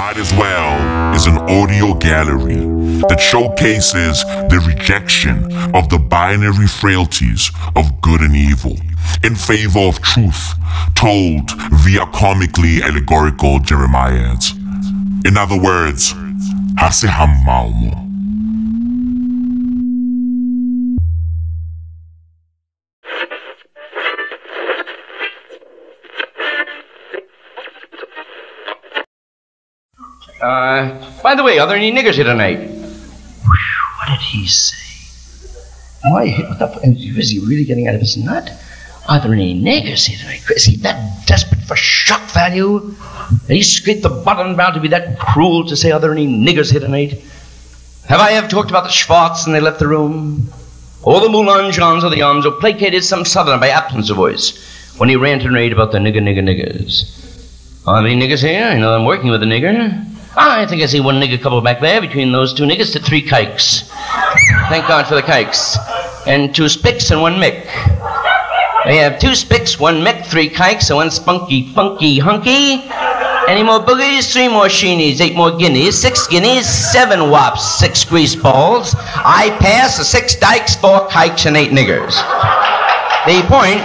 Might as well is an audio gallery that showcases the rejection of the binary frailties of good and evil in favor of truth told via comically allegorical Jeremiads. In other words, Hasihamaumo. Uh, by the way, are there any niggers here tonight? What did he say? Why, what the, is he really getting out of his nut? Are there any niggers here tonight? Is he that desperate for shock value? That he scraped the bottom bound to be that cruel to say, are there any niggers here tonight? Have I ever talked about the Schwartz and they left the room? Or the Moulin Johns or the Arms who placated some southerner by absence of voice when he ranted and raved about the nigger, nigger, niggers? Are there any niggers here? I know I'm working with a nigger. I think I see one nigger couple back there. Between those two niggers, to three kikes. Thank God for the kikes. And two spicks and one mick. They have two spicks, one mick, three kikes, and one spunky, funky, hunky. Any more boogies? Three more sheenies, eight more guineas, six guineas, seven wops, six grease balls. I pass the six dykes, four kikes, and eight niggers. The point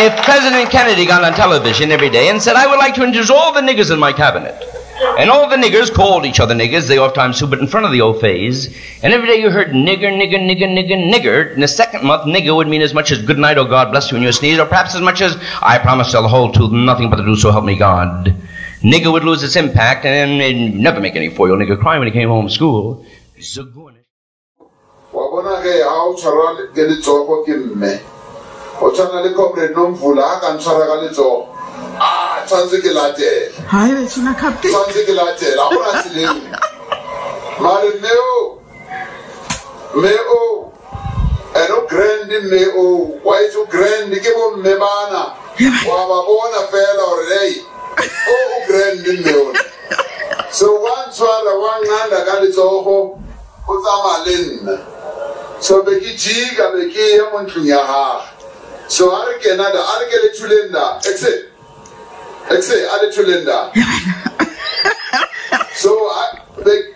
if President Kennedy got on television every day and said, I would like to introduce all the niggers in my cabinet, and all the niggers called each other niggers, they oftentimes stood in front of the old phase, and every day you heard nigger, nigger, nigger, nigger, nigger, in the second month, nigger would mean as much as good night or God bless you when you sneeze, or perhaps as much as I promise I'll hold to nothing but the truth, so help me God. Nigger would lose its impact and it'd never make any four-year-old nigger cry when he came home from school. Zagornish. Wa bona ge ha o tshwarwa ke letsogo ke mme o tshwana le comrade nomvula a ka ntshwara ka letsogo a tshwanetse ke latela hayi bethuna captain tshwanetse ke latela ga gona tseleng mare mme o mme o and o grand mme o wa itse o grand ke bo mme bana wa ba bona fela gore ei o o grand mme ona so wa ntshwara wa nqanda ka letsogo o tsamaya le nna so be ke jika be ke ya mo ntlong ya gage. So a re kena da a re ke le thuleng da exe exe a le thuleng da so I, be,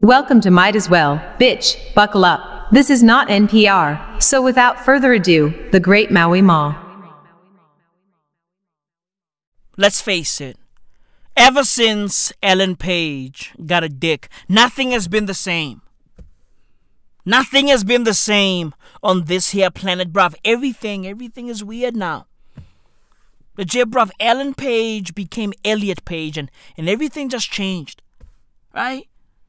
Welcome to Might As Well, bitch, buckle up. This is not NPR, so without further ado, the great Maui Ma. Let's face it. Ever since Ellen Page got a dick, nothing has been the same. Nothing has been the same on this here planet, bruv. Everything, everything is weird now. Legit, bruv. Ellen Page became Elliot Page, and, and everything just changed. Right?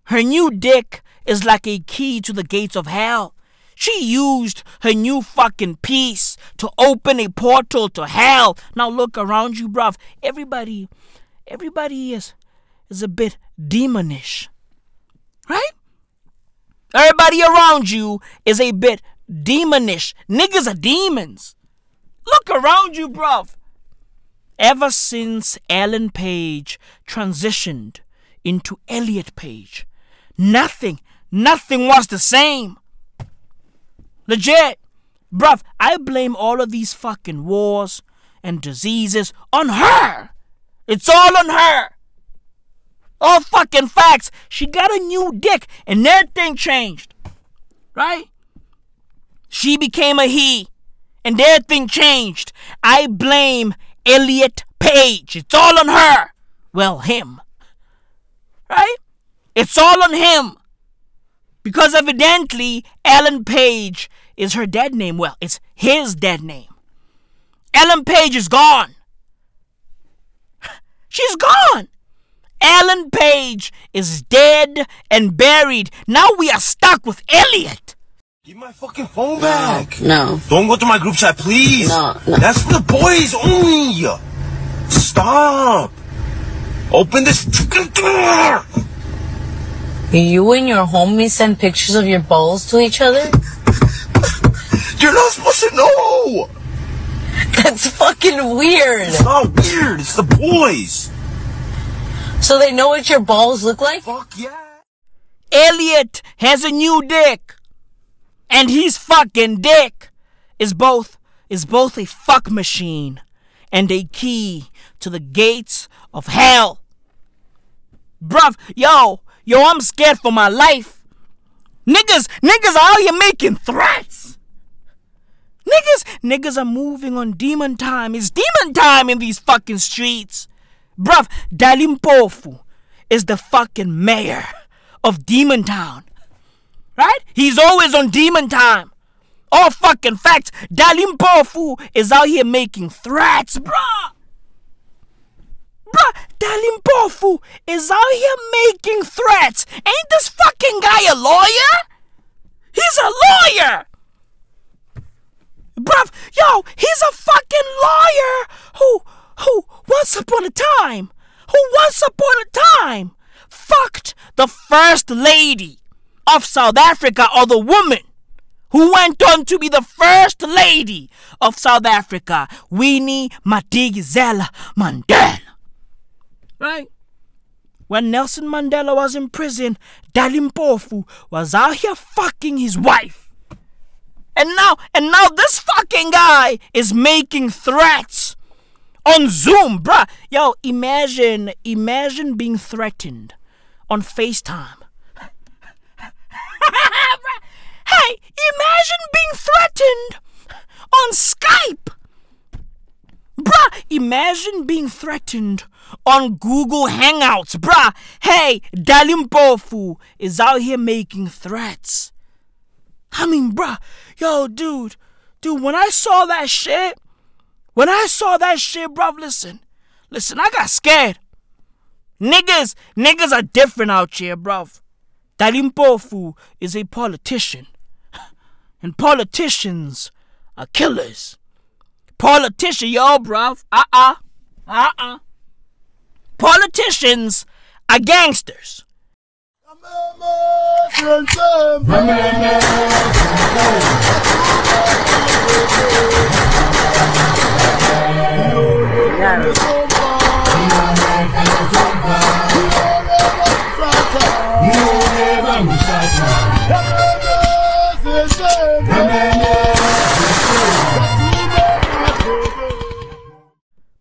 Her new dick is like a key to the gates of hell. She used her new fucking piece to open a portal to hell. Now look around you, bruv. Everybody, everybody is is a bit demonish. Right? Everybody around you is a bit demonish. Niggas are demons. Look around you, bruv. Ever since Ellen Page transitioned into Elliot Page, nothing, nothing was the same. Legit. Bruv, I blame all of these fucking wars and diseases on her. It's all on her. All fucking facts. She got a new dick and everything changed. Right? She became a he and everything changed. I blame Elliot Page. It's all on her. Well, him. Right? It's all on him. Because evidently, Ellen Page is her dead name. Well, it's his dead name. Ellen Page is gone. She's gone. Ellen Page is dead and buried. Now we are stuck with Elliot. Give my fucking phone back. No. Don't go to my group chat, please. No, no. That's for the boys only. Stop. Open this fucking door. You and your homies send pictures of your balls to each other? You're not supposed to know. That's fucking weird. It's not weird. It's the boys. So they know what your balls look like? Fuck yeah. Elliot has a new dick. And he's fucking dick is both is both a fuck machine and a key to the gates of hell. Bruv, yo, yo, I'm scared for my life. Niggas, niggas are out here making threats. Niggas, niggas are moving on demon time. It's demon time in these fucking streets. Bruv, Dali Mpofu is the fucking mayor of Demon Town. Right? He's always on demon time. All fucking facts. Dali Mpofu is out here making threats, bruh. Bruh, Dali Mpofu is out here making threats. Ain't this fucking guy a lawyer? He's a lawyer. Bruv, yo, he's a fucking lawyer who, who, once upon a time, who once upon a time fucked the first lady of South Africa or the woman who went on to be the first lady of South Africa, Winnie Madikizela Mandela. Right? When Nelson Mandela was in prison, Dali Mpofu was out here fucking his wife. And now, and now this fucking guy is making threats on Zoom, bruh. Yo, imagine, imagine being threatened on FaceTime. hey, imagine being threatened on Skype. Bruh, imagine being threatened on Google Hangouts, bruh. Hey, Dali Mpofu is out here making threats. I mean, bruh, yo, dude, dude, when I saw that shit, when I saw that shit, bruh, listen, listen, I got scared. Niggas, niggas are different out here, bruv. Dali Mpofu is a politician. And politicians are killers. Politician, yo, bruv. Uh-uh. Uh-uh. Politicians are gangsters.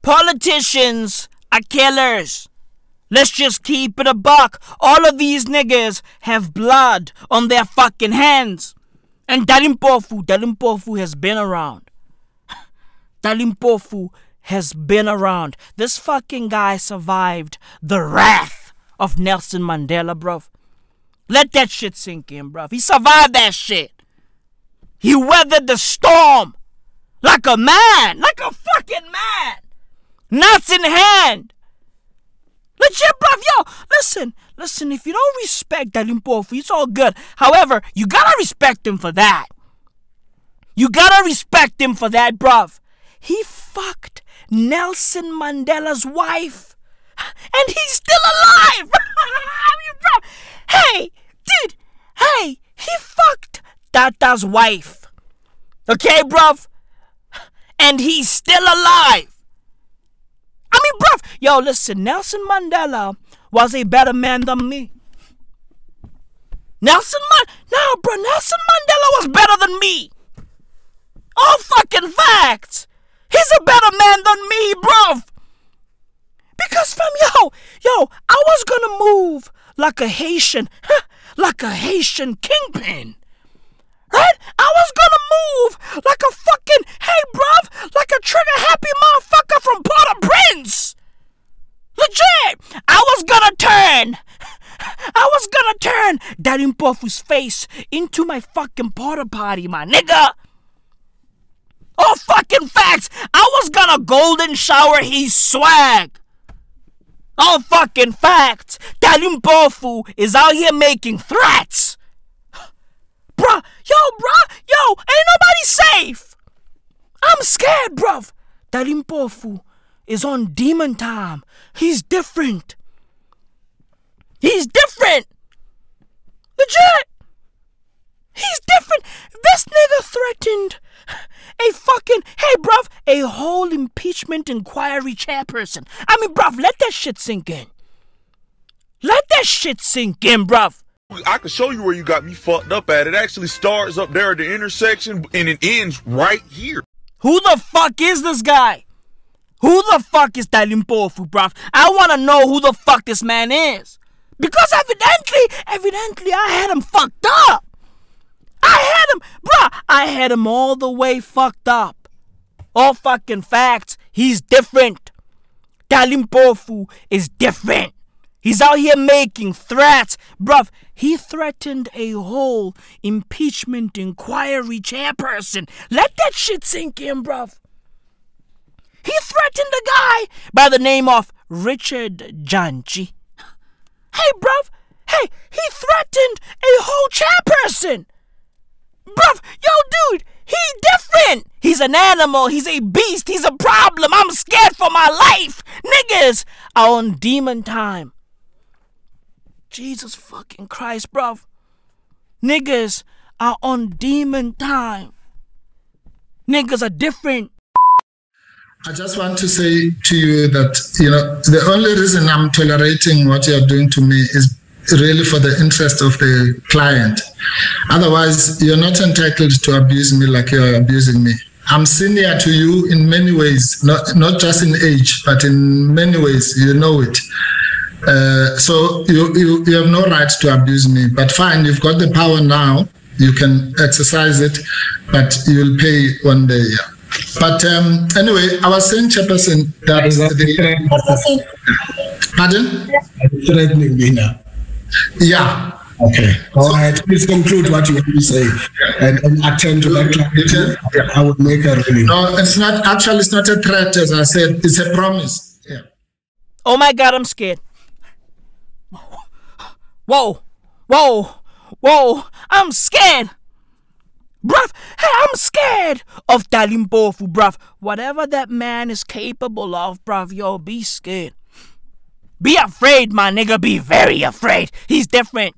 Politicians are killers. Let's just keep it a buck. All of these niggas have blood on their fucking hands. And Dali Mpofu, Dalimpofu has been around. Dali Mpofu has been around. This fucking guy survived the wrath of Nelson Mandela, bruv. Let that shit sink in, bruv. He survived that shit. He weathered the storm like a man, like a fucking man. Nuts in hand. Legit, bruv. Yo, listen, listen. If you don't respect that Dali Mpofu, it's all good. However, you gotta respect him for that. You gotta respect him for that, bruv. He fucked Nelson Mandela's wife, and he's still alive. Hey, dude, hey, he fucked Tata's wife. Okay, bruv, and he's still alive. I mean, bruv, yo, listen, Nelson Mandela was a better man than me. Nelson Man, no, bro, Nelson Mandela was better than me. All fucking facts. He's a better man than me, bruv. Because, fam, yo, yo, I was gonna move like a Haitian, like a Haitian kingpin. Right? I was gonna move like a fucking, hey, bruv, like a trigger happy motherfucker from Port-au-Prince. Legit. I was gonna turn. I was gonna turn Dali Mpofu's face into my fucking porta potty, my nigga. All fucking facts. I was gonna golden shower his swag. All fucking facts. Dali Mpofu is out here making threats. Yo, bruh, yo, ain't nobody safe. I'm scared, bruv. Dali Mpofu is on demon time. He's different. He's different. Legit. He's different. This nigga threatened a fucking, hey, bruv, a whole impeachment inquiry chairperson. I mean, bruv, let that shit sink in. Let that shit sink in, bruv. I can show you where you got me fucked up at. It actually starts up there at the intersection and it ends right here. Who the fuck is this guy? Who the fuck is Dali Mpofu, bruv? I wanna know who the fuck this man is. Because evidently, evidently, I had him fucked up. I had him, bruh, I had him all the way fucked up. All fucking facts. He's different. Dali Mpofu is different. He's out here making threats. Bruv, he threatened a whole impeachment inquiry chairperson. Let that shit sink in, bruv. He threatened a guy by the name of Richard Dyantyi. Hey, bruv. Hey, he threatened a whole chairperson. Bruv, yo, dude, he different. He's an animal. He's a beast. He's a problem. I'm scared for my life. Niggas are on demon time. Jesus fucking Christ, bruv. Niggas are on demon time. Niggas are different. I just want to say to you that, you know, the only reason I'm tolerating what you're doing to me is really for the interest of the client. Otherwise, you're not entitled to abuse me like you're abusing me. I'm senior to you in many ways, not, not just in age, but in many ways, you know it. Uh, so you, you, you have no right to abuse me. But fine, you've got the power now. You can exercise it, but you'll pay one day. Yeah. But um, anyway, I was saying, Chairperson, that the, pardon? Threatening me now. Yeah. Okay. All right. Please conclude what you want to say and, and attend to that clarity. I would make a ruling. No, it's not. Actually, it's not a threat, as I said. It's a promise. Yeah. Oh my God, I'm scared. Whoa, whoa, whoa, I'm scared. Bruv, hey, I'm scared of Dali Mpofu, bruv. Whatever that man is capable of, bruv, yo, be scared. Be afraid, my nigga, be very afraid. He's different.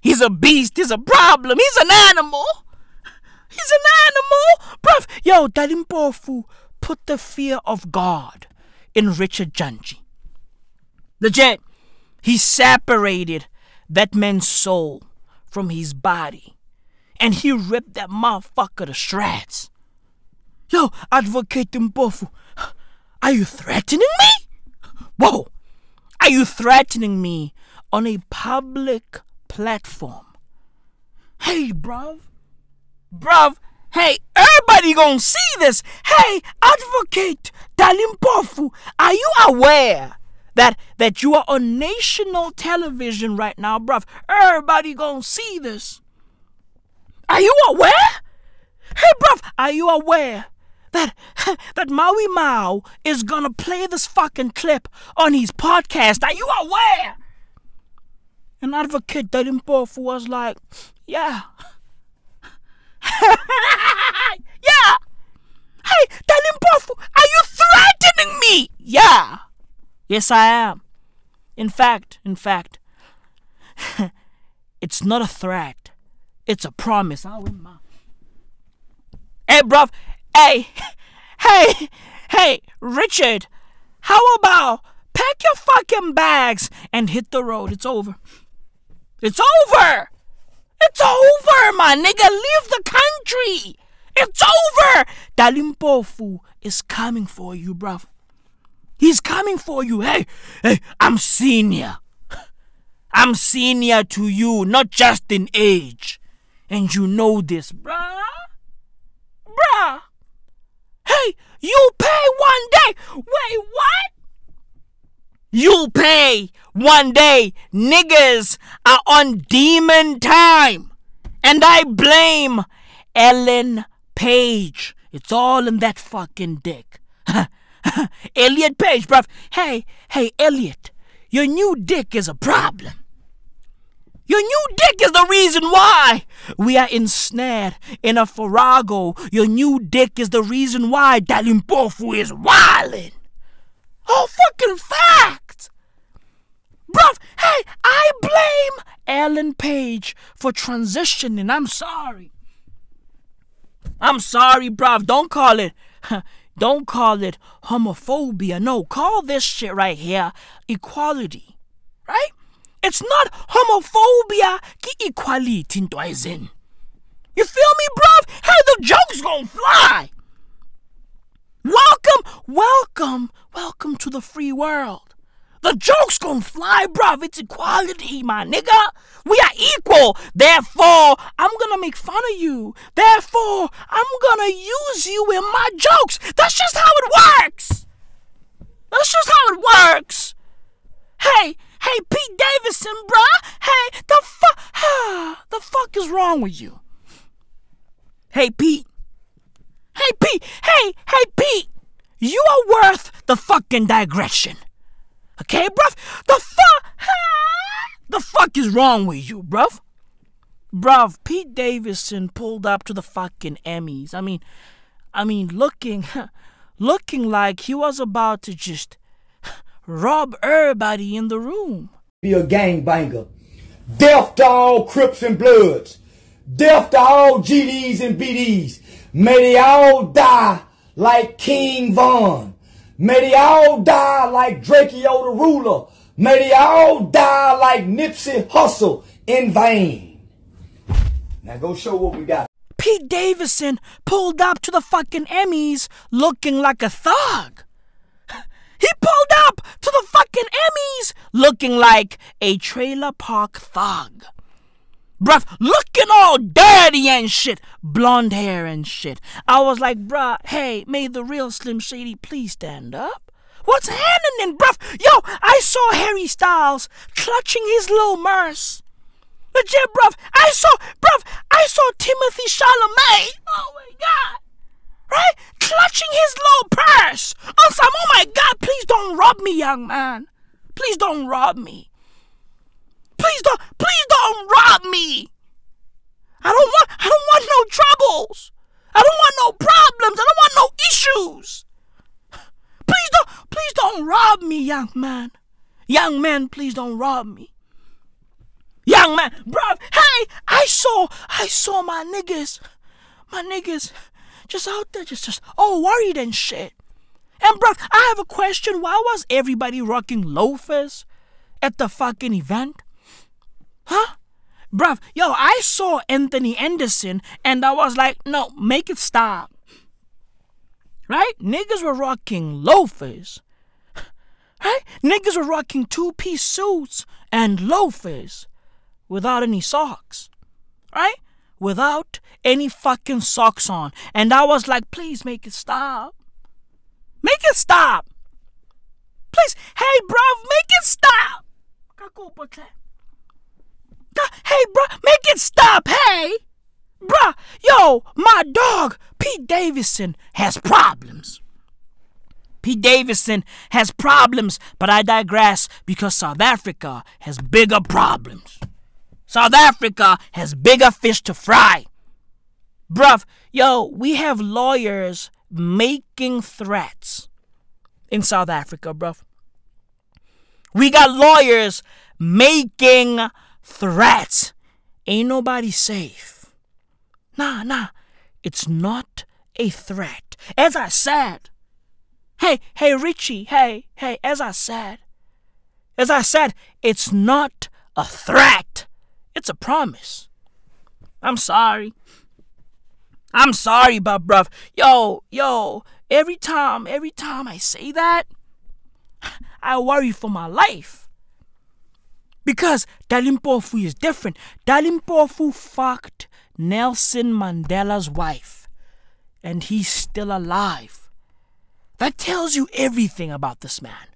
He's a beast, he's a problem, he's an animal. He's an animal. Bruv, yo, Dali Mpofu put the fear of God in Richard Dyantyi. Legit, he separated that man's soul from his body and he ripped that motherfucker to shreds. Yo, Advocate Mpofu, are you threatening me? Whoa, are you threatening me on a public platform? Hey, bruv, bruv, hey, everybody gonna see this. Hey, Advocate Dali Mpofu, are you aware that that you are on national television right now, bruv? Everybody gonna see this. Are you aware? Hey, bruv, are you aware that that Maui Mao is gonna play this fucking clip on his podcast? Are you aware? And Advocate Dali Mpofu was like, yeah. yeah. Hey, Dali Mpofu, are you threatening me? Yeah. Yes, I am. In fact, in fact, it's not a threat. It's a promise. I'll win my. Hey, bruv. Hey, hey, hey, Richard. How about pack your fucking bags and hit the road? It's over. It's over. It's over, my nigga. Leave the country. It's over. Dali Mpofu is coming for you, bruv. He's coming for you. Hey, hey, I'm senior. I'm senior to you, not just in age. And you know this, bruh. Bruh. Hey, you pay one day. Wait, what? You'll pay one day. Niggas are on demon time. And I blame Ellen Page. It's all in that fucking dick. Elliot Page, bruv. Hey, hey, Elliot, your new dick is a problem. Your new dick is the reason why we are ensnared in a farrago. Your new dick is the reason why Dali Mpofu is wildin'. Oh, fucking fact! Bruv, hey, I blame Ellen Page for transitioning. I'm sorry. I'm sorry, bruv. Don't call it. Don't call it homophobia. No, call this shit right here equality. Right? It's not homophobia, ki equality ntwaizen. You feel me, bruv? Hey, the joke's gonna fly. Welcome, welcome, welcome to the free world. The joke's gonna fly, bruv. It's equality, my nigga. We are equal. Therefore, I'm gonna make fun of you. Therefore, I'm gonna use you in my jokes. That's just how it works. That's just how it works. Hey, hey, Pete Davidson, bruh. Hey, the fuck, the fuck is wrong with you? Hey, Pete. Hey, Pete. Hey, hey, Pete. You are worth the fucking digression. Okay, bruv? The fuck? The fuck is wrong with you, bruv? Bruv, Pete Davidson pulled up to the fucking Emmys. I mean, I mean, looking, looking like he was about to just rob everybody in the room. Be a gangbanger. Death to all Crips and Bloods. Death to all GDs and BDs. May they all die like King Von. May they all die like Drakeo the ruler. May they all die like Nipsey Hussle in vain. Now go show what we got. Pete Davidson pulled up to the fucking Emmys looking like a thug. He pulled up to the fucking Emmys looking like a trailer park thug. Bruh, looking all dirty and shit, blonde hair and shit. I was like, bruh, hey, may the real Slim Shady please stand up? What's happening, bruv? Yo, I saw Harry Styles clutching his little merce. Legit, bruv. I saw, bruv, I saw Timothée Chalamet. Oh my god. Right? Clutching his little purse. Oh my god, please don't rob me, young man. Please don't rob me. Please don't, please don't rob me. I don't want, I don't want no troubles. I don't want no problems. I don't want no issues. Please don't, please don't rob me, young man. Young man, please don't rob me. Young man, bruv, hey, I saw, I saw my niggas, my niggas, just out there, just, just all worried and shit. And bruv, I have a question. Why was everybody rocking loafers at the fucking event? Huh? Bruv, yo, I saw Anthony Anderson and I was like, no, make it stop. Right? Niggas were rocking loafers. Right? Niggas were rocking two piece suits and loafers without any socks. Right? Without any fucking socks on. And I was like, please make it stop. Make it stop. Please. Hey, bruv, make it stop. Hey, bruh, make it stop. Hey. Bruh, yo, my dog, Pete Davidson, has problems. Pete Davidson has problems, but I digress because South Africa has bigger problems. South Africa has bigger fish to fry. Bruv, yo, we have lawyers making threats in South Africa, bruv. We got lawyers making threats. Ain't nobody safe. Nah, nah, it's not a threat. As I said, hey, hey, Richie, hey, hey, as I said, as I said, it's not a threat. It's a promise. I'm sorry. I'm sorry, but bruv. Yo, yo, every time, every time I say that, I worry for my life. Because Dali Mpofu is different. Dali Mpofu fucked Nelson Mandela's wife. And he's still alive. That tells you everything about this man.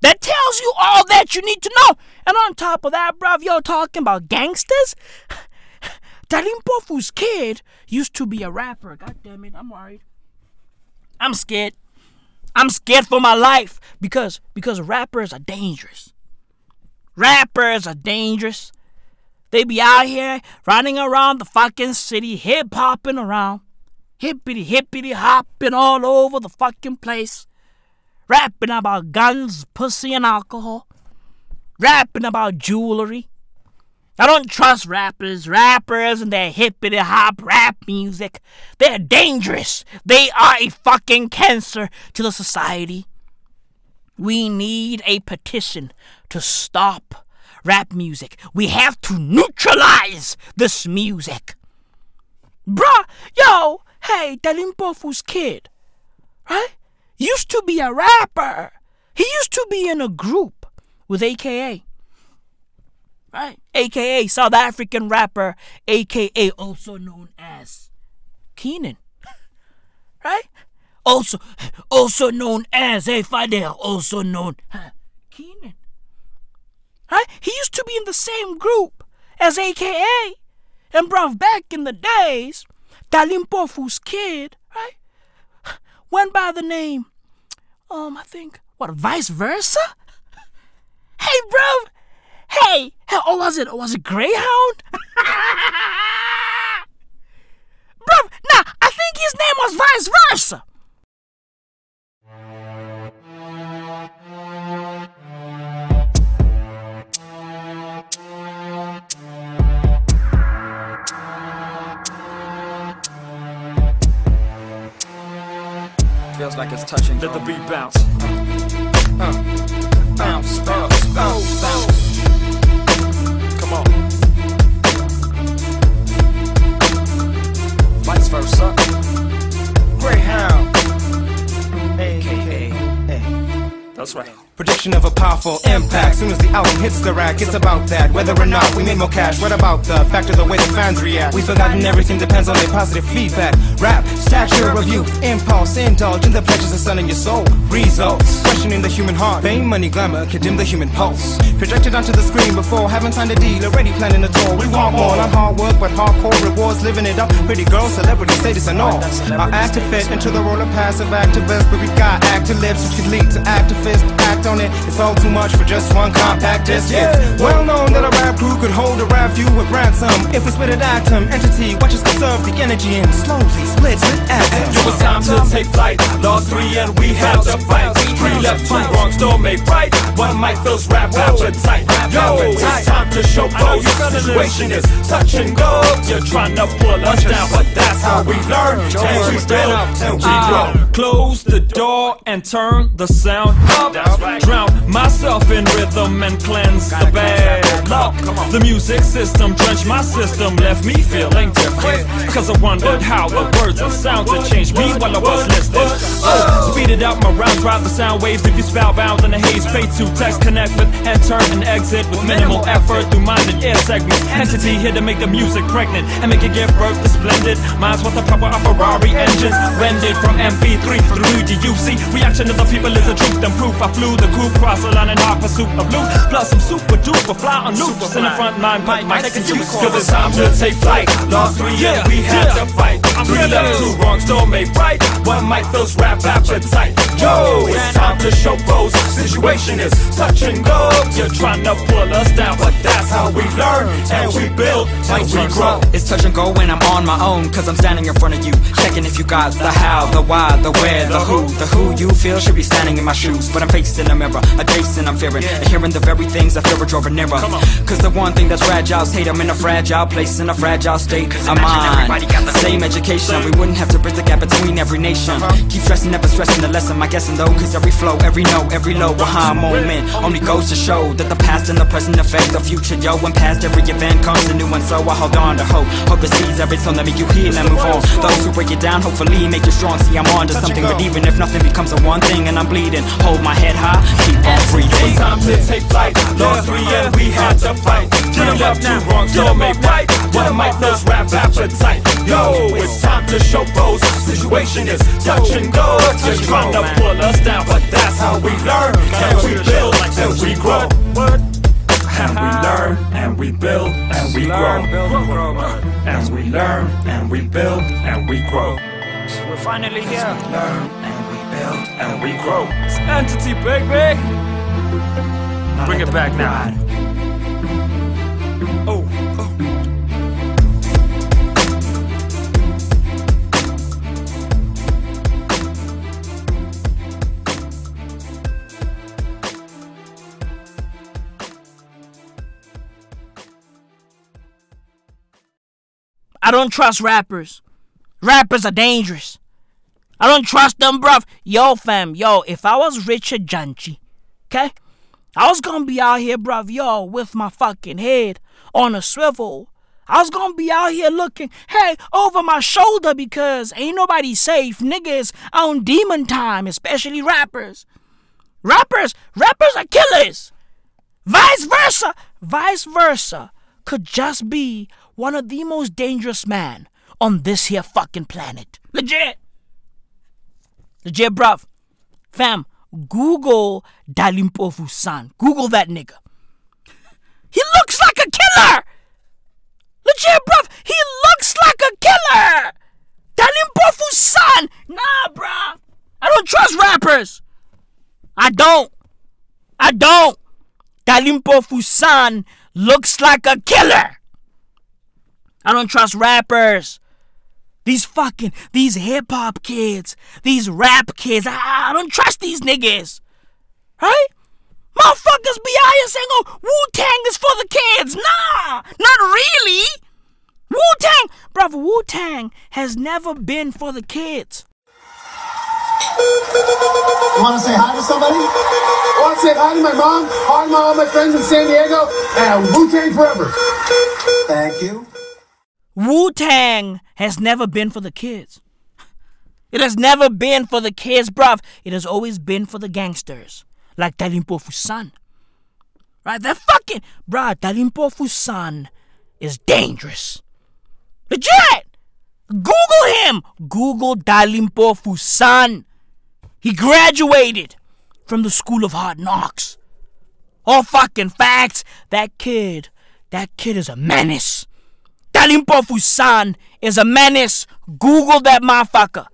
That tells you all that you need to know. And on top of that, bruv, you're talking about gangsters? Dali Mpofu's kid used to be a rapper. God damn it, I'm worried. I'm scared. I'm scared for my life because because rappers are dangerous. Rappers are dangerous. They be out here running around the fucking city, hip hopping around, hippity hippity hopping all over the fucking place, rapping about guns, pussy, and alcohol, rapping about jewelry. I don't trust rappers, rappers, and their hippity hop rap music. They're dangerous. They are a fucking cancer to the society. We need a petition to stop rap music. We have to neutralize this music. Bruh, yo, hey, Dali Mpofu's kid, right? Used to be a rapper. He used to be in a group with AKA. Right? AKA South African rapper, AKA also known as Keenan. Right? Also also known as Hey Fidel, also known huh. Right? He used to be in the same group as AKA. And bruv, back in the days, Dali Mpofu's kid, right, went by the name, um, I think, what, vice versa? Hey, bruv, hey, hey, oh, was it, was it Greyhound? bruv, nah, I think his name was vice versa. Feels like it's touching. Let the beat bounce. Uh, bounce, bounce, bounce, bounce. Come on. Vice versa. Greyhound. AKA. That's right. Prediction of a powerful impact. Soon as the album hits the rack, it's about that. Whether or not we made more cash, what about the fact of the way the fans react? We've forgotten everything depends on their positive feedback. Rap, stature review, impulse, indulge in the pleasures of sun in your soul. Results, questioning the human heart. Fame, money, glamour can dim the human pulse. Projected onto the screen before, haven't signed a deal, already planning a tour. We want more, not hard work, but hardcore rewards, living it up. Pretty girls, celebrity status and all. Our to fit into the role of passive activist, but we got active lips, which could lead to activists. Act on it, it's all too much for just one compact disc. It's well known that a rap crew could hold a rap view with ransom. If we split an atom, entity, watch us conserve the energy and slowly splits it atoms. It was time to take flight. Lost three and we had to fight. Three left, two wrong, still made right. One mic fills rap appetite. Yo, it's time to show pose. Situation is touch and go. You're trying to pull us down, but that's how we uh, learn. And we build and we uh, grow. Close the door and turn the sound up. Drown myself in rhythm and cleanse the bad luck. The music system drenched my system, left me feeling different. Cause I wondered how the words and sounds had changed me while I was listening. Oh, speeded out my rounds, ride the sound waves. If you spellbound in the haze, pay to text, connect with, enter and exit with minimal effort through mind and ear segments. Entity here to make the music pregnant and make it give birth to splendid. Mine's what the proper of Ferrari engines rendered from MP3 through to UC. Reaction of the people is the truth and proof. I flew the coop cross the line in hot pursuit of loot. Plus some super duper fly on loops in the front line. Mic, mic, take a use. Cause it's time to take flight. Lost three and we had to fight. Three left, two wrong, still made right. One mic fills rap appetite. Yo, it's time to show pose. Situation is touch and go. You're trying to pull us down, but that's how we learn and we build and we grow. It's touch and go when I'm on my own, cause I'm standing in front of you. Checking if you got the how, the why, the where, the who. The who you feel should be standing in my shoes. But I'm facing a mirror, adjacent, I'm fearing. And hearing the very things I fear are drawing nearer. Cause the one thing that's fragile is hate. I'm in a fragile place, in a fragile state of mind. Same education, we wouldn't have to bridge the gap between every nation. Keep stressing, never stressing the lesson. My guessing though, cause every flow, every note, every low, a high moment only goes to show that the past and the present affect the future. Yo, when past every event comes a new one, so I hold on to hope. Hope it sees every tone that make you heal and move on. Those who break you down, hopefully make you strong. See, I'm on to something, but even if nothing becomes a one thing and I'm bleeding, hold my head high, keep on breathing. Time to take flight. Lost three and we had to fight. Three left, two wrong, still made right. One mic fills rap appetite. Yo, it's time to show pose. Situation is touch and go. You're trying to pull us down, but that's how we learn and we build and we grow. And we learn and we build and we grow. And we learn and we build and we grow. We're finally here. Learn and build and we grow. It's entity, baby. Bring it back now. Oh, I don't trust rappers. Rappers are dangerous. I don't trust them, bruv. Yo, fam, yo, if I was Richard Dyantyi, okay? I was gonna be out here, bruv, yo, with my fucking head on a swivel. I was gonna be out here looking, hey, over my shoulder because ain't nobody safe. Niggas on demon time, especially rappers. Rappers, rappers are killers. Vice versa, vice versa could just be one of the most dangerous man on this here fucking planet. Legit. Legit, bruv. Fam, Google Dali Mpofu son. Google that nigga. He looks like a killer! Legit, bruv, he looks like a killer! Dali Mpofu's son! Nah, bruv. I don't trust rappers. I don't. I don't. Dali Mpofu's son looks like a killer. I don't trust rappers. These fucking, these hip hop kids, these rap kids, I, I don't trust these niggas. Right? Motherfuckers be out here saying, oh, Wu Tang is for the kids. Nah, not really. Wu Tang, brother, Wu Tang has never been for the kids. You want to say hi to somebody? I want to say hi to my mom, hi to all my friends in San Diego, and Wu Tang forever. Thank you. Wu Tang has never been for the kids. It has never been for the kids, bruv. It has always been for the gangsters, like Dali Mpofu's son. Right? That fucking, bruh, Dali Mpofu's son is dangerous. Legit! Google him! Google Dali Mpofu's son. He graduated from the School of Hard Knocks. All fucking facts. That kid, that kid is a menace. Dali Mpofu's son is a menace. Google that motherfucker.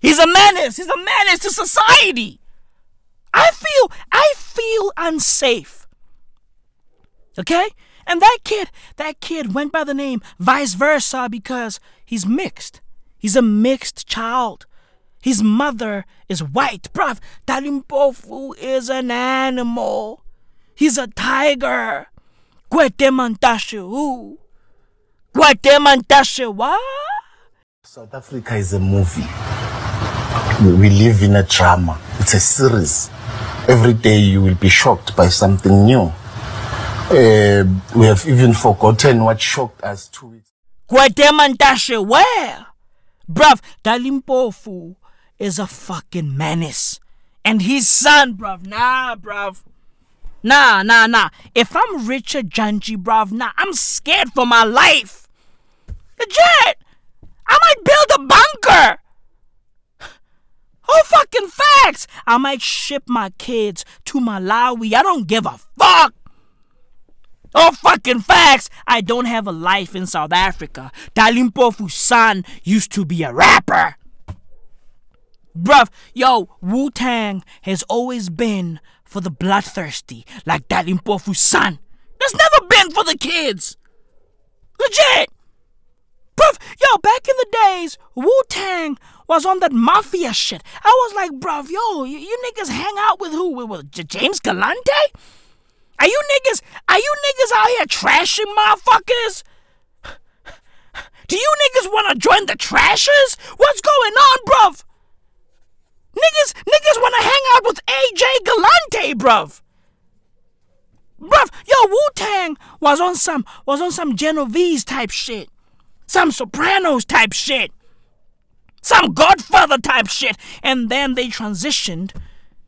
He's a menace. He's a menace to society. I feel, I feel unsafe. Okay? And that kid, that kid went by the name Vice Versa because he's mixed. He's a mixed child. His mother is white. Bruv, Dali Mpofu is an animal. He's a tiger. Gwede Mantashe. South Africa is a movie. We- We live in a drama. It's a series. Every day you will be shocked by something new. Uh, we have even forgotten what shocked us two weeks. Gwede Mantashe, where? Bruv, Dali Mpofu is a fucking menace. And his son, bruv, nah, bruv. Nah, nah, nah. If I'm Richard Dyantyi, bruv, nah, I'm scared for my life. Legit! I might build a bunker! Oh, fucking facts! I might ship my kids to Malawi. I don't give a fuck! Oh, fucking facts! I don't have a life in South Africa. Dali Mpofu's son used to be a rapper. Bruv, yo, Wu Tang has always been for the bloodthirsty, like Dali Mpofu's son. There's never been for the kids. Legit! Bruv, yo, back in the days, Wu Tang was on that mafia shit. I was like, bruv, yo, you, you niggas hang out with who? With, with James Galante? Are you niggas, are you niggas out here trashing motherfuckers? Do you niggas wanna join the trashers? What's going on, bruv? Niggas, niggas wanna hang out with AJ Galante, bruv. Bruv, yo, Wu Tang was on some was on some Genovese type shit. Some Sopranos type shit. Some Godfather type shit. And then they transitioned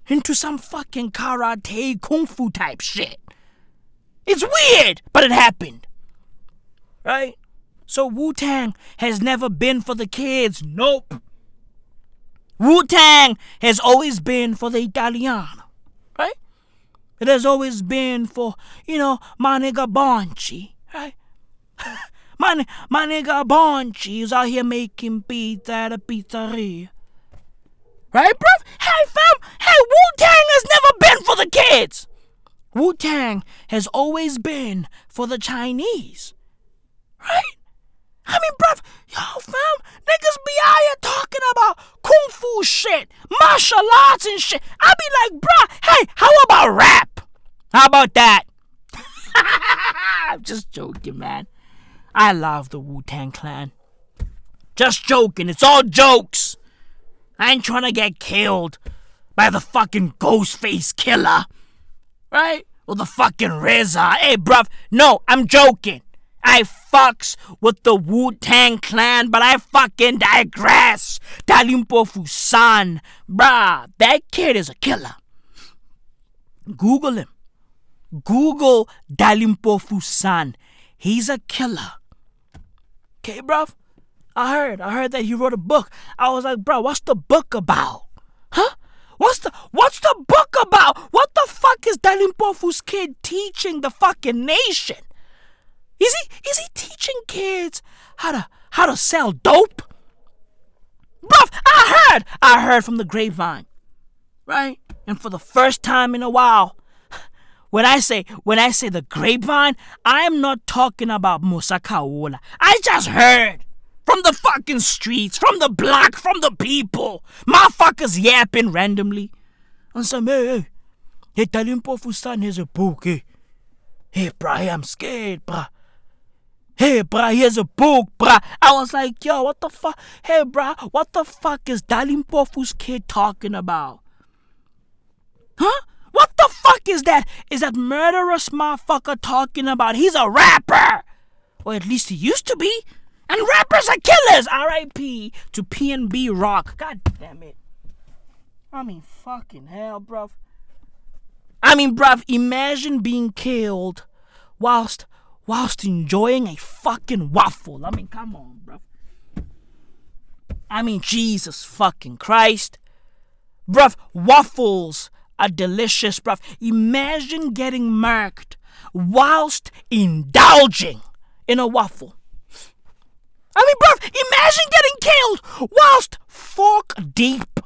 into some fucking karate kung fu type shit. It's weird, but it happened. Right? So Wu Tang has never been for the kids. Nope. Wu Tang has always been for the Italiano. Right? It has always been for, you know, my nigga Bonchi. Right? my, my nigga Bonchi is out here making pizza at a pizzeria. Right, bruv? Hey, fam! Hey, Wu Tang has never been for the kids! Wu Tang has always been for the Chinese. Right? I mean, bruv, yo, fam, niggas be out here talking about kung fu shit, martial arts and shit. I be like, bruh, hey, how about rap? How about that? I'm just joking, man. I love the Wu Tang Clan. Just joking, it's all jokes. I ain't trying to get killed by the fucking Ghostface Killah. Right? Or the fucking RZA. Hey, bruv. No, I'm joking. I fucks with the Wu Tang Clan, but I fucking digress. Dali Mpofu son, bruh, that kid is a killer. Google him. Google Dali Mpofu son. He's a killer. Okay, bruv? I heard, I heard that he wrote a book. I was like, bro, what's the book about? Huh? What's the what's the book about? What the fuck is Dali Mpofu's kid teaching the fucking nation? Is he is he teaching kids how to how to sell dope? Bruv, I heard, I heard from the grapevine. Right? And for the first time in a while, when I say when I say the grapevine, I am not talking about Musa Khawula. I just heard from the fucking streets, from the block, from the people. Motherfuckers yapping randomly. And some, hey, hey, Dali Mpofu son, here's a book, hey. Hey, bruh, I'm scared, bruh. Hey, bruh, here's a book, bruh. I was like, yo, what the fuck? Hey, bruh, what the fuck is Dali Mpofu's kid talking about? Huh? What the fuck is that? Is that murderous motherfucker talking about? He's a rapper! Or at least he used to be. And rappers are killers! R.I.P. to PNB Rock. God damn it. I mean, fucking hell, bruv. I mean, bruv, imagine being killed whilst whilst enjoying a fucking waffle. I mean, come on, bruv. I mean, Jesus fucking Christ. Bruv, waffles are delicious, bruv. Imagine getting marked whilst indulging in a waffle. I mean, bruv, imagine getting killed whilst fork deep.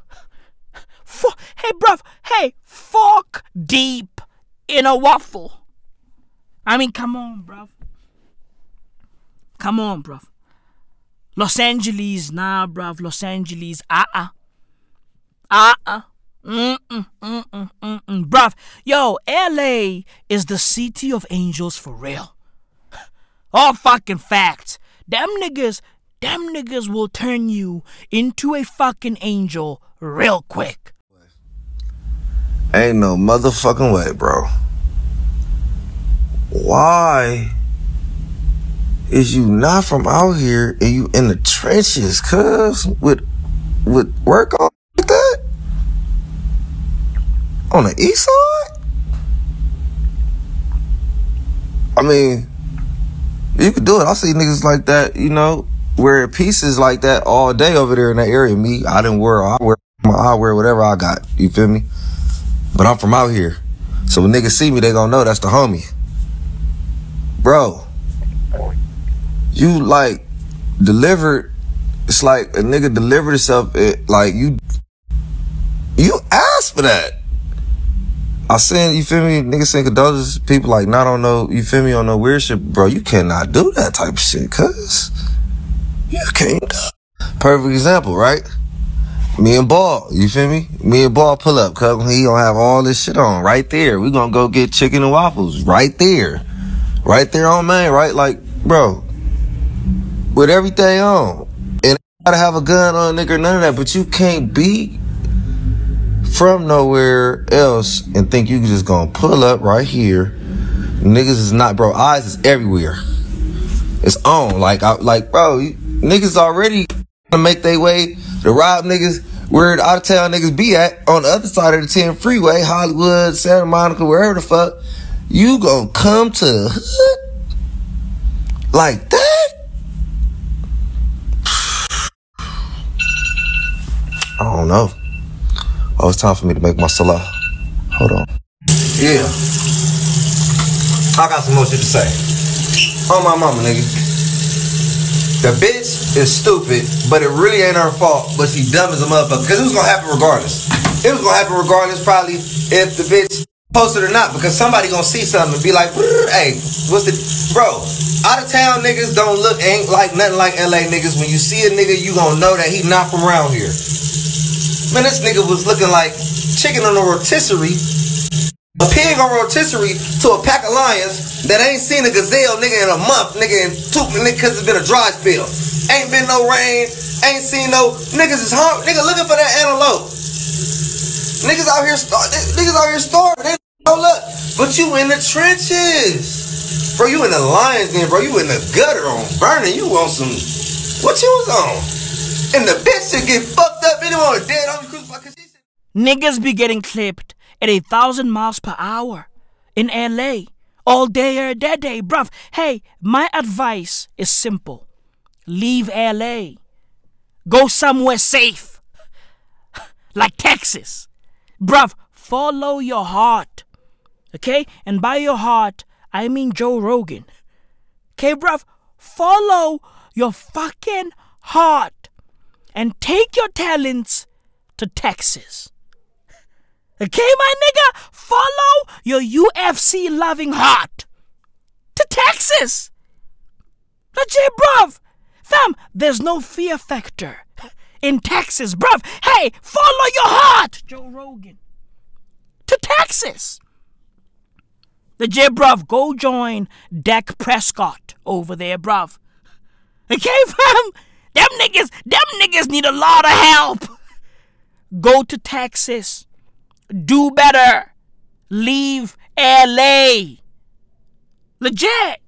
For, hey, bruv, hey, fork deep in a waffle. I mean, come on, bruv. Come on, bruv. Los Angeles, nah, bruv. Los Angeles, uh uh. Uh uh. Mm-mm, mm-mm, mm-mm. Bruv, yo, LA is the city of angels for real. All fucking facts. Them niggas, them niggas will turn you into a fucking angel real quick. Ain't no motherfucking way, bro. Why is you not from out here and you in the trenches, cuz, with with work on? On the east side? I mean, you could do it. I see niggas like that, you know, wear pieces like that all day over there in that area. Me, I didn't wear, I wear, my I wear whatever I got. You feel me? But I'm from out here. So when niggas see me, they gonna know that's the homie. Bro, you like delivered, it's like a nigga delivered himself, it, like you, you asked for that. I seen, you feel me, niggas saying condolences, people like nah I don't on no, you feel me, on no weird shit, bro, you cannot do that type of shit, cuz. You can't. Perfect example, right? Me and Ball, you feel me? Me and Ball pull up, cuz he gonna have all this shit on right there. We gonna go get chicken and waffles right there. Right there on Main, right? Like, bro, with everything on. And I gotta have a gun on a nigga, none of that, but you can't be from nowhere else and think you just gonna pull up right here. Niggas is not, bro. Eyes is everywhere. It's on. Like, I, like, bro, niggas already gonna make their way to rob niggas where the out of town niggas be at on the other side of the 10 freeway, Hollywood, Santa Monica, wherever the fuck. You gonna come to the hood like that? I don't know. Oh, it's time for me to make my salah. Hold on. Yeah. I got some more shit to say. On my mama, nigga. The bitch is stupid, but it really ain't her fault, but she dumb as a motherfucker. Because it was gonna happen regardless. It was gonna happen regardless, probably, if the bitch posted or not, because somebody gonna see something and be like, hey, what's the bro? Out of town niggas don't look ain't like nothing like LA niggas. When you see a nigga, you gonna know that he not from around here. Man, this nigga was looking like chicken on a rotisserie, a pig on rotisserie to a pack of lions that ain't seen a gazelle nigga in a month, nigga, and two nigga cause it's been a dry spell. Ain't been no rain, ain't seen no niggas is home, nigga looking for that antelope. Niggas out here star niggas out here starving. They look. But you in the trenches. Bro, you in the Lions Den, bro. You in the gutter on burning. You want some. What you was on? And the bitch should get fucked up anymore. Dead on the crucified. 'cause she- Niggas be getting clipped at a thousand miles per hour in LA all day or that day, bruv. Hey, my advice is simple leave LA, go somewhere safe, like Texas. Bruv, follow your heart, okay? And by your heart, I mean Joe Rogan. Okay, bruv, follow your fucking heart and take your talents to Texas. Okay, my nigga? Follow your UFC loving heart to Texas. Legit, bruv. Fam, there's no fear factor in Texas, bruv. Hey, follow your heart, Joe Rogan. To Texas. Legit, bruv. Go join Dak Prescott over there, bruv. Okay, fam? Them niggas, them niggas need a lot of help. Go to Texas do better. Leave LA. Legit.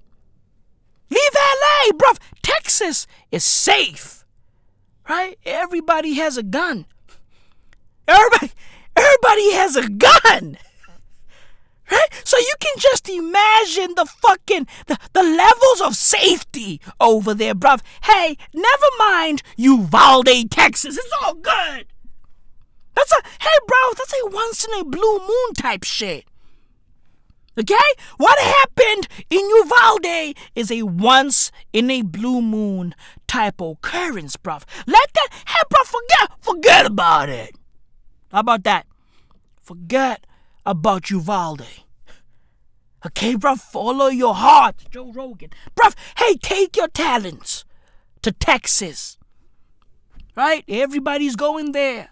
Leave LA, bruv. Texas is safe. Right? Everybody has a gun. Everybody everybody has a gun. Right? So you can just imagine the fucking the, the levels of safety over there, bruv. Hey, never mind Uvalde, Texas. It's all good. That's a hey, bro. That's a once in a blue moon type shit. Okay? What happened in Uvalde is a once in a blue moon type occurrence, bruv. Let that hey, bro. Forget, forget about it. How about that? Forget about Uvalde. Okay, bruv. Follow your heart, Joe Rogan, bruv. Hey, take your talents to Texas. Right? Everybody's going there.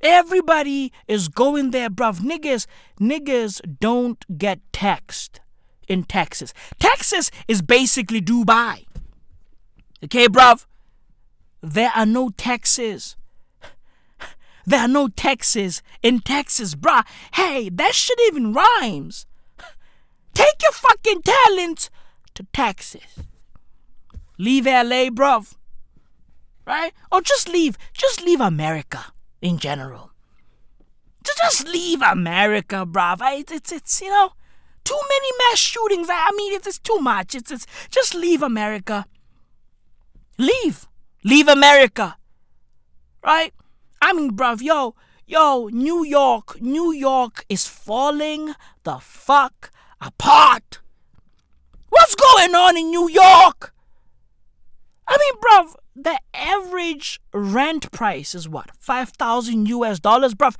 Everybody is going there, bruv. Niggas, niggas don't get taxed in Texas. Texas is basically Dubai. Okay, bruv? There are no taxes. There are no taxes in Texas, bruh. Hey, that shit even rhymes. Take your fucking talents to Texas. Leave LA, bruv. Right? Or just leave, just leave America in general. Just leave America, bruv. It's, it's, it's, you know, too many mass shootings. I mean, it's, it's too much. It's, it's just leave America. Leave. Leave America. Right? I mean, bruv, yo, yo, New York, New York is falling the fuck apart. What's going on in New York? I mean, bruv, the average rent price is what? 5,000 US dollars, bruv.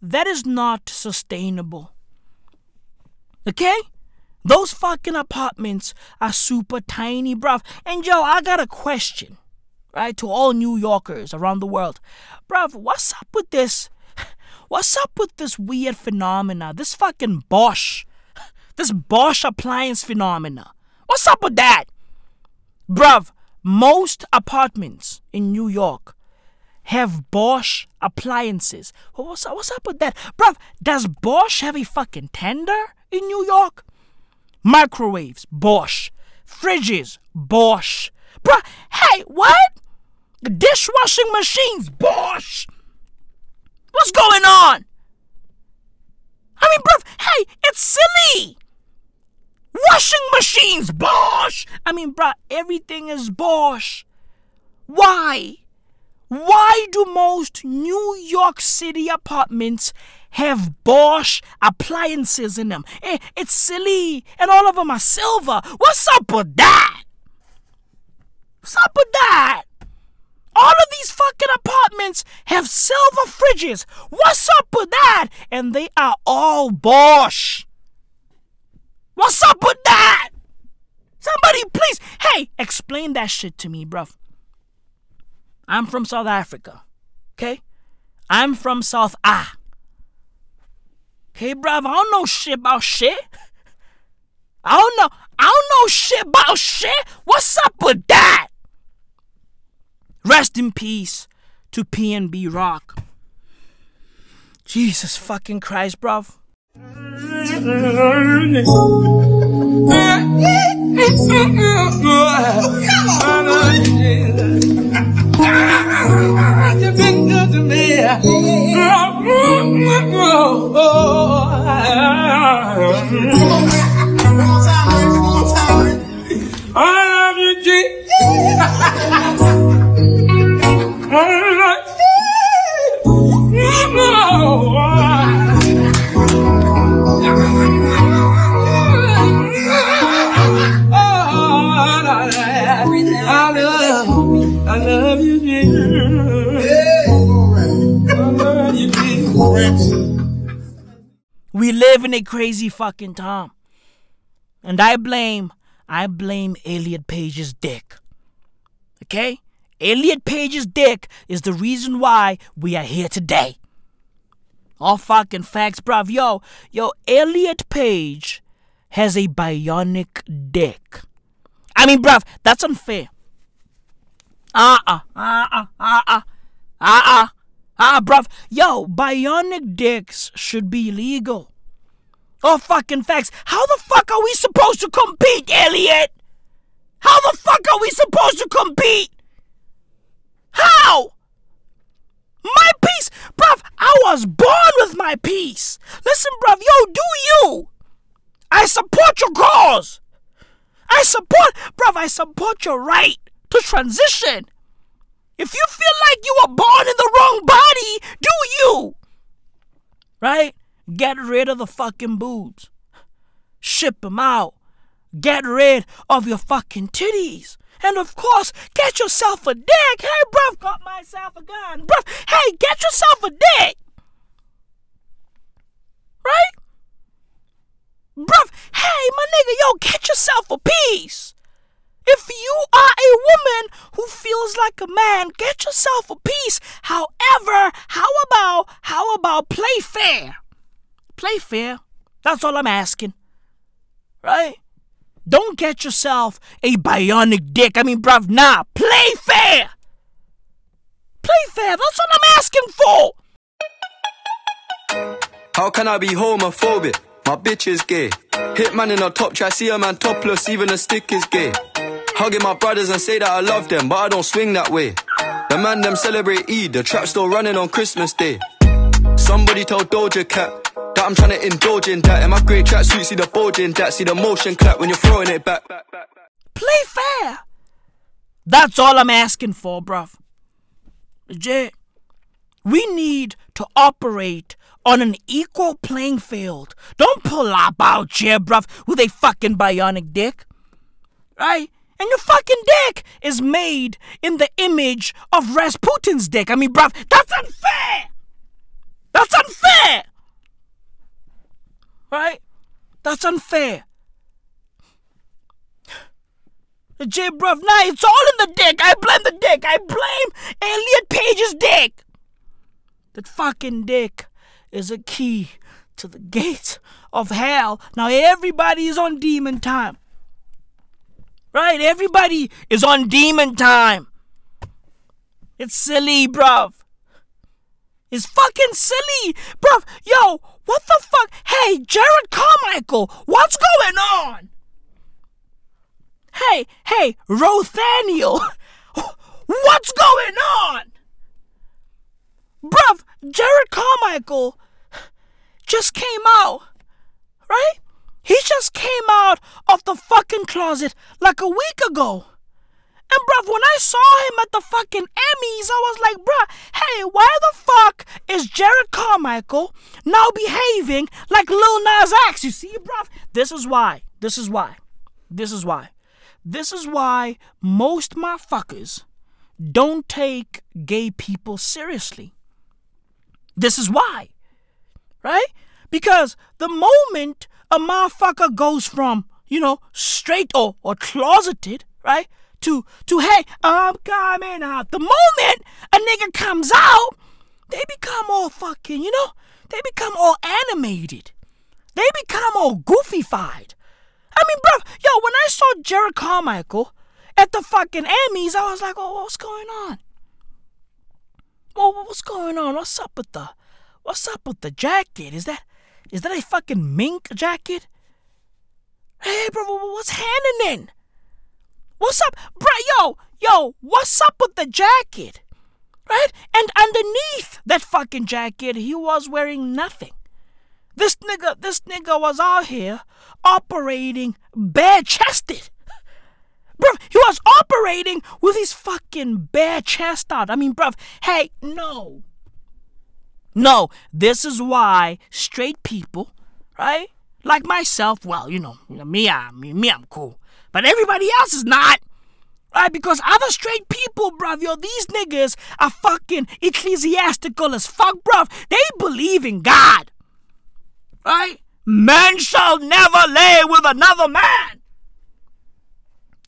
That is not sustainable. Okay? Those fucking apartments are super tiny, bruv. And yo, I got a question, right, to all New Yorkers around the world. Bruv, what's up with this? What's up with this weird phenomena? This fucking Bosch. This Bosch appliance phenomena. What's up with that? Bruv, most apartments in New York have Bosch appliances. What's, what's up with that? Bruv, does Bosch have a fucking tender in New York? Microwaves, Bosch. Fridges, Bosch. Bruh, hey, what? The dishwashing machines, Bosch. What's going on? I mean, bruv, hey, it's silly. Washing machines, Bosch. I mean, bruh, everything is Bosch. Why? Why do most New York City apartments have Bosch appliances in them? Eh, It's silly, and all of them are silver. What's up with that? What's up with that? All of these fucking apartments have silver fridges. What's up with that? And they are all Bosch. What's up with that? Somebody please, hey, explain that shit to me, bruv. I'm from South Africa. Okay? I'm from South Ah. Okay, bruv, I don't know shit about shit. I don't know. I don't know shit about shit. What's up with that? Rest in peace to PNB Rock. Jesus fucking Christ, me. I love you, G. We live in a crazy fucking time. And I blame, I blame Elliot Page's dick. Okay? Elliot Page's dick is the reason why we are here today. All fucking facts, bruv. Yo, yo, Elliot Page has a bionic dick. I mean, bruv, that's unfair. Uh uh, uh uh, uh uh, uh, bruv. Yo, bionic dicks should be legal. All fucking facts. How the fuck are we supposed to compete, Elliot? How the fuck are we supposed to compete? How? My piece, bruv. I was born with my piece. Listen, bruv. Yo, do you? I support your cause. I support, bruv. I support your right to transition. If you feel like you were born in the wrong body, do you? Right? Get rid of the fucking boobs. Ship them out. Get rid of your fucking titties. And of course, get yourself a dick. Hey, bruv, got myself a gun. Bruv, hey, get yourself a dick. Right? Bruv, hey, my nigga, yo, get yourself a piece. If you are a woman who feels like a man, get yourself a piece. However, how about, how about play fair? Play fair. That's all I'm asking. Right? Don't get yourself a bionic dick. I mean, bruv, nah. Play fair. Play fair. That's what I'm asking for. How can I be homophobic? My bitch is gay. Hitman in a top try, see a man topless, even a stick is gay. Hugging my brothers and say that I love them, but I don't swing that way. The man them celebrate Eid, the trap still running on Christmas Day. Somebody told Doja Cat that I'm trying to indulge in that. In my great tracksuit, see the bulge in that, see the motion clap when you're throwing it back. Play fair. That's all I'm asking for, bruv. Legit. We need to operate on an equal playing field. Don't pull up out here, bruv, with a fucking bionic dick. Right? And your fucking dick is made in the image of Rasputin's dick. I mean, bruv, that's unfair! That's unfair! Right? That's unfair. J, bruv, nah, it's all in the dick. I blame the dick. I blame Elliot Page's dick. That fucking dick is a key to the gates of hell. Now everybody is on demon time. Right? Everybody is on demon time. It's silly, bruv. It's fucking silly. Bruv, yo, what the fuck? Hey, Jerrod Carmichael, what's going on? Hey, hey, Rothaniel, what's going on? Bruv, Jerrod Carmichael just came out, right? He just came out of the fucking closet like a week ago. And bruv, when I saw him at the fucking Emmys, I was like, bruh, hey, why the fuck is Jerrod Carmichael now behaving like Lil Nas X? You see, bruv? This is why. This is why. This is why. This is why most motherfuckers don't take gay people seriously. This is why. Right? Because the moment a motherfucker goes from, you know, straight or, or closeted, right? To to hey, I'm coming out. The moment a nigga comes out, they become all fucking, you know, they become all animated. They become all goofyfied. I mean, bro, yo, when I saw Jerrod Carmichael at the fucking Emmys, I was like, oh, what's going on? Well, what's going on? What's up with the what's up with the jacket? Is that is that a fucking mink jacket? Hey, bro, what's happening? What's up, bro? Yo, yo, what's up with the jacket? Right? And underneath that fucking jacket, he was wearing nothing. This nigga, this nigga was out here operating bare chested. Bruv, he was operating with his fucking bare chest out. I mean, bruv, hey, no. No, this is why straight people, right? Like myself, well, you know, me, I, me, me, I'm cool. But everybody else is not. Right, because other straight people, bruv, yo, these niggas are fucking ecclesiastical as fuck, bruv. They believe in God. Right? Man shall never lay with another man.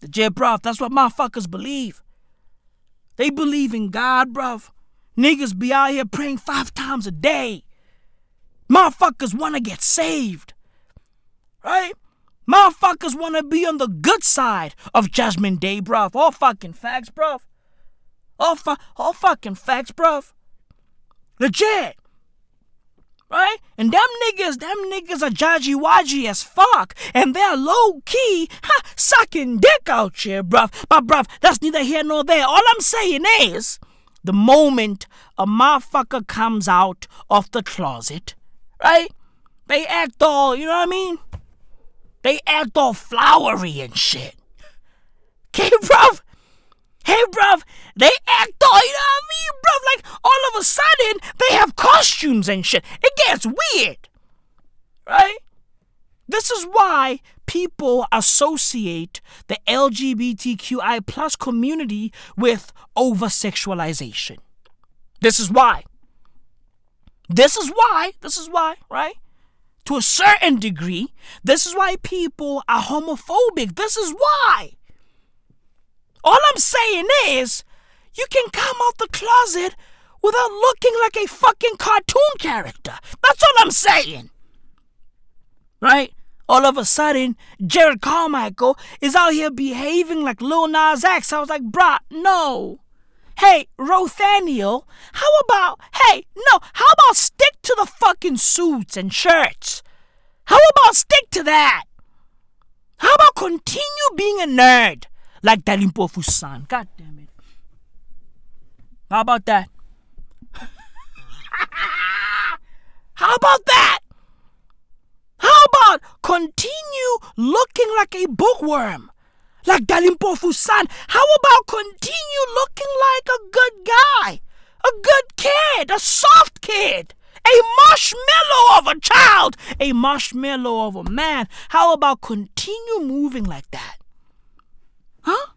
The J, bruv, that's what motherfuckers believe. They believe in God, bruv. Niggas be out here praying five times a day. Motherfuckers wanna get saved. Right? Motherfuckers want to be on the good side of Judgment Day, bruv. All fucking facts, bruv. All, fu- all fucking facts, bruv. Legit. Right? And them niggas, them niggas are judgy wadgy as fuck. And they're low key, ha, sucking dick out here, bruv. But, bruv, that's neither here nor there. All I'm saying is, the moment a motherfucker comes out of the closet, right? They act all, you know what I mean? They act all flowery and shit. Okay, bruv? Hey, bruv, they act all, you know what I mean, bruv? Like, all of a sudden, they have costumes and shit. It gets weird. Right? This is why people associate the LGBTQI plus community with over sexualization. This is why. This is why. This is why, right? To a certain degree. This is why people are homophobic. This is why. All I'm saying is, you can come out the closet without looking like a fucking cartoon character. That's all I'm saying. Right? All of a sudden, Jerrod Carmichael is out here behaving like Lil Nas X. I was like, bruh, no. Hey, Rothaniel, how about, hey, no, how about stick to the fucking suits and shirts? How about stick to that? How about continue being a nerd like Dali Mpofu san? God damn it. How about that? How about that? How about continue looking like a bookworm? Like Dali Mpofu san? How about continue looking like a good guy? A good kid, a soft kid, a marshmallow of a child, a marshmallow of a man. How about continue moving like that? Huh?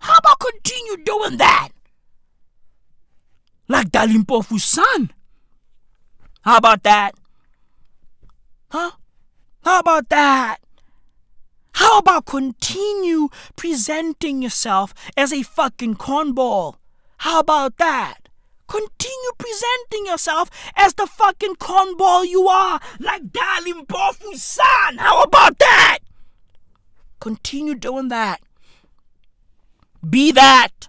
How about continue doing that? Like Dali Mpofu son. How about that? Huh? How about that? How about continue presenting yourself as a fucking cornball? How about that? Continue presenting yourself as the fucking cornball you are, like Dali Mpofu san. How about that? Continue doing that. Be that.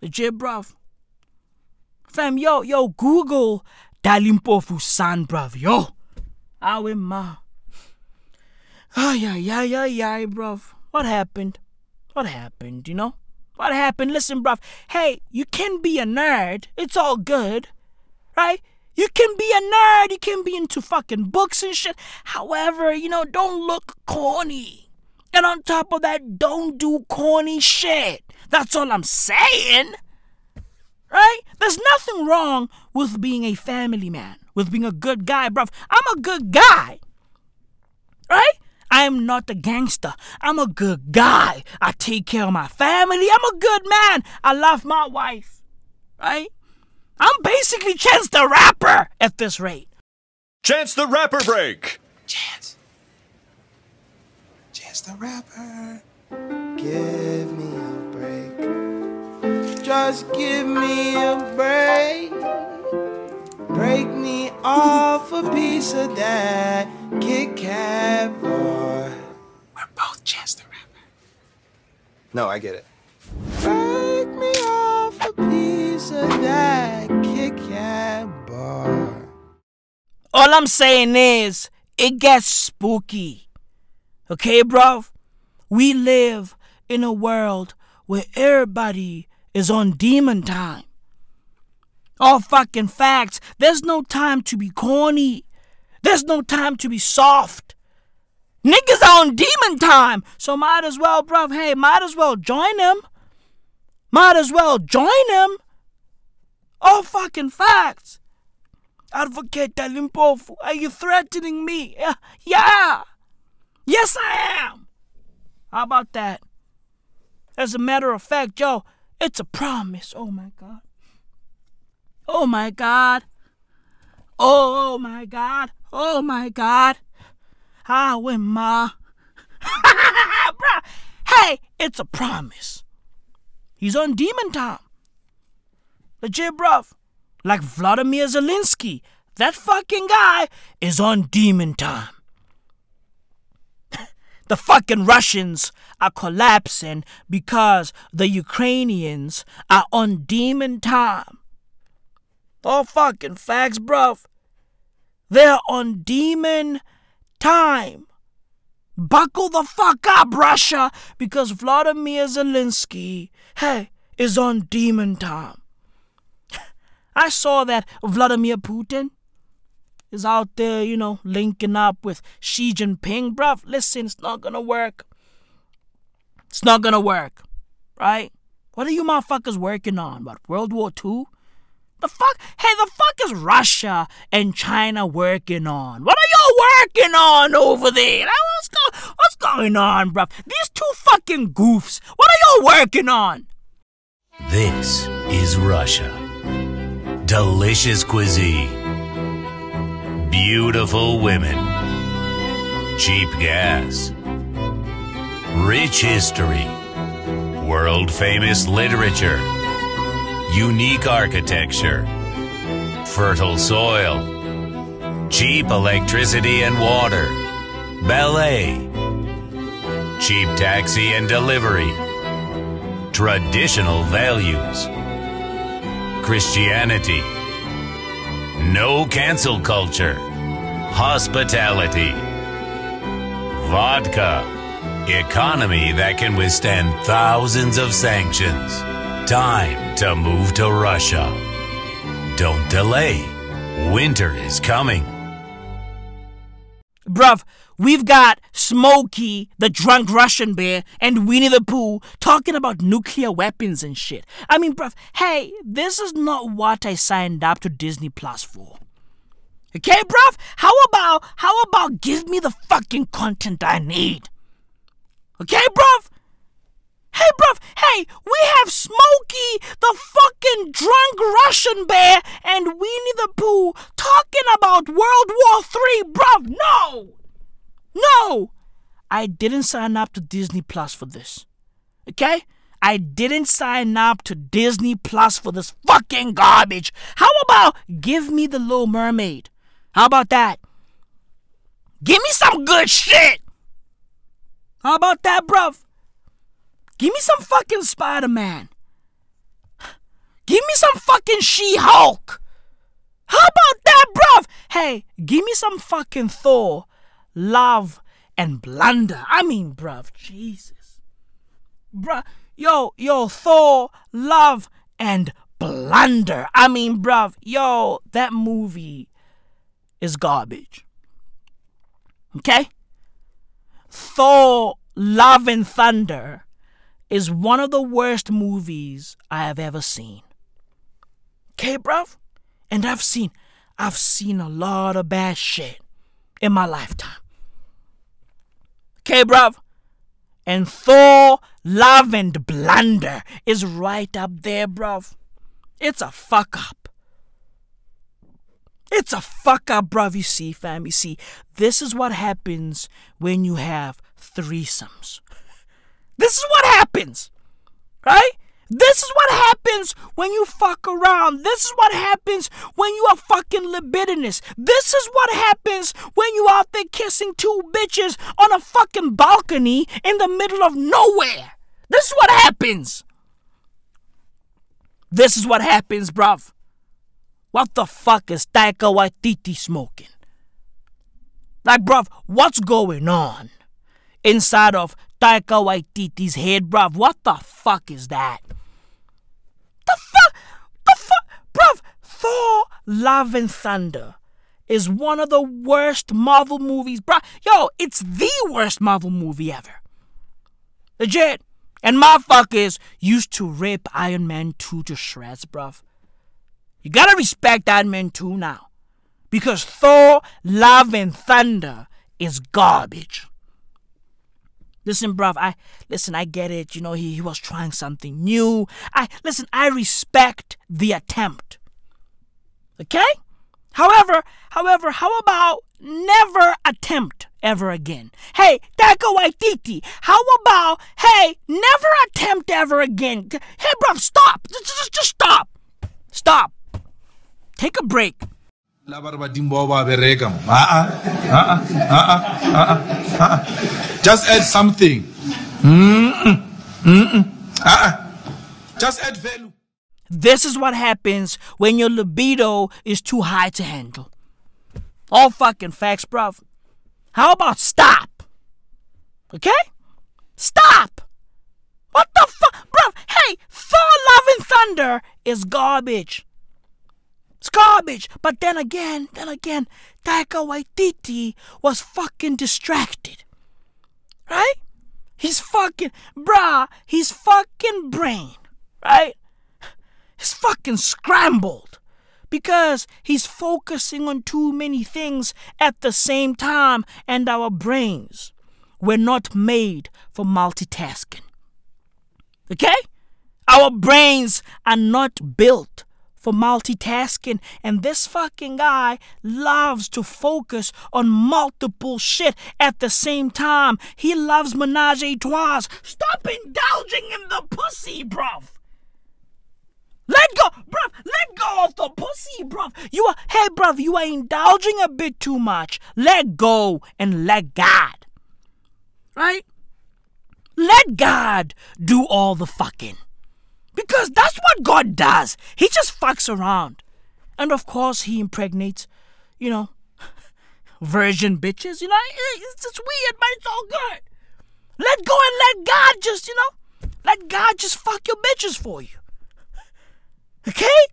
Legit, bruv. Fam, yo, yo, Google Dali Mpofu san, bruv. Yo. Awe ma. Ay, ay, ay, ay, ay, bruv. What happened? What happened, you know? What happened? Listen, bruv. Hey, you can be a nerd. It's all good. Right? You can be a nerd. You can be into fucking books and shit. However, you know, don't look corny. And on top of that, don't do corny shit. That's all I'm saying. Right? There's nothing wrong with being a family man, with being a good guy, bruv. I'm a good guy. Right? I am not a gangster. I'm a good guy. I take care of my family. I'm a good man. I love my wife. Right? I'm basically Chance the Rapper at this rate. Chance the Rapper break. Chance. Chance the Rapper. Give me a break. Just give me a break. Break me off a piece of that Kit Kat bar. We're both Chance the Rapper. No, I get it. Break me off a piece of that Kit Kat bar. All I'm saying is, it gets spooky. Okay, bruv? We live in a world where everybody is on demon time. All fucking facts. There's no time to be corny. There's no time to be soft. Niggas on demon time. So might as well, bruv, hey, might as well join them. Might as well join them. All fucking facts. Advocate Limpofu, are you threatening me? Yeah. yeah. Yes, I am. How about that? As a matter of fact, Joe, it's a promise. Oh my God. Oh my God. Oh my God. Oh my God. Ah, when ma. hey, it's a promise. He's on demon time. Legit, bruv. Like Vladimir Zelensky. That fucking guy is on demon time. the fucking Russians are collapsing because the Ukrainians are on demon time. All fucking facts, bruv. They're on demon time. Buckle the fuck up, Russia, because Vladimir Zelensky, hey, is on demon time. I saw that Vladimir Putin is out there, you know, linking up with Xi Jinping. Bruv, listen, it's not gonna work. It's not gonna work, right? What are you motherfuckers working on? What, World War II? The fuck? Hey, the fuck is Russia and China working on? What are y'all working on over there? What's, go- what's going on, bruv? These two fucking goofs. What are y'all working on? This is Russia. Delicious cuisine. Beautiful women. Cheap gas. Rich history. World famous literature. Unique architecture. Fertile soil. Cheap electricity and water. Ballet. Cheap taxi and delivery. Traditional values. Christianity. No cancel culture. Hospitality. Vodka. Economy that can withstand thousands of sanctions. Time to move to Russia. Don't delay. Winter is coming. Bruv, we've got Smokey, the drunk Russian bear, and Winnie the Pooh talking about nuclear weapons and shit. I mean, bruv, hey, this is not what I signed up to Disney Plus for. Okay, bruv? How about, how about give me the fucking content I need? Okay, bruv? Hey, bruv, hey, we have Smokey, the fucking drunk Russian bear, and Winnie the Pooh talking about World War III, bruv. No! No! I didn't sign up to Disney Plus for this. Okay? I didn't sign up to Disney Plus for this fucking garbage. How about give me the Little Mermaid? How about that? Give me some good shit! How about that, bruv? Give me some fucking Spider Man. Give me some fucking She Hulk. How about that, bruv? Hey, give me some fucking Thor, Love, and Blunder. I mean, bruv, Jesus. Bruh, yo, yo, Thor, Love, and Blunder. I mean, bruv, yo, that movie is garbage. Okay? Thor, Love, and Thunder is one of the worst movies I have ever seen. Okay, bruv? And I've seen, I've seen a lot of bad shit in my lifetime. Okay, bruv? And Thor, Love, and Blunder is right up there, bruv. It's a fuck up. It's a fuck up, bruv. You see, fam. You see, this is what happens when you have threesomes. This is what happens, right? This is what happens when you fuck around. This is what happens when you are fucking libidinous. This is what happens when you out there kissing two bitches on a fucking balcony in the middle of nowhere. This is what happens. This is what happens, bruv. What the fuck is Taika Waititi smoking? Like, bruv, what's going on? inside of Taika Waititi's head, bruv. What the fuck is that? The fuck? The fuck? Bruv, Thor Love and Thunder is one of the worst Marvel movies, bruv. Yo, it's the worst Marvel movie ever. Legit. And motherfuckers used to rip Iron Man 2 to shreds, bruv. You gotta respect Iron Man 2 now. Because Thor, Love, and Thunder is garbage. Listen, bruv, I listen, I get it. You know, he, he was trying something new. I listen, I respect the attempt. Okay? However, however, how about never attempt ever again? Hey, Taika Waititi, how about hey, never attempt ever again? Hey, bruv, stop. Just, just, just stop. Stop. Take a break. Badimo bao ba bereka mo. Ah, ah, ah, just add something mm-mm, ah, ah. just add value This is what happens when your libido is too high to handle. All fucking facts, bruv. How about stop? Okay? Stop! What the fuck? Bruv, hey, Thor Love and Thunder is garbage. It's garbage. But then again, then again, Taika Waititi was fucking distracted. Right? He's fucking, bruh, his fucking brain, right? He's fucking scrambled because he's focusing on too many things at the same time, and our brains were not made for multitasking. Okay? Our brains are not built for multitasking, and this fucking guy loves to focus on multiple shit at the same time. He loves menage a trois. Stop indulging in the pussy, bruv. Let go, bruv. Let go of the pussy, bruv. You are, hey, bruv, you are indulging a bit too much. Let go and let God. Right? Let God do all the fucking. Because that's what God does. He just fucks around. And of course, he impregnates, you know, virgin bitches. You know, it's just weird, but it's all good. Let go and let God just, you know, let God just fuck your bitches for you. Okay?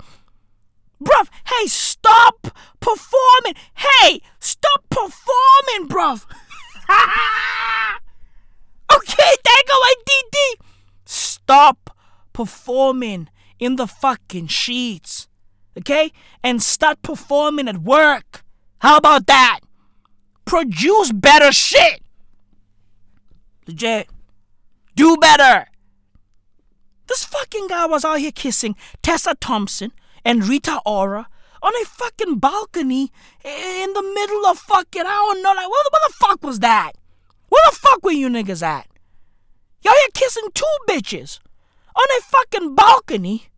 Bruv, hey, stop performing. Hey, stop performing, bruv. okay, Taika Waititi. Stop performing in the fucking sheets. Okay? And start performing at work. How about that? Produce better shit. Legit. Do better. This fucking guy was out here kissing Tessa Thompson and Rita Ora on a fucking balcony in the middle of fucking, I don't know, like, what, what the fuck was that? Where the fuck were you niggas at? Y'all here kissing two bitches on a fucking balcony,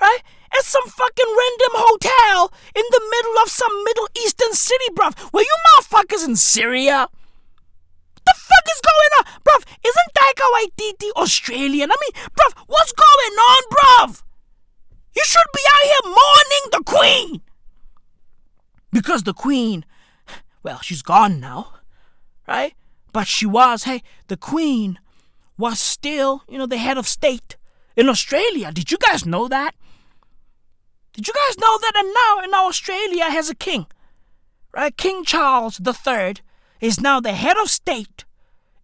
right? At some fucking random hotel in the middle of some Middle Eastern city, bruv. Were you motherfuckers in Syria? What the fuck is going on? Bruv, isn't Taika Waititi Australian? I mean, bruv, what's going on, bruv? You should be out here mourning the Queen. Because the Queen, well, she's gone now, right? But she was, hey, the Queen was still, you know, the head of state in Australia. Did you guys know that? Did you guys know that? And now, now Australia has a king, right? King Charles III is now the head of state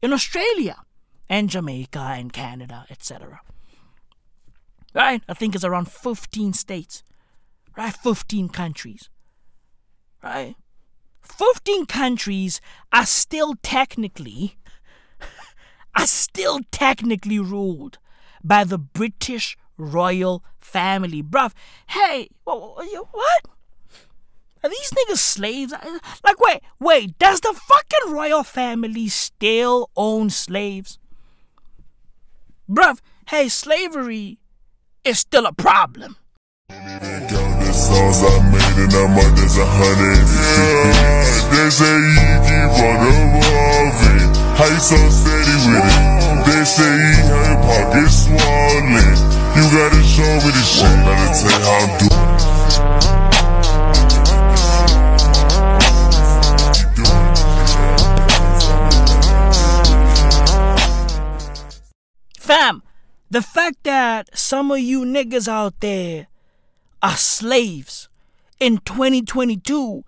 in Australia and Jamaica and Canada, etc. Right? I think it's around 15 states, right? 15 countries, right? 15 countries are still technically are still technically ruled by the British royal family. Bruv, hey, what? Are these niggas slaves? Like, wait, wait, does the fucking royal family still own slaves? Bruv, hey, slavery is still a problem songs I made and I'm there's a They say you keep on evolving How you so steady with it? They say pocket swollen. You gotta show me this shit, gotta tell how I'm doing. Fam, the fact that some of you niggas out there are slaves in 2022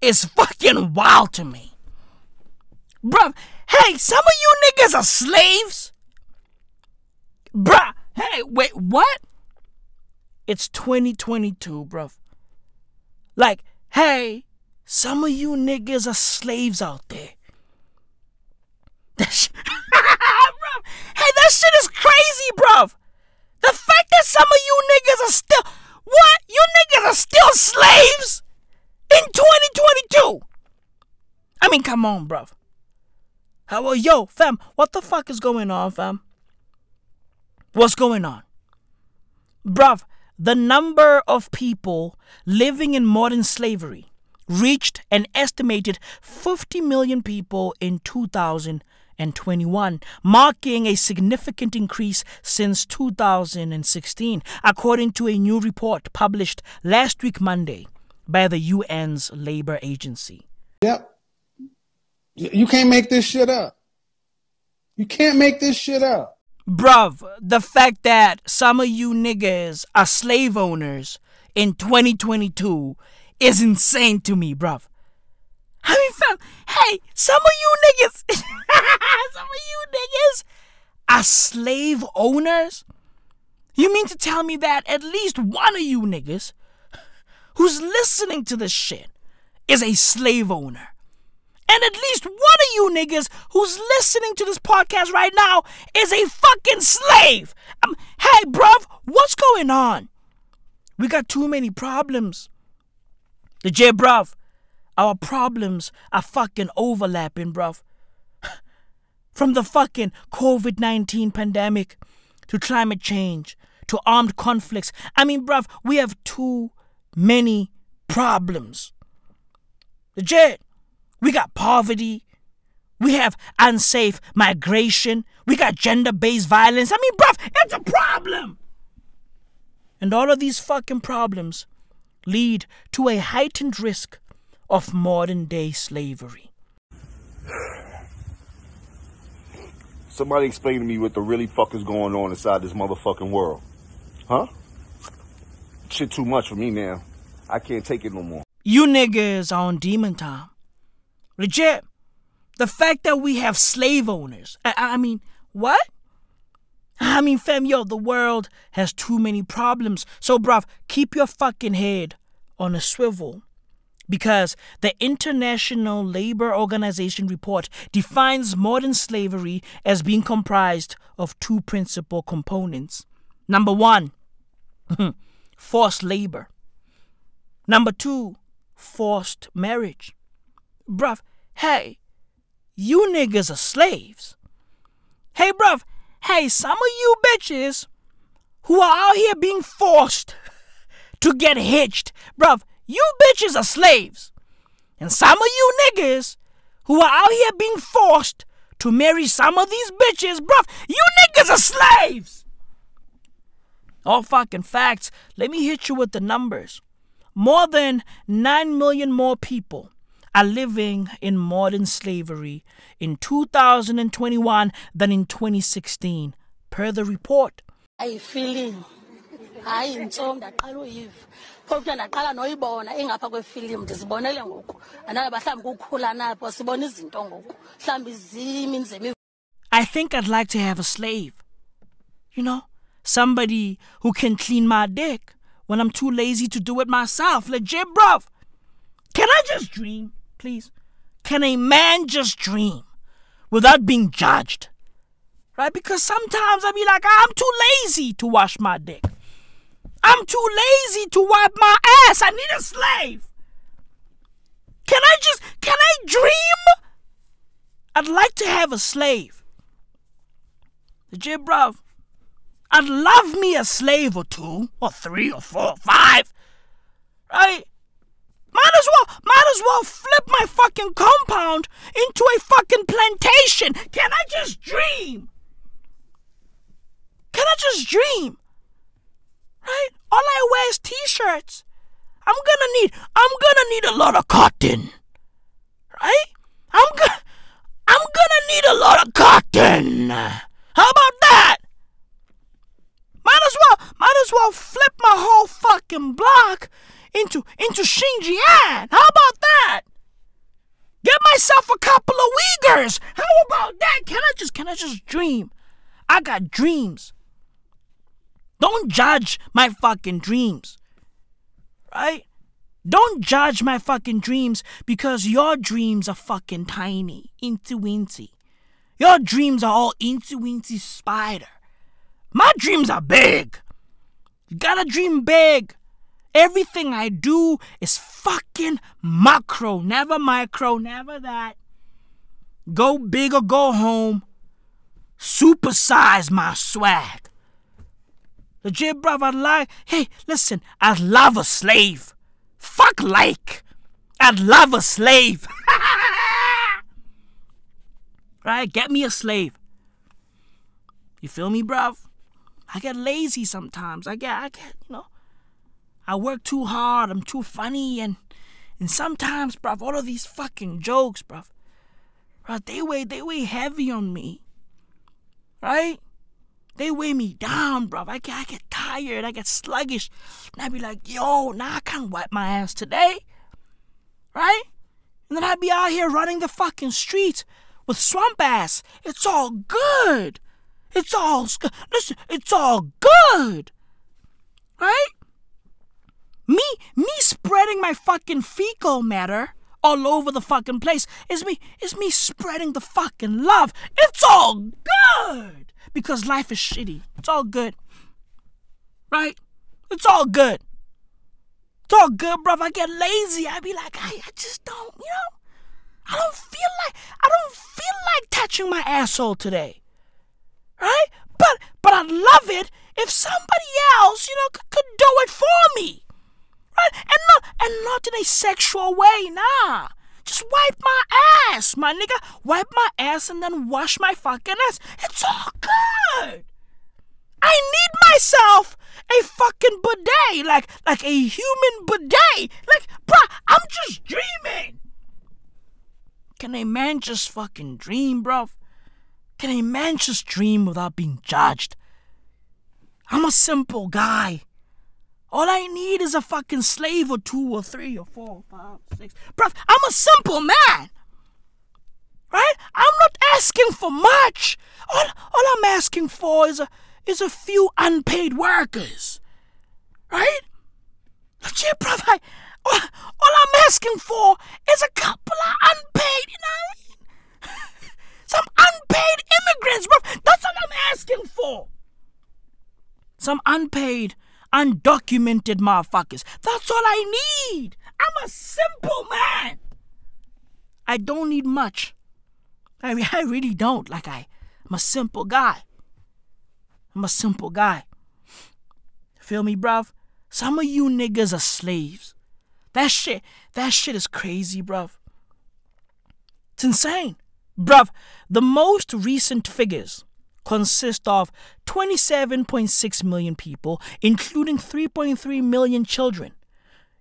is fucking wild to me. Bruh, hey, some of you niggas are slaves? Bruh, hey, wait, what? It's 2022, bruv. Like, hey, some of you niggas are slaves out there. Bruv, hey, that shit is crazy, bruv. The fact that some of you niggas are still, what? You niggas are still slaves in 2022. I mean, come on, bruv. How well, yo, fam, what the fuck is going on, fam? What's going on? Bruv, the number of people living in modern slavery reached an estimated 50 million people in 2021, marking a significant increase since 2016, according to a new report published last week, Monday, by the UN's labor agency. Yep. You can't make this shit up. You can't make this shit up. Bruv, the fact that some of you niggas are slave owners in 2022 is insane to me, bruv. I mean, fam, hey, some of you niggas, some of you niggas are slave owners? You mean to tell me that at least one of you niggas who's listening to this shit is a slave owner? And at least one of you niggas who's listening to this podcast right now is a fucking slave. Um, hey, bruv, what's going on? We got too many problems. The J, bruv, our problems are fucking overlapping, bruv. From the fucking COVID 19 pandemic to climate change to armed conflicts. I mean, bruv, we have too many problems. J, we got poverty. We have unsafe migration. We got gender based violence. I mean, bruv, it's a problem. And all of these fucking problems lead to a heightened risk of modern day slavery. Somebody explain to me what the really fuck is going on inside this motherfucking world. Huh? Shit too much for me now. I can't take it no more. You niggas are on demon time. Legit. The fact that we have slave owners. I, I mean, what? I mean, fam, yo, the world has too many problems. So, bruv, keep your fucking head on a swivel. Because the International Labor Organization report defines modern slavery as being comprised of two principal components. Number one, forced labor. Number two, forced marriage. Bruv, hey, you niggas are slaves. Hey, bruv, hey, some of you bitches who are out here being forced to get hitched, bruv, you bitches are slaves. And some of you niggas who are out here being forced to marry some of these bitches, bruv, you niggas are slaves. All fucking facts. Let me hit you with the numbers. More than 9 million more people are living in modern slavery in 2021 than in 2016, per the report. ayifilimu hayi ndaqala uyiva phofu ke ndaqala noyibona ingapha kwefilimu ndizibonele ngoku kukhula napho sibona izinto ngoku mhlawumbi I think I'd like to have a slave. You know, somebody who can clean my dick when I'm too lazy to do it myself. Legit, bruv. Can I just dream, please? Can a man just dream without being judged? Right? Because sometimes I be like, I'm too lazy to wash my dick. I'm too lazy to wipe my ass. I need a slave. Can I just, can I dream? I'd like to have a slave. Legit, bruv. I'd love me a slave or two, or three, or four, or five. Right? Might as well, might as well flip my fucking compound into a fucking plantation. Can I just dream? Can I just dream? Right? All I wear is t-shirts. I'm gonna need, I'm gonna need a lot of cotton. Right? I'm gonna, I'm gonna need a lot of cotton. How about that? Might as well might as well flip my whole fucking block into into Xinjiang. How about that? Get myself a couple of Uyghurs. How about that? Can I just can I just dream? I got dreams. Don't judge my fucking dreams. Right? Don't judge my fucking dreams because your dreams are fucking tiny, wincy. Your dreams are all wincy spider. My dreams are big. You gotta dream big. Everything I do is fucking macro, never micro, never that. Go big or go home. Supersize my swag. Legit, bruv, I'd like, hey, listen, I'd love a slave. Fuck like. I'd love a slave. right? Get me a slave. You feel me, bruv? I get lazy sometimes. I get, I get, you know, I work too hard. I'm too funny, and and sometimes, bruv, all of these fucking jokes, bruv, bruv, they weigh, they weigh heavy on me, right? They weigh me down, bruv. I get, I get tired. I get sluggish, and I be like, yo, nah, I can't wipe my ass today, right? And then I'd be out here running the fucking streets with swamp ass. It's all good. It's all listen. It's all good, right? Me, me spreading my fucking fecal matter all over the fucking place is me, is me spreading the fucking love. It's all good because life is shitty. It's all good, right? It's all good. It's all good, bro. If I get lazy. I be like, I, I just don't, you know. I don't feel like I don't feel like touching my asshole today right? But but I'd love it if somebody else, you know, could, could do it for me, right? And not and not in a sexual way, nah. Just wipe my ass, my nigga. Wipe my ass and then wash my fucking ass. It's all good. I need myself a fucking bidet, like like a human bidet. Like, bruh, I'm just dreaming. Can a man just fucking dream, bruv? Can a man just dream without being judged? I'm a simple guy. All I need is a fucking slave or two or three or four or five, or six. Bruv, I'm a simple man. Right? I'm not asking for much. All, all I'm asking for is a is a few unpaid workers. Right? Legit, bruv, I, all, all I'm asking for is a couple of unpaid, you know some unpaid immigrants, bro. That's all I'm asking for. Some unpaid, undocumented motherfuckers. That's all I need. I'm a simple man. I don't need much. I I really don't. Like I, I'm a simple guy. I'm a simple guy. Feel me, bruv? Some of you niggas are slaves. That shit, that shit is crazy, bruv. It's insane. Bruv, the most recent figures consist of 27.6 million people, including 3.3 million children,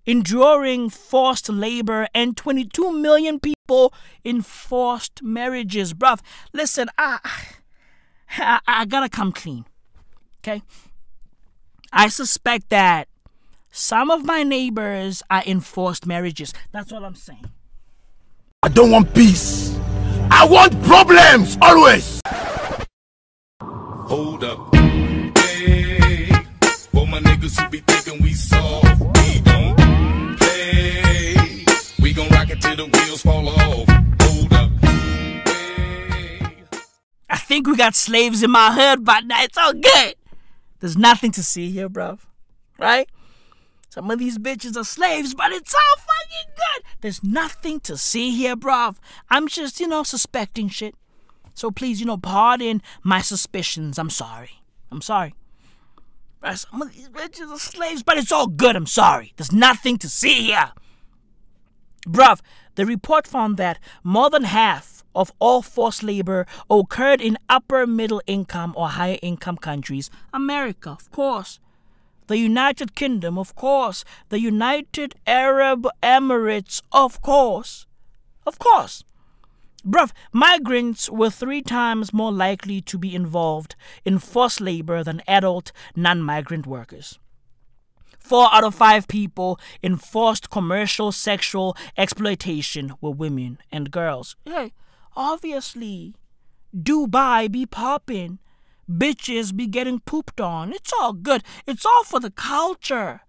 enduring forced labor, and 22 million people in forced marriages. Bruv, listen, I, I, I gotta come clean. Okay? I suspect that some of my neighbors are in forced marriages. That's all I'm saying. I don't want peace. I want problems always. Hold up. Hey, for my niggas who be thinking we soft, we don't play. We gon' rock it till the wheels fall off. Hold up. I think we got slaves in my hood, but it's all good. There's nothing to see here, bruv. Right? Some of these bitches are slaves, but it's all fucking good. There's nothing to see here, bruv. I'm just, you know, suspecting shit. So please, you know, pardon my suspicions. I'm sorry. I'm sorry. Some of these bitches are slaves, but it's all good. I'm sorry. There's nothing to see here. Bruv, the report found that more than half of all forced labor occurred in upper middle income or higher income countries. America, of course the United Kingdom, of course, the United Arab Emirates, of course. Of course. Bruv, migrants were three times more likely to be involved in forced labor than adult non migrant workers. Four out of five people in forced commercial sexual exploitation were women and girls. Hey, obviously, Dubai be popping. Bitches be getting pooped on. It's all good. It's all for the culture.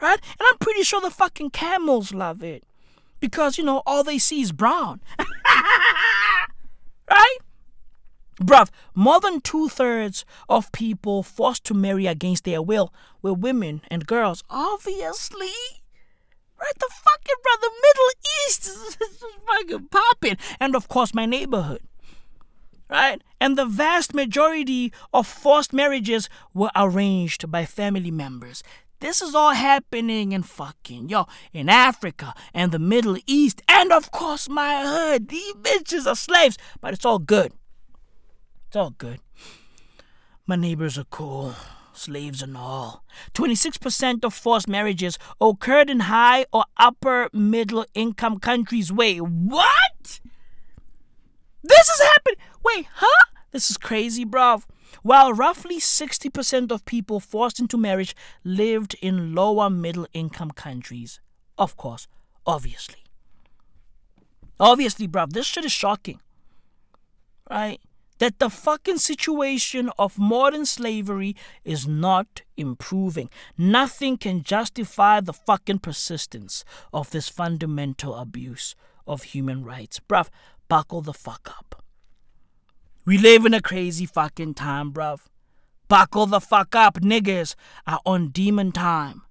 Right? And I'm pretty sure the fucking camels love it. Because, you know, all they see is brown. right? Bruv, more than two thirds of people forced to marry against their will were women and girls. Obviously. Right? The fucking brother, Middle East is fucking popping. And of course, my neighborhood. Right? And the vast majority of forced marriages were arranged by family members. This is all happening in fucking, yo, in Africa and the Middle East. And of course, my hood. These bitches are slaves. But it's all good. It's all good. My neighbors are cool, slaves and all. 26% of forced marriages occurred in high or upper middle income countries. Wait, what? This is happening. Wait, huh? This is crazy, bruv. While roughly 60% of people forced into marriage lived in lower middle income countries. Of course, obviously. Obviously, bruv, this shit is shocking. Right? that the fucking situation of modern slavery is not improving. Nothing can justify the fucking persistence of this fundamental abuse of human rights. Bruv, buckle the fuck up. We live in a crazy fucking time, bruv. Buckle the fuck up. Niggas are on demon time.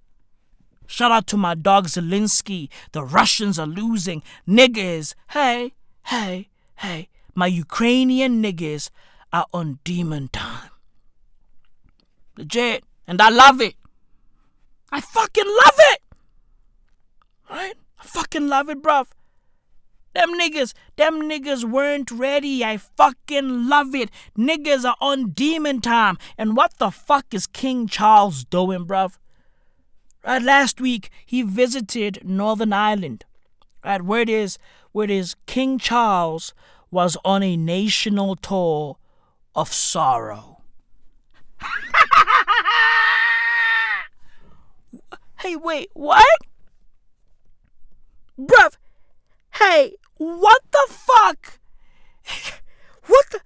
Shout out to my dog Zelensky. The Russians are losing. Niggas, hey, hey, hey my Ukrainian niggas are on demon time. Legit. And I love it. I fucking love it. Right? I fucking love it, bruv. Them niggas, them niggas weren't ready. I fucking love it. Niggas are on demon time. And what the fuck is King Charles doing, bruv? Right, last week he visited Northern Ireland. Right, where it is, where it is King Charles was on a national tour of sorrow. hey, wait, what? Bruv, hey, what the fuck? what the.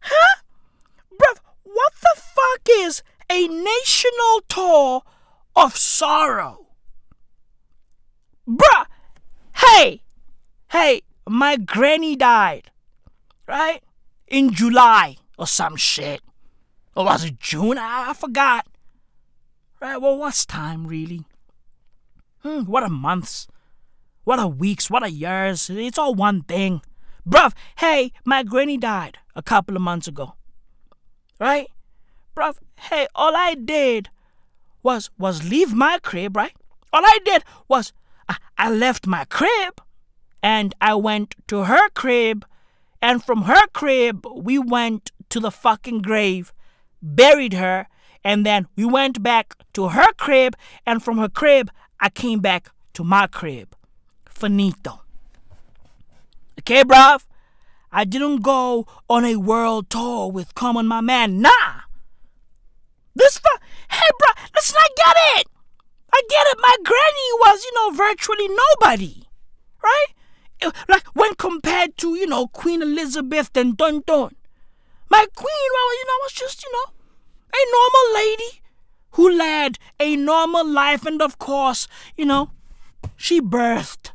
Huh? Bruv, what the fuck is a national tour of sorrow? Bruh, hey, hey, my granny died right? In July or some shit. Or was it June? I, I forgot. Right? Well, what's time really? Hmm, what a months. What a weeks. What a years. It's all one thing. Bruv, hey, my granny died a couple of months ago. Right? Bruv, hey, all I did was was leave my crib, right? All I did was I, I left my crib and I went to her crib and from her crib, we went to the fucking grave, buried her, and then we went back to her crib, and from her crib, I came back to my crib. Finito. Okay, bruv? I didn't go on a world tour with Common My Man. Nah! This fu- Hey, bruh, let's not get it! I get it. My granny was, you know, virtually nobody. Right? Eh, like when compared to you know Queen Elizabeth and Don Don. My queen, well, you know, was just you know a normal lady who led a normal life, and of course, you know, she birthed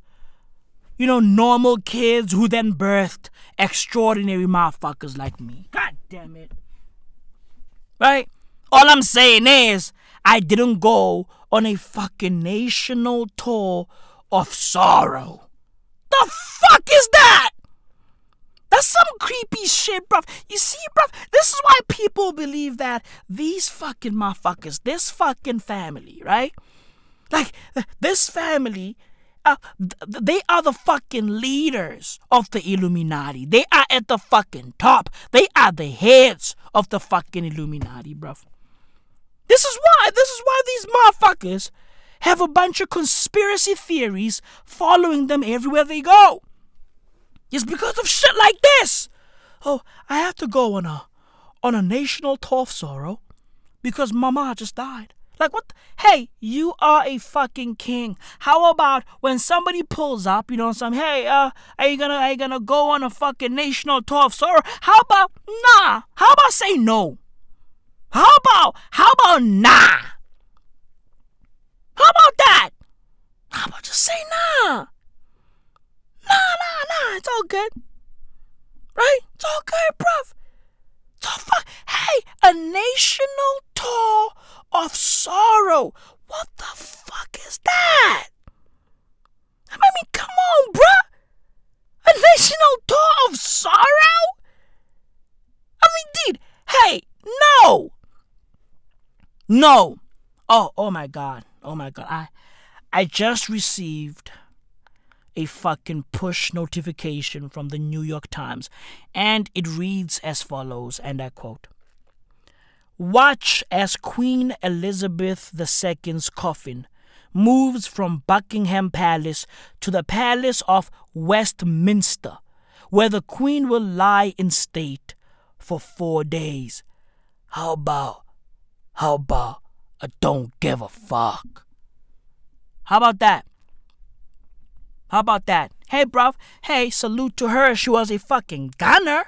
you know normal kids who then birthed extraordinary motherfuckers like me. God damn it! Right? All I'm saying is, I didn't go on a fucking national tour of sorrow. The fuck is that? That's some creepy shit, bruv. You see, bruv, this is why people believe that these fucking motherfuckers, this fucking family, right? Like, this family, uh, they are the fucking leaders of the Illuminati. They are at the fucking top. They are the heads of the fucking Illuminati, bruv. This is why, this is why these motherfuckers have a bunch of conspiracy theories following them everywhere they go. It's because of shit like this. Oh, I have to go on a on a national tour of sorrow because mama just died. Like what? Hey, you are a fucking king. How about when somebody pulls up, you know, some hey, uh, are you gonna are you gonna go on a fucking national tour of sorrow? How about nah? How about say no? How about how about nah? How about that? How about just say nah? Nah, nah, nah. It's all good. Right? It's all good, bruv. All fun. Hey, a national tour of sorrow. What the fuck is that? I mean, come on, bruh. A national tour of sorrow? I mean, dude, hey, no. No. Oh, oh my god. Oh my god. I I just received a fucking push notification from the New York Times, and it reads as follows, and I quote Watch as Queen Elizabeth II's coffin moves from Buckingham Palace to the Palace of Westminster, where the Queen will lie in state for four days. How about, how about a don't give a fuck? How about that? How about that? Hey, bruv. Hey, salute to her. She was a fucking gunner,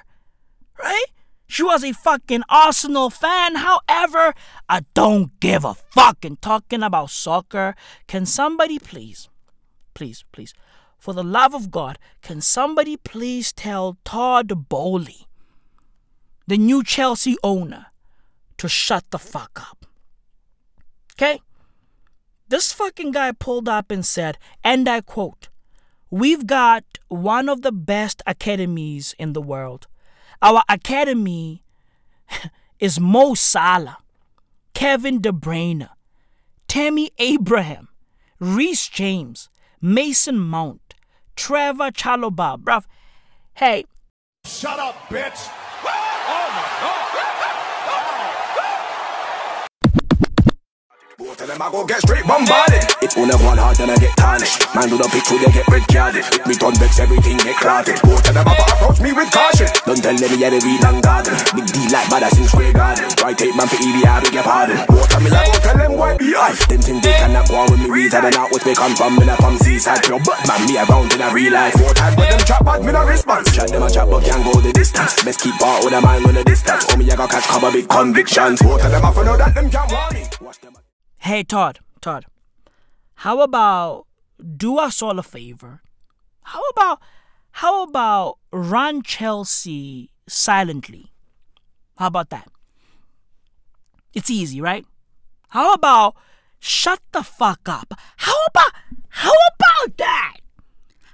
right? She was a fucking Arsenal fan. However, I don't give a fucking talking about soccer, can somebody please, please, please, for the love of God, can somebody please tell Todd Boehly, the new Chelsea owner, to shut the fuck up? Okay? This fucking guy pulled up and said, and I quote, We've got one of the best academies in the world. Our academy is Mo Salah, Kevin De Bruyne, Tammy Abraham, Reece James, Mason Mount, Trevoh Chalobah. Bruv, hey. Shut up, bitch! Both of them I go get straight bombarded. If one of one hard, then I get tarnished. Man do the pick they get red carded. Me done vex everything get clotted. Both of them have approach me with caution. Don't tell them yeah they read and garden. Big D like bad in square garden. Try take man for EDI, beg your pardon. Both of me like go tell them why be I. Them think they cannot go on with me. I don't know what they come from. Me not from seaside pure, but man me around in a real life. Four times but them chat bad, me no response. Chat them a chat but can't go the distance. Best keep out with a mind on the distance. Oh me I got catch cover big convictions. Both of them have to know that them can't warn me. Watch them. Hey, Todd, Todd, how about do us all a favor? How about how about run Chelsea silently? How about that? It's easy, right? How about shut the fuck up? How about how about that?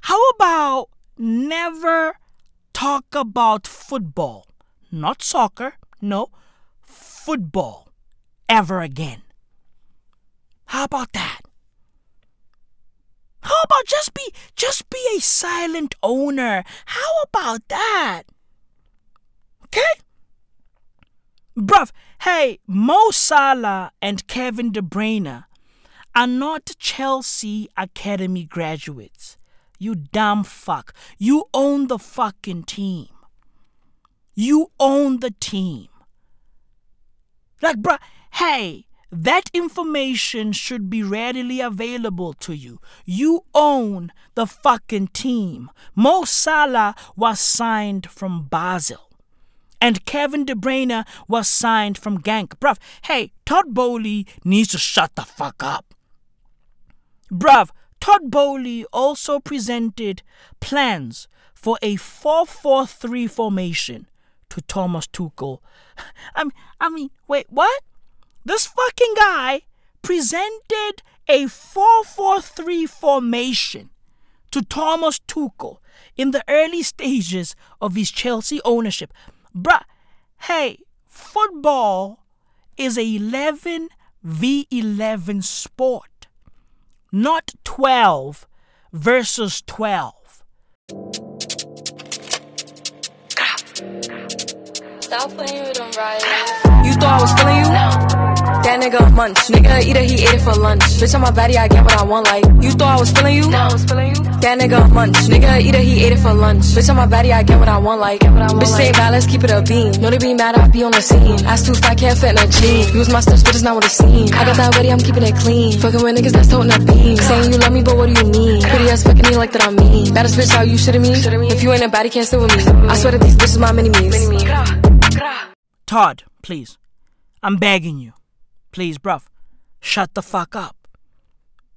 How about never talk about football? Not soccer, no, football ever again. How about that? How about just be just be a silent owner? How about that? Okay? Bruv, hey, Mo Salah and Kevin De Bruyne are not Chelsea Academy graduates. You dumb fuck. You own the fucking team. You own the team. Like, bruh, hey, that information should be readily available to you. You own the fucking team. Mo Salah was signed from Basel. And Kevin De Bruyne was signed from Genk. Bruv, hey, Todd Boehly needs to shut the fuck up. Bruv, Todd Boehly also presented plans for a 4-4-3 formation to Thomas Tuchel. I mean, I mean, wait, what? This fucking guy presented a 4-4-3 formation to Thomas Tuchel in the early stages of his Chelsea ownership. Bruh, hey, football is a 11 v 11 sport, not 12 versus 12. Stop playing with them, right? You thought I was feeling you? That nigga munch. Nigga eat it, he ate it for lunch. Bitch, on my body, I get what I want. Like, you thought I was feeling you? Now I was feeling you. That nigga munch. Nigga eat it, he ate it for lunch. Bitch, on my body, I get what I want. Like, bitch, say bad, let's keep it a beam. Know they be mad, I be on the scene. Ass too fat, can't fit in a jean. Use my steps, but it's not what it seems. I got that ready, I'm keeping it clean. Fucking with niggas that's toting a beam. Saying you love me, but what do you mean? Pretty ass fucking me like that I'm mean. Baddest bitch, how you shitting me? If you ain't a baddie, can't sit with me. I swear that these bitches my mini me's. Todd, please. I'm begging you. Please, bruv. Shut the fuck up.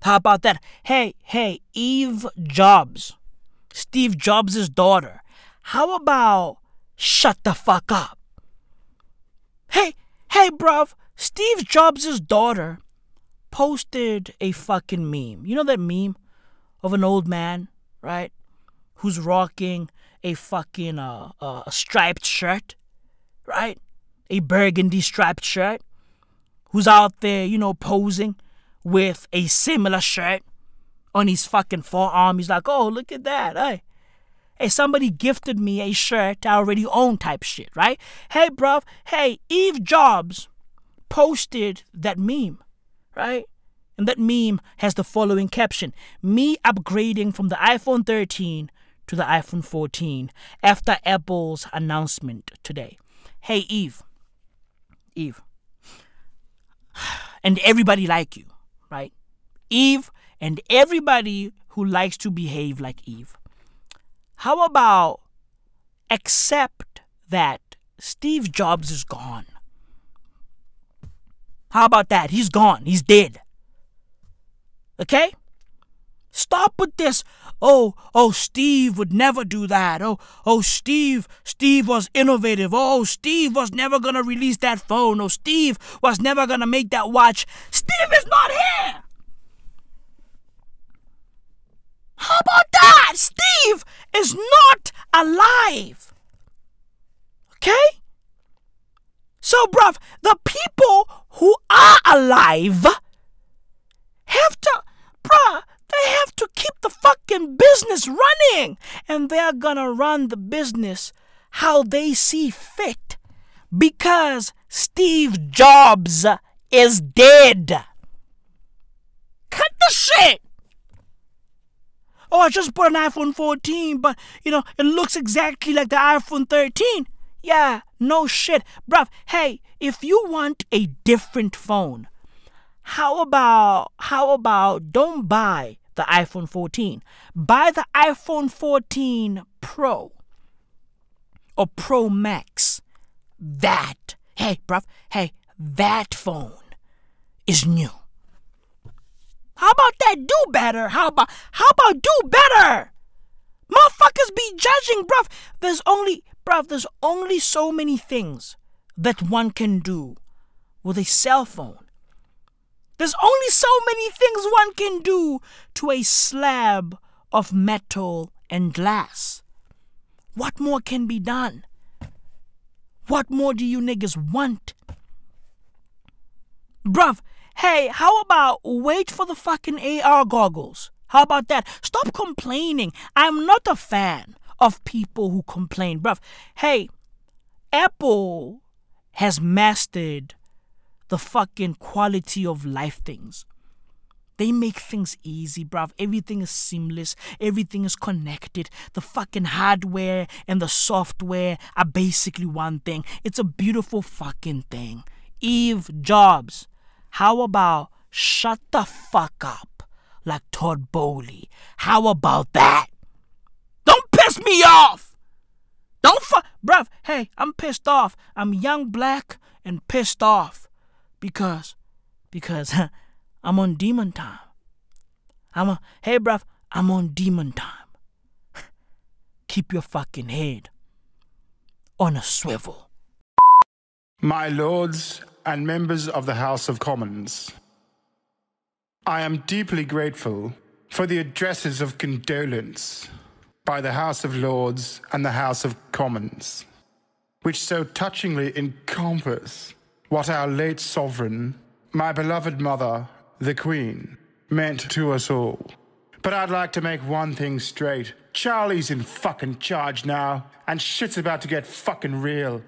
How about that? Hey, hey, Eve Jobs. Steve Jobs' daughter. How about shut the fuck up? Hey, hey, bruv. Steve Jobs' daughter posted a fucking meme. You know that meme of an old man, right? Who's rocking a fucking uh, uh, striped shirt, right? A burgundy striped shirt. Who's out there, you know, posing with a similar shirt on his fucking forearm. He's like, oh, look at that. Hey, hey, somebody gifted me a shirt I already own type shit, right? Hey, bruv, hey, Eve Jobs posted that meme, right? And that meme has the following caption Me upgrading from the iPhone 13 to the iPhone 14 after Apple's announcement today. Hey, Eve. Eve. And everybody like you, right? Eve and everybody who likes to behave like Eve. How about accept that Steve Jobs is gone? How about that? He's gone. He's dead. Okay? Stop with this. Oh, oh, Steve would never do that. Oh, oh, Steve, Steve was innovative. Oh, oh, Steve was never gonna release that phone. Oh, Steve was never gonna make that watch. Steve is not here. How about that? Steve is not alive. Okay? So, bruv, the people who are alive have to, bruh, they have to keep the fucking business running. And they're gonna run the business how they see fit. Because Steve Jobs is dead. Cut the shit. Oh, I just bought an iPhone 14, but you know, it looks exactly like the iPhone 13. Yeah, no shit. Bruv, hey, if you want a different phone, how about how about don't buy the iPhone 14. Buy the iPhone 14 Pro or Pro Max. That, hey, bruv, hey, that phone is new. How about that? Do better. How about how about do better? Motherfuckers be judging, bruv. There's only bruv, there's only so many things that one can do with a cell phone. There's only so many things one can do to a slab of metal and glass. What more can be done? What more do you niggas want? Bruv, hey, how about wait for the fucking AR goggles? How about that? Stop complaining. I'm not a fan of people who complain. Bruv, hey, Apple has mastered the fucking quality of life things. They make things easy, bruv. Everything is seamless. Everything is connected. The fucking hardware and the software are basically one thing. It's a beautiful fucking thing. Eve Jobs, how about shut the fuck up like Todd Boehly? How about that? Don't piss me off! Don't fuck. Bruv, hey, I'm pissed off. I'm young, black, and pissed off because because I'm on demon time. I'm a hey bruv, I'm on demon time. Keep your fucking head on a swivel. My lords and members of the House of Commons, I am deeply grateful for the addresses of condolence by the House of Lords and the House of Commons, which so touchingly encompass what our late sovereign, my beloved mother, the Queen, meant to us all. But I'd like to make one thing straight. Charlie's in fucking charge now, and shit's about to get fucking real.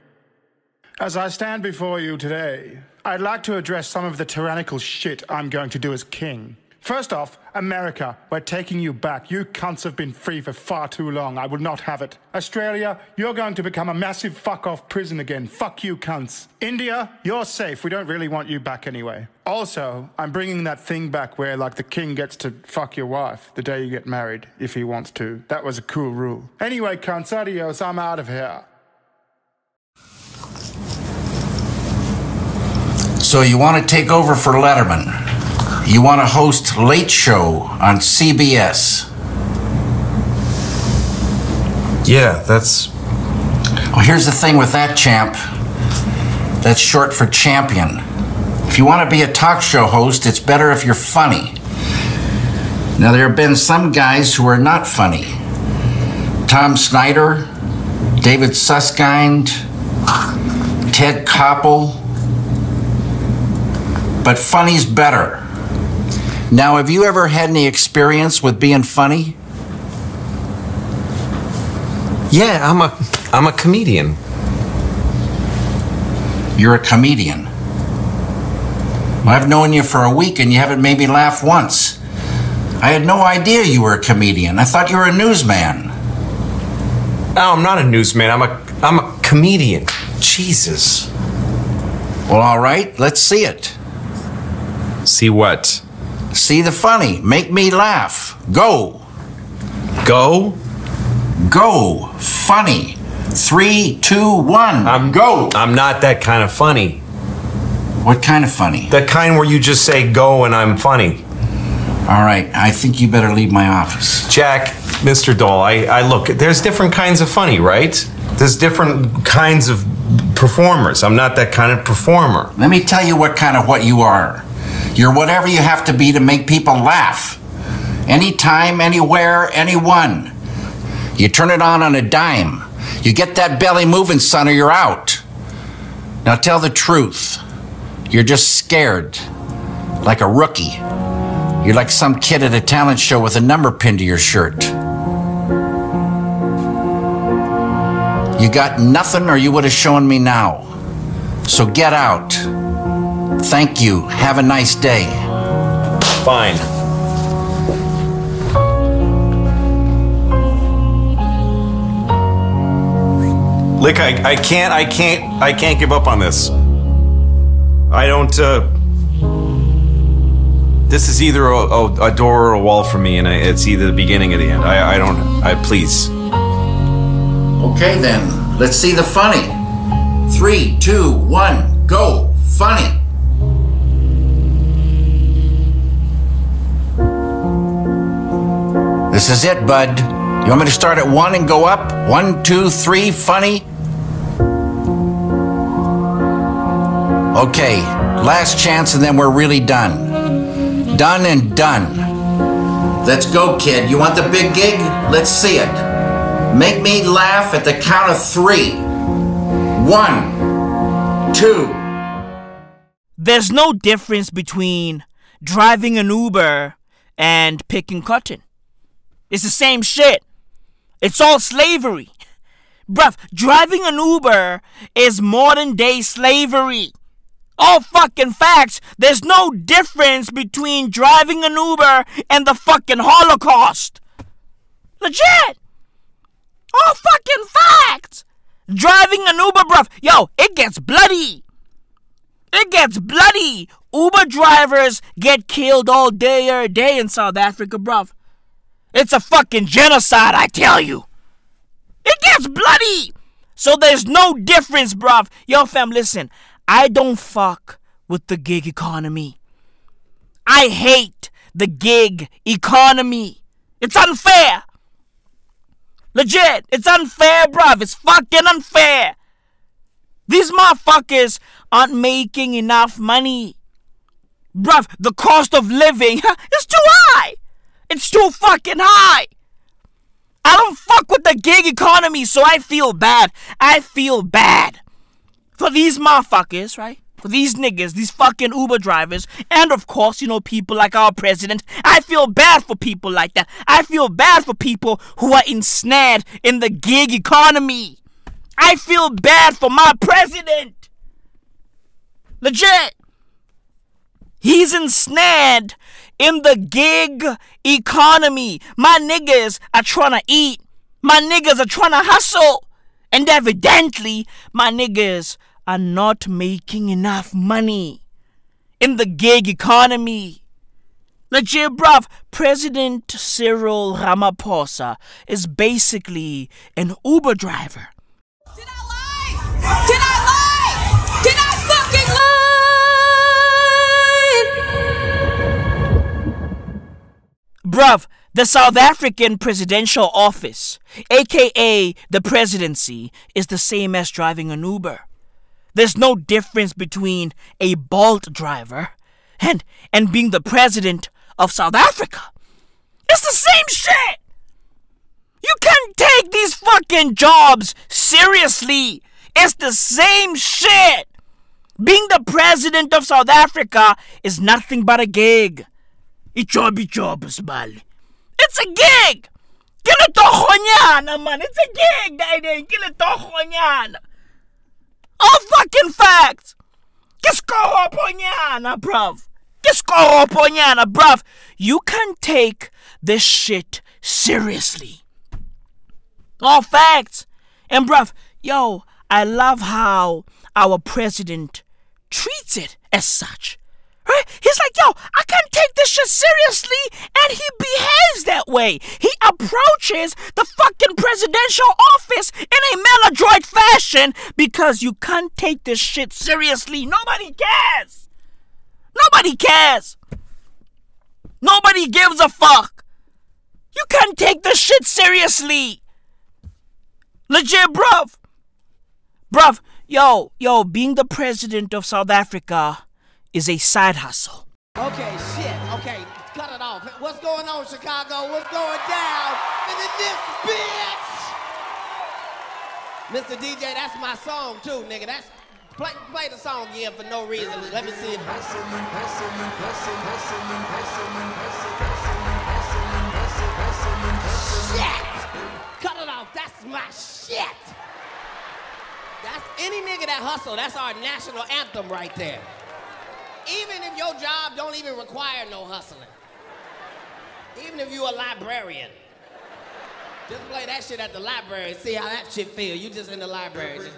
As I stand before you today, I'd like to address some of the tyrannical shit I'm going to do as king. First off, America, we're taking you back. You cunts have been free for far too long. I will not have it. Australia, you're going to become a massive fuck off prison again. Fuck you cunts. India, you're safe. We don't really want you back anyway. Also, I'm bringing that thing back where, like, the king gets to fuck your wife the day you get married, if he wants to. That was a cool rule. Anyway, cunts, adios. I'm out of here. So you want to take over for Letterman? You want to host Late Show on CBS? Yeah, that's. Well, here's the thing with that, champ. That's short for champion. If you want to be a talk show host, it's better if you're funny. Now, there have been some guys who are not funny. Tom Snyder, David Susskind, Ted Koppel. But funny's better. Now, have you ever had any experience with being funny? Yeah, I'm a I'm a comedian. You're a comedian. Well, I've known you for a week and you haven't made me laugh once. I had no idea you were a comedian. I thought you were a newsman. No, I'm not a newsman. I'm a I'm a comedian. Jesus. Well, all right, let's see it. See what? See the funny. Make me laugh. Go. Go? Go. Funny. Three, two, one. I'm go. I'm not that kind of funny. What kind of funny? The kind where you just say go and I'm funny. All right, I think you better leave my office. Jack, Mr. Doll, I, I look, there's different kinds of funny, right? There's different kinds of performers. I'm not that kind of performer. Let me tell you what kind of what you are. You're whatever you have to be to make people laugh. Anytime, anywhere, anyone. You turn it on on a dime. You get that belly moving, son, or you're out. Now tell the truth. You're just scared. Like a rookie. You're like some kid at a talent show with a number pinned to your shirt. You got nothing, or you would have shown me now. So get out. Thank you. Have a nice day. Fine. Lick, I, I can't, I can't, I can't give up on this. I don't, uh. This is either a, a, a door or a wall for me, and I, it's either the beginning or the end. I, I don't, I, please. Okay then, let's see the funny. Three, two, one, go. Funny. This is it, bud. You want me to start at one and go up? One, two, three, funny? Okay, last chance and then we're really done. Done and done. Let's go, kid. You want the big gig? Let's see it. Make me laugh at the count of three. One, two. There's no difference between driving an Uber and picking cotton. It's the same shit. It's all slavery. Bruv, driving an Uber is modern day slavery. All fucking facts. There's no difference between driving an Uber and the fucking Holocaust. Legit. All fucking facts. Driving an Uber, bruv. Yo, it gets bloody. It gets bloody. Uber drivers get killed all day, every day in South Africa, bruv. It's a fucking genocide, I tell you. It gets bloody. So there's no difference, bruv. Yo, fam, listen. I don't fuck with the gig economy. I hate the gig economy. It's unfair. Legit. It's unfair, bruv. It's fucking unfair. These motherfuckers aren't making enough money. Bruv, the cost of living is too high. It's too fucking high. I don't fuck with the gig economy, so I feel bad. I feel bad for these motherfuckers, right? For these niggas, these fucking Uber drivers, and of course, you know, people like our president. I feel bad for people like that. I feel bad for people who are ensnared in the gig economy. I feel bad for my president. Legit. He's ensnared in the gig economy. My niggas are trying to eat. My niggas are trying to hustle. And evidently, my niggas are not making enough money in the gig economy. Legit, bruv, President Cyril Ramaphosa is basically an Uber driver. Did I lie? Did I? Bruv, the South African presidential office, aka the presidency, is the same as driving an Uber. There's no difference between a Bolt driver and and being the president of South Africa. It's the same shit. You can't take these fucking jobs seriously. It's the same shit. Being the president of South Africa is nothing but a gig. Ijob ijob smali. It's a gig. Kile tohonyana man. It's a gig. Dai kile tohonyana. All fucking facts. Kiskoroponyana, bruv. Kiskoroponyana, bruv. You can't take this shit seriously. All facts. And bruv, yo, I love how our president treats it as such. Right? He's like, yo, I can't take this shit seriously, and he behaves that way. He approaches the fucking presidential office in a maladroit fashion because you can't take this shit seriously. Nobody cares. Nobody cares. Nobody gives a fuck. You can't take this shit seriously. Legit, bruv. Bruv, yo, yo, being the president of South Africa is a side hustle. Okay, shit. Okay, cut it off. What's going on, Chicago? What's going down? And in this bitch! Mr. DJ, that's my song too, nigga. That's play, play the song again for no reason. Let me see it. Shit! Cut it off. That's my shit. That's any nigga that hustle. That's our national anthem right there. Even if your job don't even require no hustling. Even if you a librarian. Just play that shit at the library and see how that shit feel. You just in the library. Just-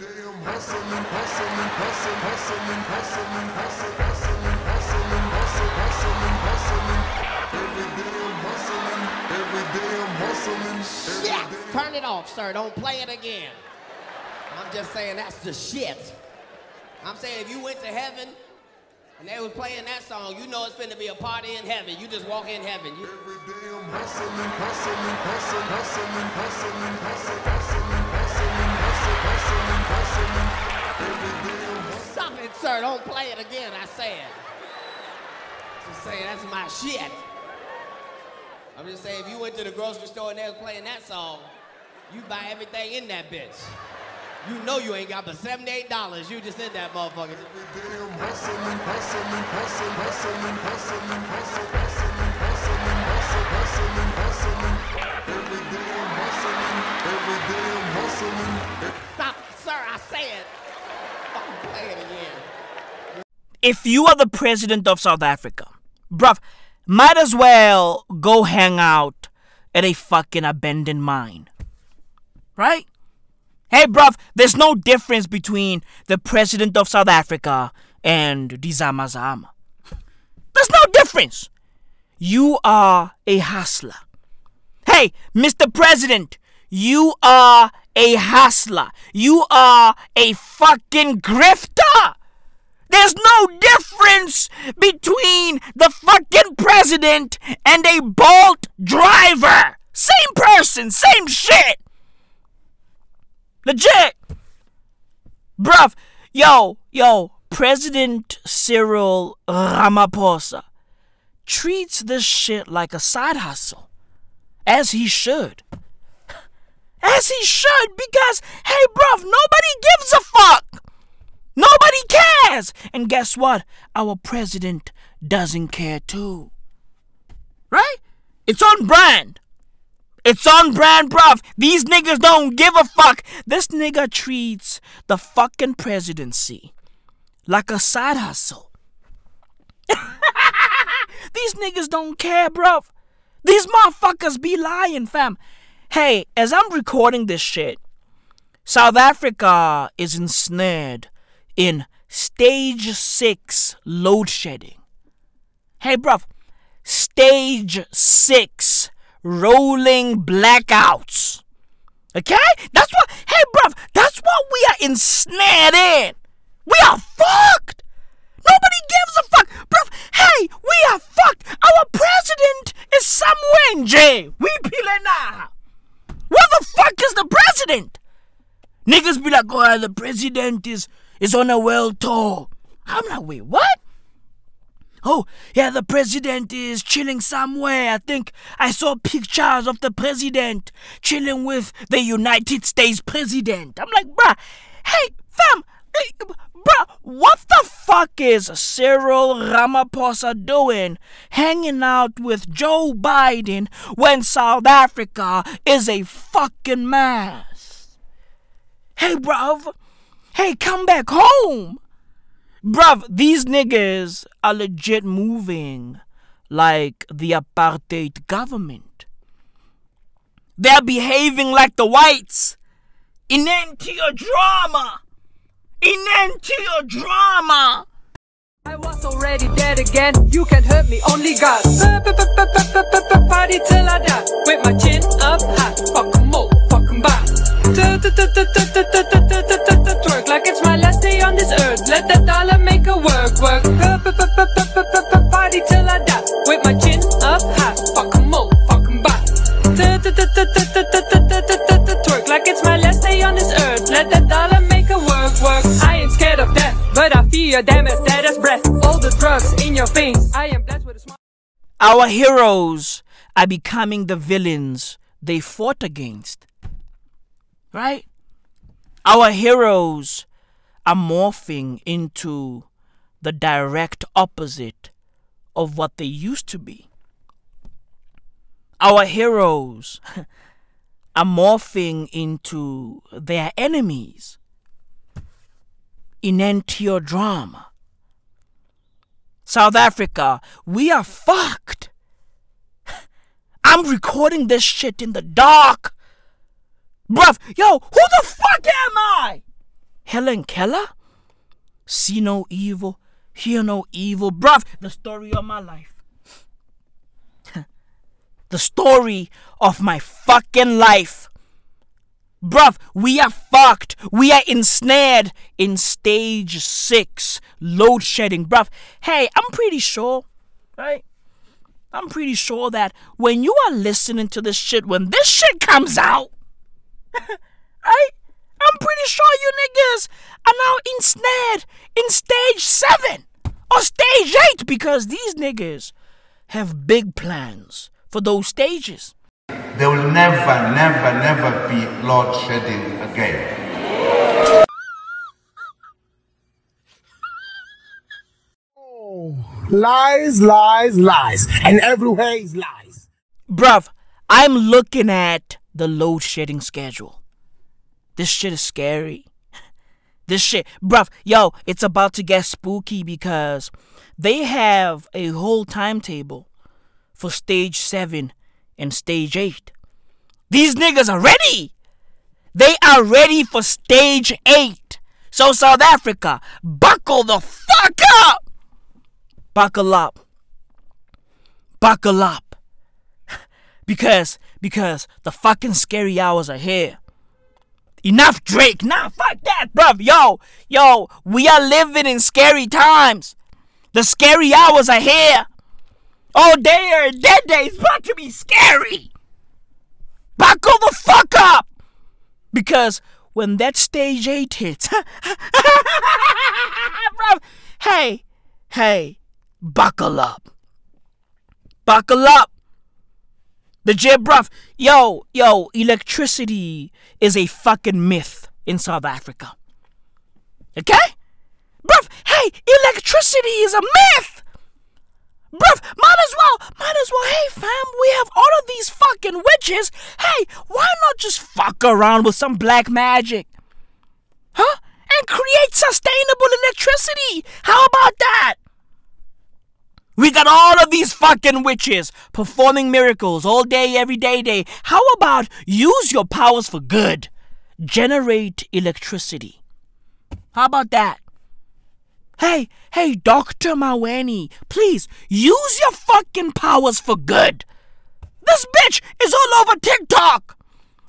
Shit! Turn it off, sir. Don't play it again. I'm just saying that's the shit. I'm saying if you went to heaven and they was playing that song, you know it's finna be a party in heaven. You just walk in heaven. You... Every day I'm hustling, hustling, hustling, hustling, hustling, hustling, hustling, hustling, hustling, hustling, hustling. Stop it, sir. Don't play it again, I said. Just saying that's my shit. I'm just saying if you went to the grocery store and they was playing that song, you buy everything in that bitch. You know you ain't got but $78. You just in that motherfucker. Stop, sir, I said. If you are the president of South Africa, bruv, might as well go hang out at a fucking abandoned mine. Right? Hey, bruv, there's no difference between the president of South Africa and Dizama Zama. There's no difference. You are a hustler. Hey, Mr. President, you are a hustler. You are a fucking grifter. There's no difference between the fucking president and a Bolt driver. Same person, same shit. Legit. Bruv, yo, yo, President Cyril Ramaphosa treats this shit like a side hustle. As he should. As he should, because, hey, bruv, nobody gives a fuck. Nobody cares. And guess what? Our president doesn't care too. Right? It's on brand. It's on brand, bruv. These niggas don't give a fuck. This nigga treats the fucking presidency like a side hustle. These niggas don't care, bruv. These motherfuckers be lying, fam. Hey, as I'm recording this shit, South Africa is ensnared in stage six load shedding. Hey, bruv, stage six rolling blackouts. Okay? That's what, hey, bruv, that's what we are ensnared in. We are fucked. Nobody gives a fuck. Bruv, hey, we are fucked. Our president is somewhere in jail. We pilena. Where the fuck is the president? Niggas be like, oh, the president is, is on a world tour. I'm like, wait, what? Oh, yeah, the president is chilling somewhere. I think I saw pictures of the president chilling with the United States president. I'm like, bruh, hey, fam, hey, bruh, what the fuck is Cyril Ramaphosa doing hanging out with Joe Biden when South Africa is a fucking mess? Hey, bruv, hey, come back home. Bruv, these niggas are legit moving like the apartheid government. They're behaving like the whites. In to your drama. In to your drama. I was already dead again. You can hurt me, only God. Party till I die. With my chin up high. Fuck 'em all, fuck 'em back. Twerk like it's my this earth. Let that dollar make a work, work. Party till I die. With my chin up high. Fuck 'em all, fuck 'em back. Twerk like it's my last day on this earth. Let that dollar make a work, work. I ain't scared of death, but I fear damn as dead as breath. All the drugs in your veins. I am blessed with a smile. Our heroes are becoming the villains they fought against. Right? Our heroes are morphing into the direct opposite of what they used to be. Our heroes are morphing into their enemies in NTO drama. South Africa, we are fucked. I'm recording this shit in the dark. Bruv, yo, who the fuck am I? Helen Keller? See no evil, hear no evil. Bruv, the story of my life. the story of my fucking life. Bruv, we are fucked. We are ensnared in stage six load shedding. Bruv, hey, I'm pretty sure, right? I'm pretty sure that when you are listening to this shit, when this shit comes out, right? I'm pretty sure you niggas are now ensnared in stage seven or stage eight because these niggas have big plans for those stages. There will never, never, never be load shedding again. Oh, lies, lies, lies. And everywhere is lies. Bruv, I'm looking at the load shedding schedule. This shit is scary. This shit, bruv, yo, it's about to get spooky because they have a whole timetable for stage 7 and stage 8. These niggas are ready. They are ready for stage 8. So, South Africa, buckle the fuck up. Buckle up. Buckle up. Because, because the fucking scary hours are here. Enough Drake. Nah, fuck that, bruv. Yo, yo, we are living in scary times. The scary hours are here. Oh, day or dead day is about to be scary. Buckle the fuck up. Because when that stage eight hits, bruv, hey, hey, buckle up. Buckle up. The jet, bruv. Yo, yo, electricity is a fucking myth in South Africa. Okay? Bruv, hey, electricity is a myth! Bruv, might as well, might as well, hey fam, we have all of these fucking witches. Hey, why not just fuck around with some black magic? Huh? And create sustainable electricity. How about that? We got all of these fucking witches performing miracles all day, every day, day. How about use your powers for good? Generate electricity. How about that? Hey, hey, Dr. Maweni, please use your fucking powers for good. This bitch is all over TikTok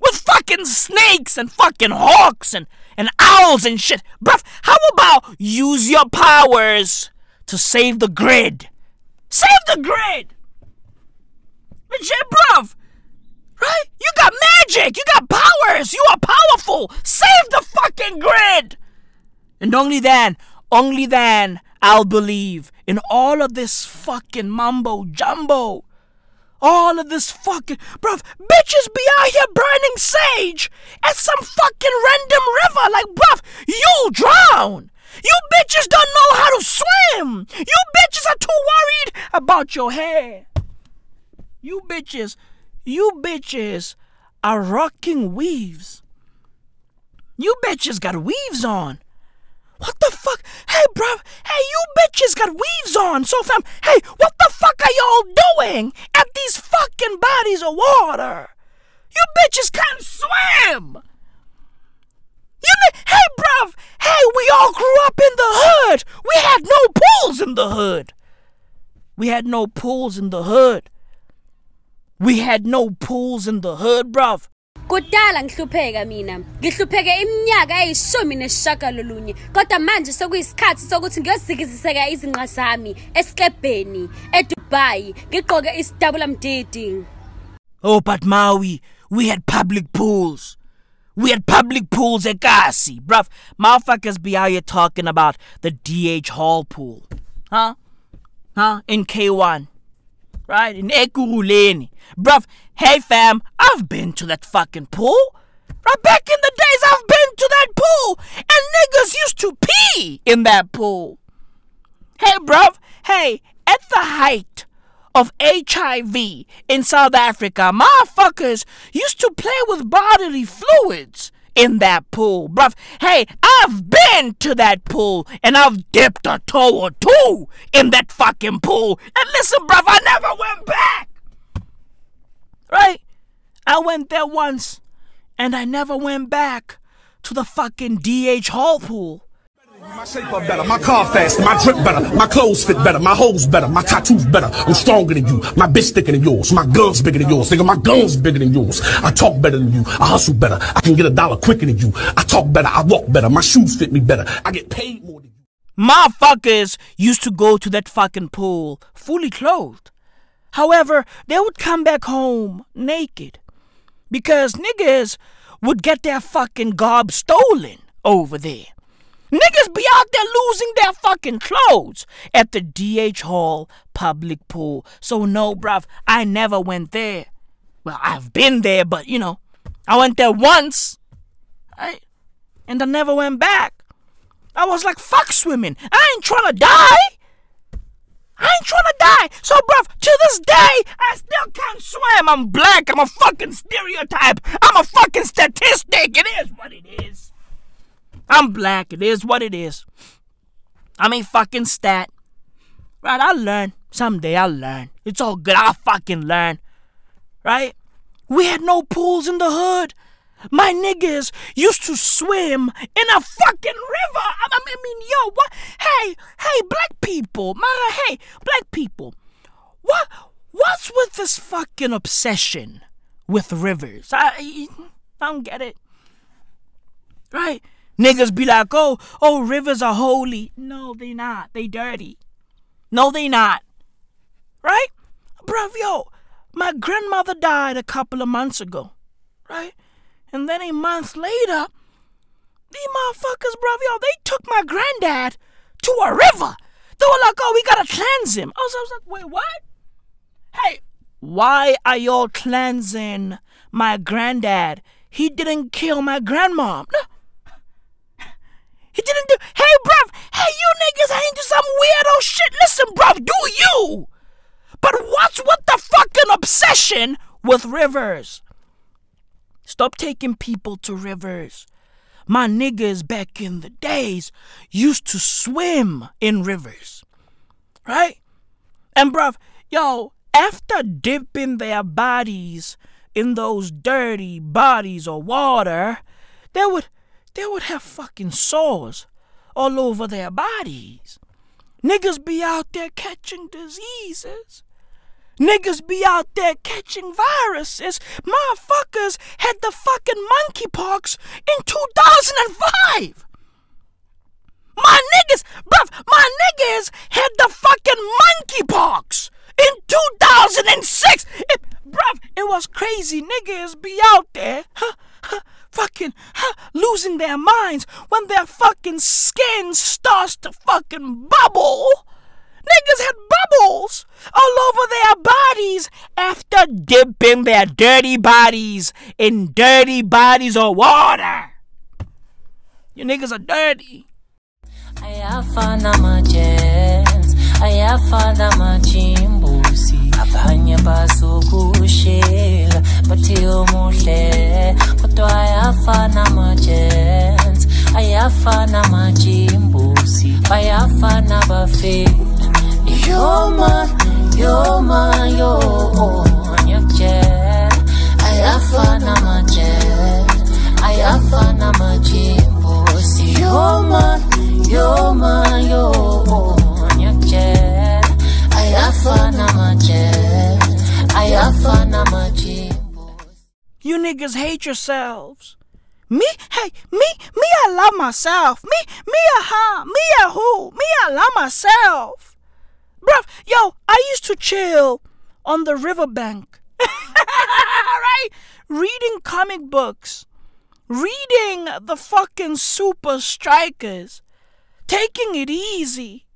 with fucking snakes and fucking hawks and, and owls and shit. Bruv, how about use your powers to save the grid? Save the grid! Legit, bruv! Right? You got magic! You got powers! You are powerful! Save the fucking grid! And only then, only then, I'll believe in all of this fucking mumbo jumbo. All of this fucking. Bruv, bitches be out here burning sage at some fucking random river. Like, bruv, you'll drown. You bitches don't know how to swim. You bitches are too worried about your hair. You bitches, you bitches are rocking weaves. You bitches got weaves on. What the fuck? Hey, bruv. Hey, you bitches got weaves on. So, fam, hey, what the fuck are y'all doing at these fucking bodies of water? You bitches can't swim. You know, hey, bruv. Hey, we all grew up in the hood. We had no pools in the hood. We had no pools in the hood. We had no pools in the hood, bruv. kudala ngihlupheka mina ngihlupheke iminyaka eyishumi nesishagalolunye kodwa manje sekuyisikhathi sokuthi ngiyozikiziseka izinqa zami esiklebheni edubai ngigqoke isitabula mdidi Oh, but Maui, we had public pools. We had public pools at Kasi, bruv. Motherfuckers be out here talking about the DH Hall pool. Huh? Huh? In K1. Right? In Ekurhuleni. Bruv, hey fam, I've been to that fucking pool. Right back in the days, I've been to that pool. And niggas used to pee in that pool. Hey, bruv, hey, at the height of HIV in South Africa, motherfuckers used to play with bodily fluids in that pool, bruv. Hey, I've been to that pool and I've dipped a toe or two in that fucking pool. And listen, bruv, I never went back. Right? I went there once and I never went back to the fucking DH Hall pool. My shape up better, my car faster, my drip better, my clothes fit better, my hoes better, my tattoos better. I'm stronger than you, my bitch thicker than yours, my guns bigger than yours, nigga, my guns bigger than yours. I talk better than you, I hustle better, I can get a dollar quicker than you. I talk better, I walk better, my shoes fit me better, I get paid more than you. Motherfuckers used to go to that fucking pool fully clothed. However, they would come back home naked because niggas would get their fucking garb stolen over there. Niggas be out there losing their fucking clothes at the DH Hall public pool. So, no, bruv, I never went there. Well, I've been there, but you know, I went there once. I, and I never went back. I was like, fuck swimming. I ain't trying to die. I ain't trying to die. So, bruv, to this day, I still can't swim. I'm black. I'm a fucking stereotype. I'm a fucking statistic. It is what it is. I'm black. It is what it is. I'm a fucking stat. Right? I'll learn. Someday I'll learn. It's all good. I'll fucking learn. Right? We had no pools in the hood. My niggas used to swim in a fucking river. I mean, yo, what? Hey, hey, black people, my, hey, black people, what? What's with this fucking obsession with rivers? I, I don't get it. Right? Niggas be like, oh, oh, rivers are holy. No, they not. They dirty. No, they not. Right? Bruv, yo, my grandmother died a couple of months ago. Right? And then a month later, these motherfuckers, bruv, yo, they took my granddad to a river. They were like, oh, we gotta cleanse him. I was, I was like, wait, what? Hey, why are y'all cleansing my granddad? He didn't kill my grandmom. No. He didn't do. Hey, bruv. Hey, you niggas ain't do some weirdo shit. Listen, bruv, do you? But what's with the fucking obsession with rivers? Stop taking people to rivers. my niggas back in the days used to swim in rivers. Right? And bruv, yo, after dipping their bodies in those dirty bodies of water, they would they would have fucking sores all over their bodies. Niggas be out there catching diseases. Niggas be out there catching viruses. Motherfuckers had the fucking monkeypox in 2005. My niggas, bruv, my niggas had the fucking monkeypox in 2006. It, bruv, it was crazy. Niggas be out there, huh, huh, fucking huh, losing their minds when their fucking skin starts to fucking bubble. Niggas had bubbles all over their bodies after dipping their dirty bodies in dirty bodies of water. You niggas are dirty. ayafana amajens ayafana amajimbusi abanye bazokushela bathi omuhle kodwa ayafana amajens ayafana amajimbusi bayafana bafela yoma yoma yo nyakjela ayafana amajens ayafana amajimbusi yoma yoma yo nyakjela ayafana amajens ayafana amajimbusi You niggas hate yourselves. Me, hey, me, me, I love myself. Me, me, a huh, me, a who, me, I love myself. Bruv, yo, I used to chill on the riverbank. right? Reading comic books. Reading the fucking Supa Strikas. Taking it easy.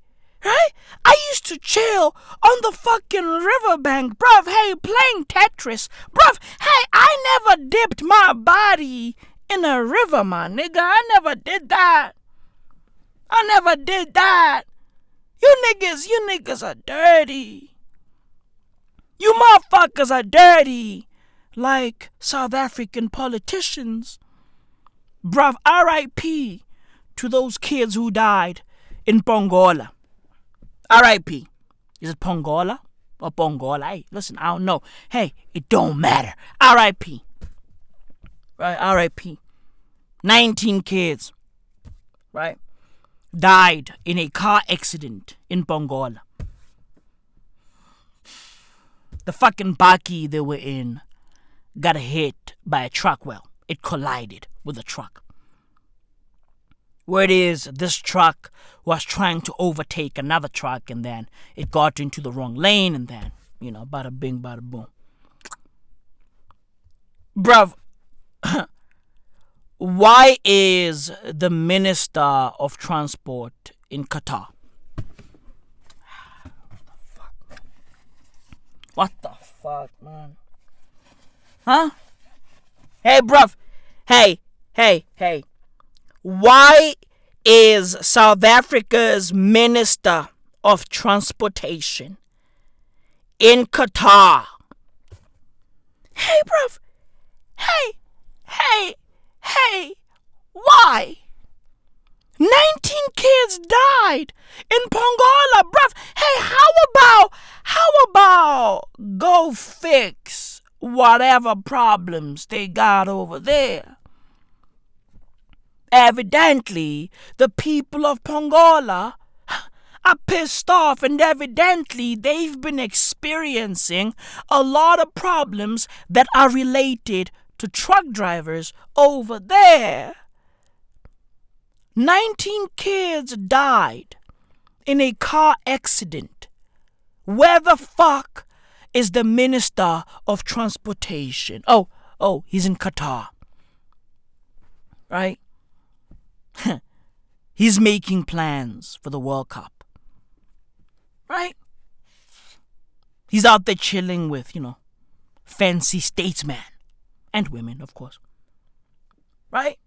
Right? I used to chill on the fucking riverbank, bruv. Hey, playing Tetris. Bruv, hey, I never dipped my body in a river, my nigga. I never did that. I never did that. You niggas, you niggas are dirty. You motherfuckers are dirty. Like South African politicians. Bruv, RIP to those kids who died in Pongola. R.I.P. Is it Pongola or Pongola? Hey, listen, I don't know. Hey, it don't matter. R.I.P. Right, R.I.P. 19 kids, right, died in a car accident in Pongola. The fucking baki they were in got hit by a truck. Well, it collided with a truck. Word is, this truck was trying to overtake another truck and then it got into the wrong lane and then, you know, bada bing, bada boom. Bruv, why is the Minister of Transport in Qatar? What the fuck, man? Huh? Hey, bruv. Hey, hey, hey. Why is South Africa's Minister of Transportation in Qatar? Hey, bruv. Hey, hey, hey. Why? 19 kids died in Pongola, bruv. Hey, how about, how about go fix whatever problems they got over there? Evidently, the people of Pongola are pissed off, and evidently, they've been experiencing a lot of problems that are related to truck drivers over there. 19 kids died in a car accident. Where the fuck is the Minister of Transportation? Oh, oh, he's in Qatar. Right? he's making plans for the World Cup. Right? He's out there chilling with, you know, fancy statesmen and women, of course. Right?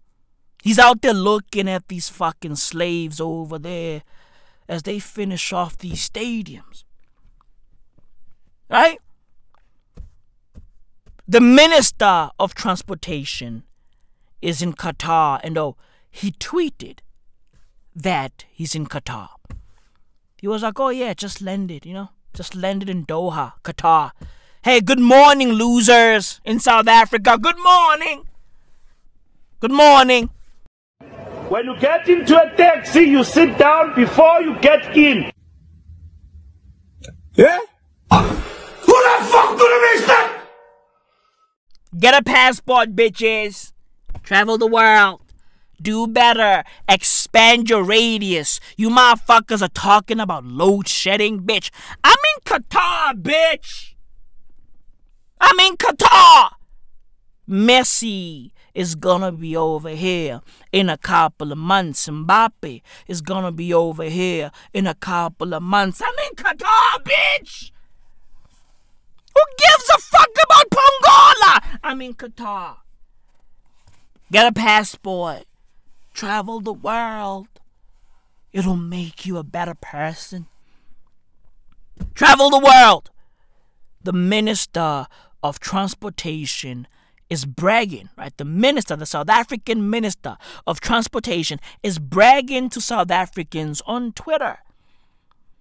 He's out there looking at these fucking slaves over there as they finish off these stadiums. Right? The Minister of Transportation is in Qatar, and oh, he tweeted that he's in Qatar. He was like, oh yeah, just landed, you know, just landed in Doha, Qatar. Hey, good morning, losers in South Africa. Good morning. Good morning. When you get into a taxi, you sit down before you get in. Yeah? Who the fuck do the mix that? Get a passport, bitches. Travel the world. Do better. Expand your radius. You motherfuckers are talking about load shedding, bitch. I'm in Qatar, bitch. I'm in Qatar. Messi is gonna be over here in a couple of months. Mbappe is gonna be over here in a couple of months. I'm in Qatar, bitch. Who gives a fuck about Pongola? I'm in Qatar. Get a passport. Travel the world. It'll make you a better person. Travel the world. The Minister of Transportation is bragging, right? The minister, the South African Minister of Transportation, is bragging to South Africans on Twitter.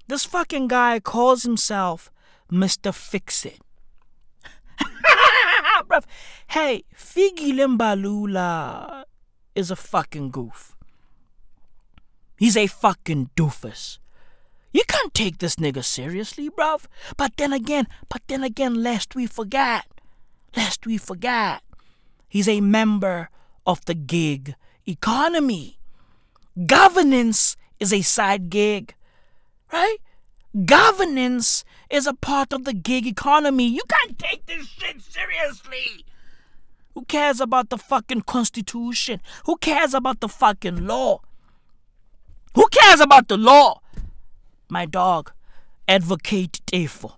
This fucking guy calls himself Mr. Fix It. Hey, Fikile Mbalula is a fucking goof. He's a fucking doofus. You can't take this nigga seriously, bruv. But then again, but then again, lest we forget, lest we forget, he's a member of the gig economy. Governance is a side gig, right? Governance is a part of the gig economy. You can't take this shit seriously. Who cares about the fucking constitution? Who cares about the fucking law? Who cares about the law? My dog, advocate Teffo.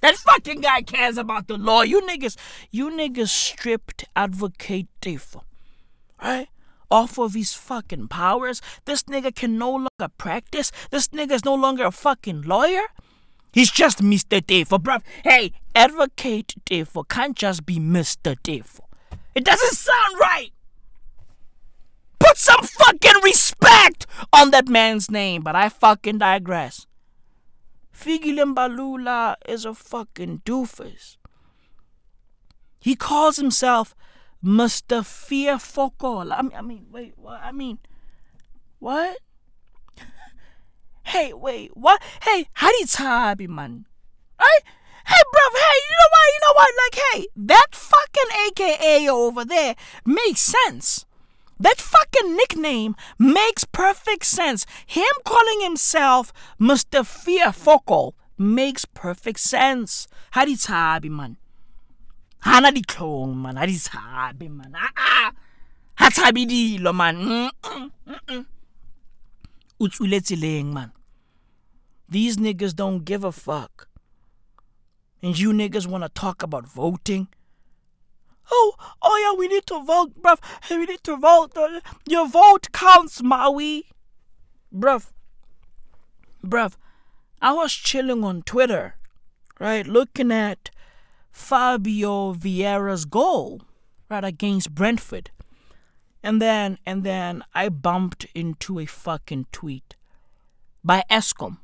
That fucking guy cares about the law. You niggas, you niggas stripped advocate Teffo. Right? Off of his fucking powers. This nigga can no longer practice. This nigga is no longer a fucking lawyer. He's just Mr. Teffo, bruv. Hey, advocate Teffo can't just be Mr. Teffo. It doesn't sound right. Put some fucking respect on that man's name, but I fucking digress. Fikile Mbalula is a fucking doofus. He calls himself Mr. Fear. I mean, I mean, wait, what? I mean, what? hey, wait, what? Hey, how do you man? Right? Hey, bruv, hey, you know what? You know what? Like, hey, that fucking AKA over there makes sense. That fucking nickname makes perfect sense. Him calling himself Mr. Fear Focal makes perfect sense. Ha di tshabi man. Hana di tlhong man, ha di tshabi man. Ah ah. Ha tshabi dilo man. Mm-mm, mm-mm. O tswile tseleng man. These niggas don't give a fuck. And you niggas want to talk about voting? Oh, oh yeah, we need to vote, bruv. We need to vote. Uh, Your vote counts, Maui. Bruv. Bruv, I was chilling on Twitter, right, looking at Fabio Vieira's goal, right, against Brentford. And then, and then I bumped into a fucking tweet by Eskom.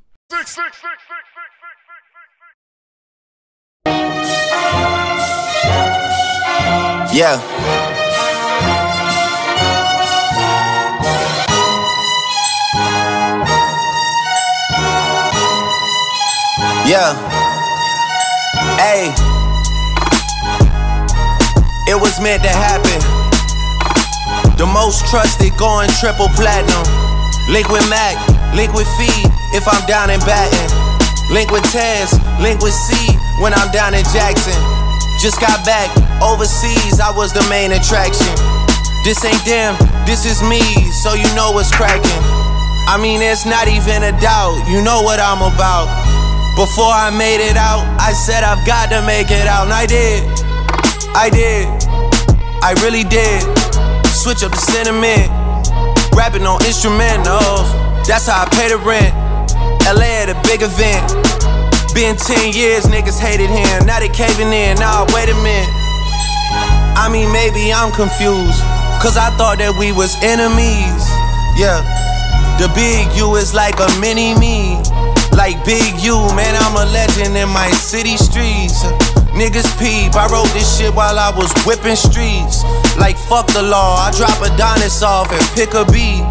Yeah. Yeah. Hey. It was meant to happen. The most trusted going triple platinum. Link with Mac, link with Feed if I'm down in Baton. Link with Tez, link with C when I'm down in Jackson. Just got back overseas, I was the main attraction. This ain't them, this is me, so you know what's cracking. I mean, it's not even a doubt, you know what I'm about. Before I made it out, I said I've got to make it out, and I did. I did. I really did. Switch up the sentiment, rapping on instrumentals. That's how I pay the rent. LA at a big event. Been 10 years, niggas hated him. Now they caving in. Nah, wait a minute. I mean, maybe I'm confused. Cause I thought that we was enemies. Yeah. The big U is like a mini me. Like Big U, man, I'm a legend in my city streets. Niggas peep, I wrote this shit while I was whipping streets. Like fuck the law, I drop Adonis off and pick a beat.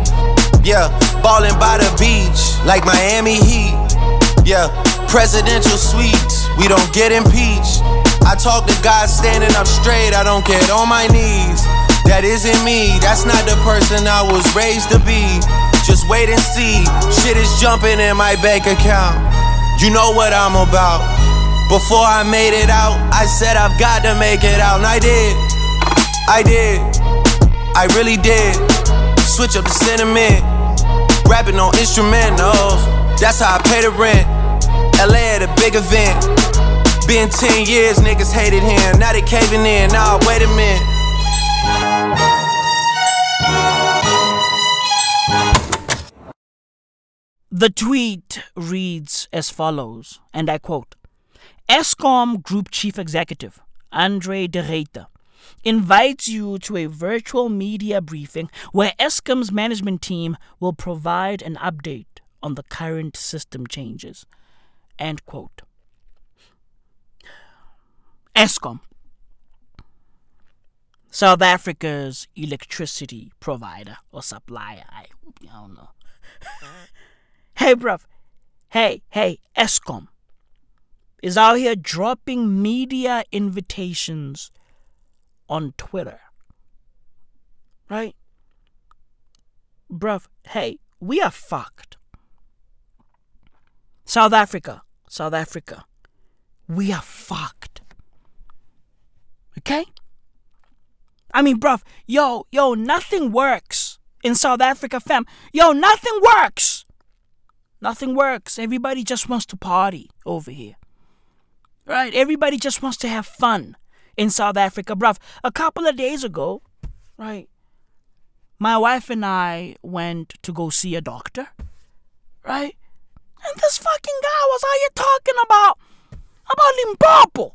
Yeah, ballin' by the beach, like Miami Heat. Yeah, presidential suites, we don't get impeached. I talk to God standing up straight, I don't get on my knees. That isn't me, that's not the person I was raised to be. Just wait and see, shit is jumping in my bank account. You know what I'm about. Before I made it out, I said I've got to make it out, and I did. I did. I really did. Switch up the sentiment. Rapping on instrumentals. That's how I pay the rent. LA at a big event. Been 10 years, niggas hated him. Now they caving in. Nah, wait a minute. The tweet reads as follows, and I quote Eskom Group Chief Executive Andre De Ruyter invites you to a virtual media briefing where Eskom's management team will provide an update on the current system changes. End quote. Eskom, South Africa's electricity provider or supplier. I, I don't know. hey, bruv. Hey, hey, Eskom is out here dropping media invitations on Twitter. Right? Bruv, hey, we are fucked. South Africa, South Africa, we are fucked. Okay? I mean, bruv, yo, yo, nothing works in South Africa, fam. Yo, nothing works. Nothing works. Everybody just wants to party over here. Right? Everybody just wants to have fun in South Africa, bruv. A couple of days ago, right, my wife and I went to go see a doctor, right? And this fucking guy was out here talking about about Limpopo.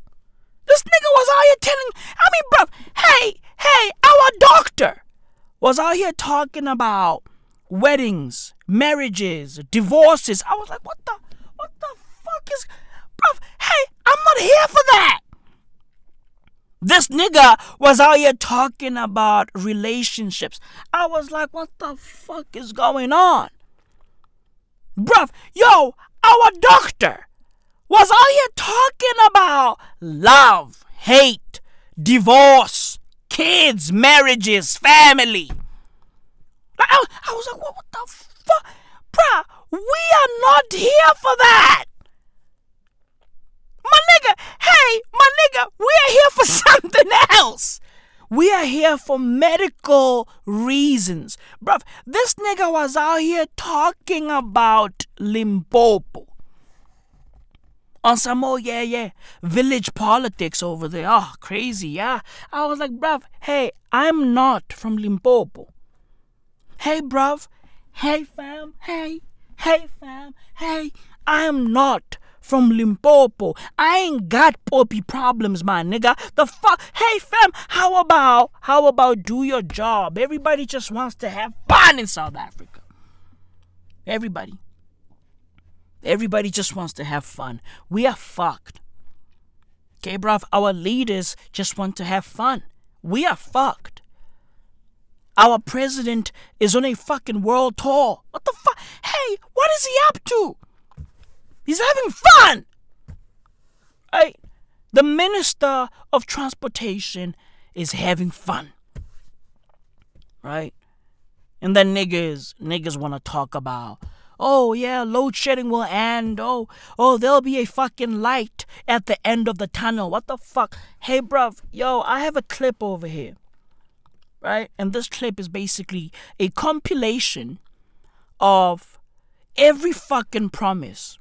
This nigga was out here telling, I mean, bruv, hey, hey, our doctor was out here talking about weddings, marriages, divorces. I was like, what the, what the fuck is, bruv, hey, I'm not here for that. This nigga was out here talking about relationships. I was like, what the fuck is going on? Bruv, yo, our doctor was out here talking about love, hate, divorce, kids, marriages, family. I, I was like, what, what the fuck? Bruh, we are not here for that. My nigga, hey, my nigga, we are here for something else. We are here for medical reasons. Bruv, this nigga was out here talking about Limpopo. On some oh yeah, yeah, village politics over there. Oh, crazy, yeah. I was like, bruv, hey, I'm not from Limpopo. Hey, bruv, hey, fam, hey, hey, fam, hey, I am not from Limpopo. I ain't got poppy problems, my nigga. The fuck? Hey, fam, how about, how about do your job? Everybody just wants to have fun in South Africa. Everybody. Everybody just wants to have fun. We are fucked. Okay, bruv, our leaders just want to have fun. We are fucked. Our president is on a fucking world tour. What the fuck? Hey, what is he up to? He's having fun. Right? The minister of transportation is having fun. Right? And then niggas, niggas want to talk about, oh yeah, load shedding will end. Oh, oh, there'll be a fucking light at the end of the tunnel. What the fuck? Hey, bruv, yo, I have a clip over here. Right? And this clip is basically a compilation of every fucking promise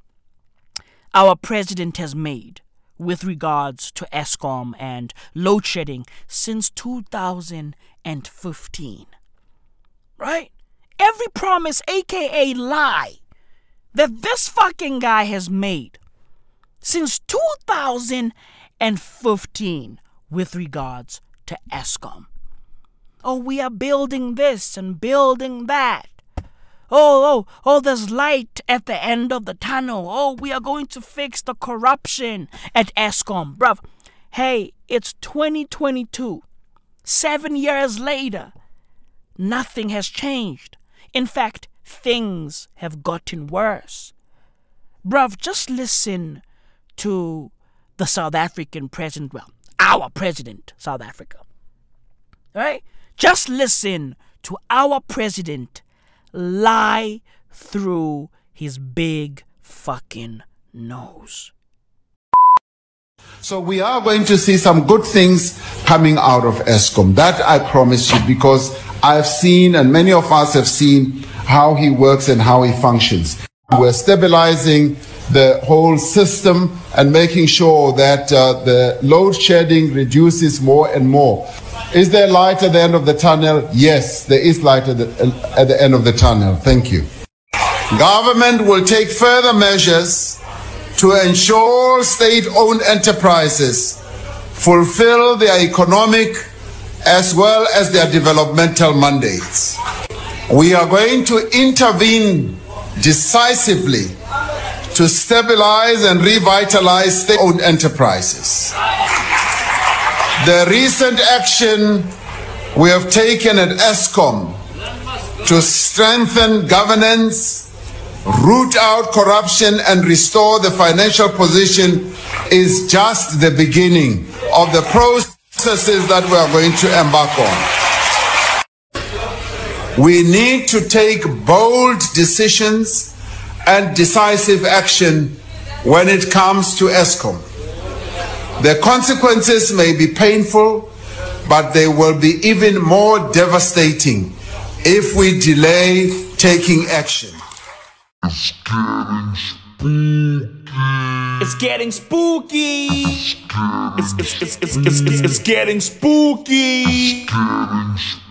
our president has made with regards to Eskom and load shedding since 2015. Right? Every promise, aka lie, that this fucking guy has made since 2015 with regards to Eskom. Oh, we are building this and building that. Oh, oh, oh, there's light at the end of the tunnel. Oh, we are going to fix the corruption at Eskom. Bruv, hey, it's 2022. Seven years later, nothing has changed. In fact, things have gotten worse. Bruv, just listen to the South African president, well, our president, South Africa. Right? Just listen to our president lie through his big fucking nose. So we are going to see some good things coming out of Eskom. That I promise you because I've seen and many of us have seen how he works and how he functions. We're stabilizing the whole system and making sure that uh, the load shedding reduces more and more. Is there light at the end of the tunnel? Yes, there is light at the, at the end of the tunnel. Thank you. Government will take further measures to ensure state owned enterprises fulfill their economic as well as their developmental mandates. We are going to intervene decisively to stabilize and revitalize state owned enterprises. The recent action we have taken at Eskom to strengthen governance, root out corruption, and restore the financial position is just the beginning of the processes that we are going to embark on. We need to take bold decisions and decisive action when it comes to Eskom. The consequences may be painful, but they will be even more devastating if we delay taking action. It's getting spooky. It's getting spooky. It's, it's, it's, it's, it's, it's, it's, getting spooky. It's getting spooky.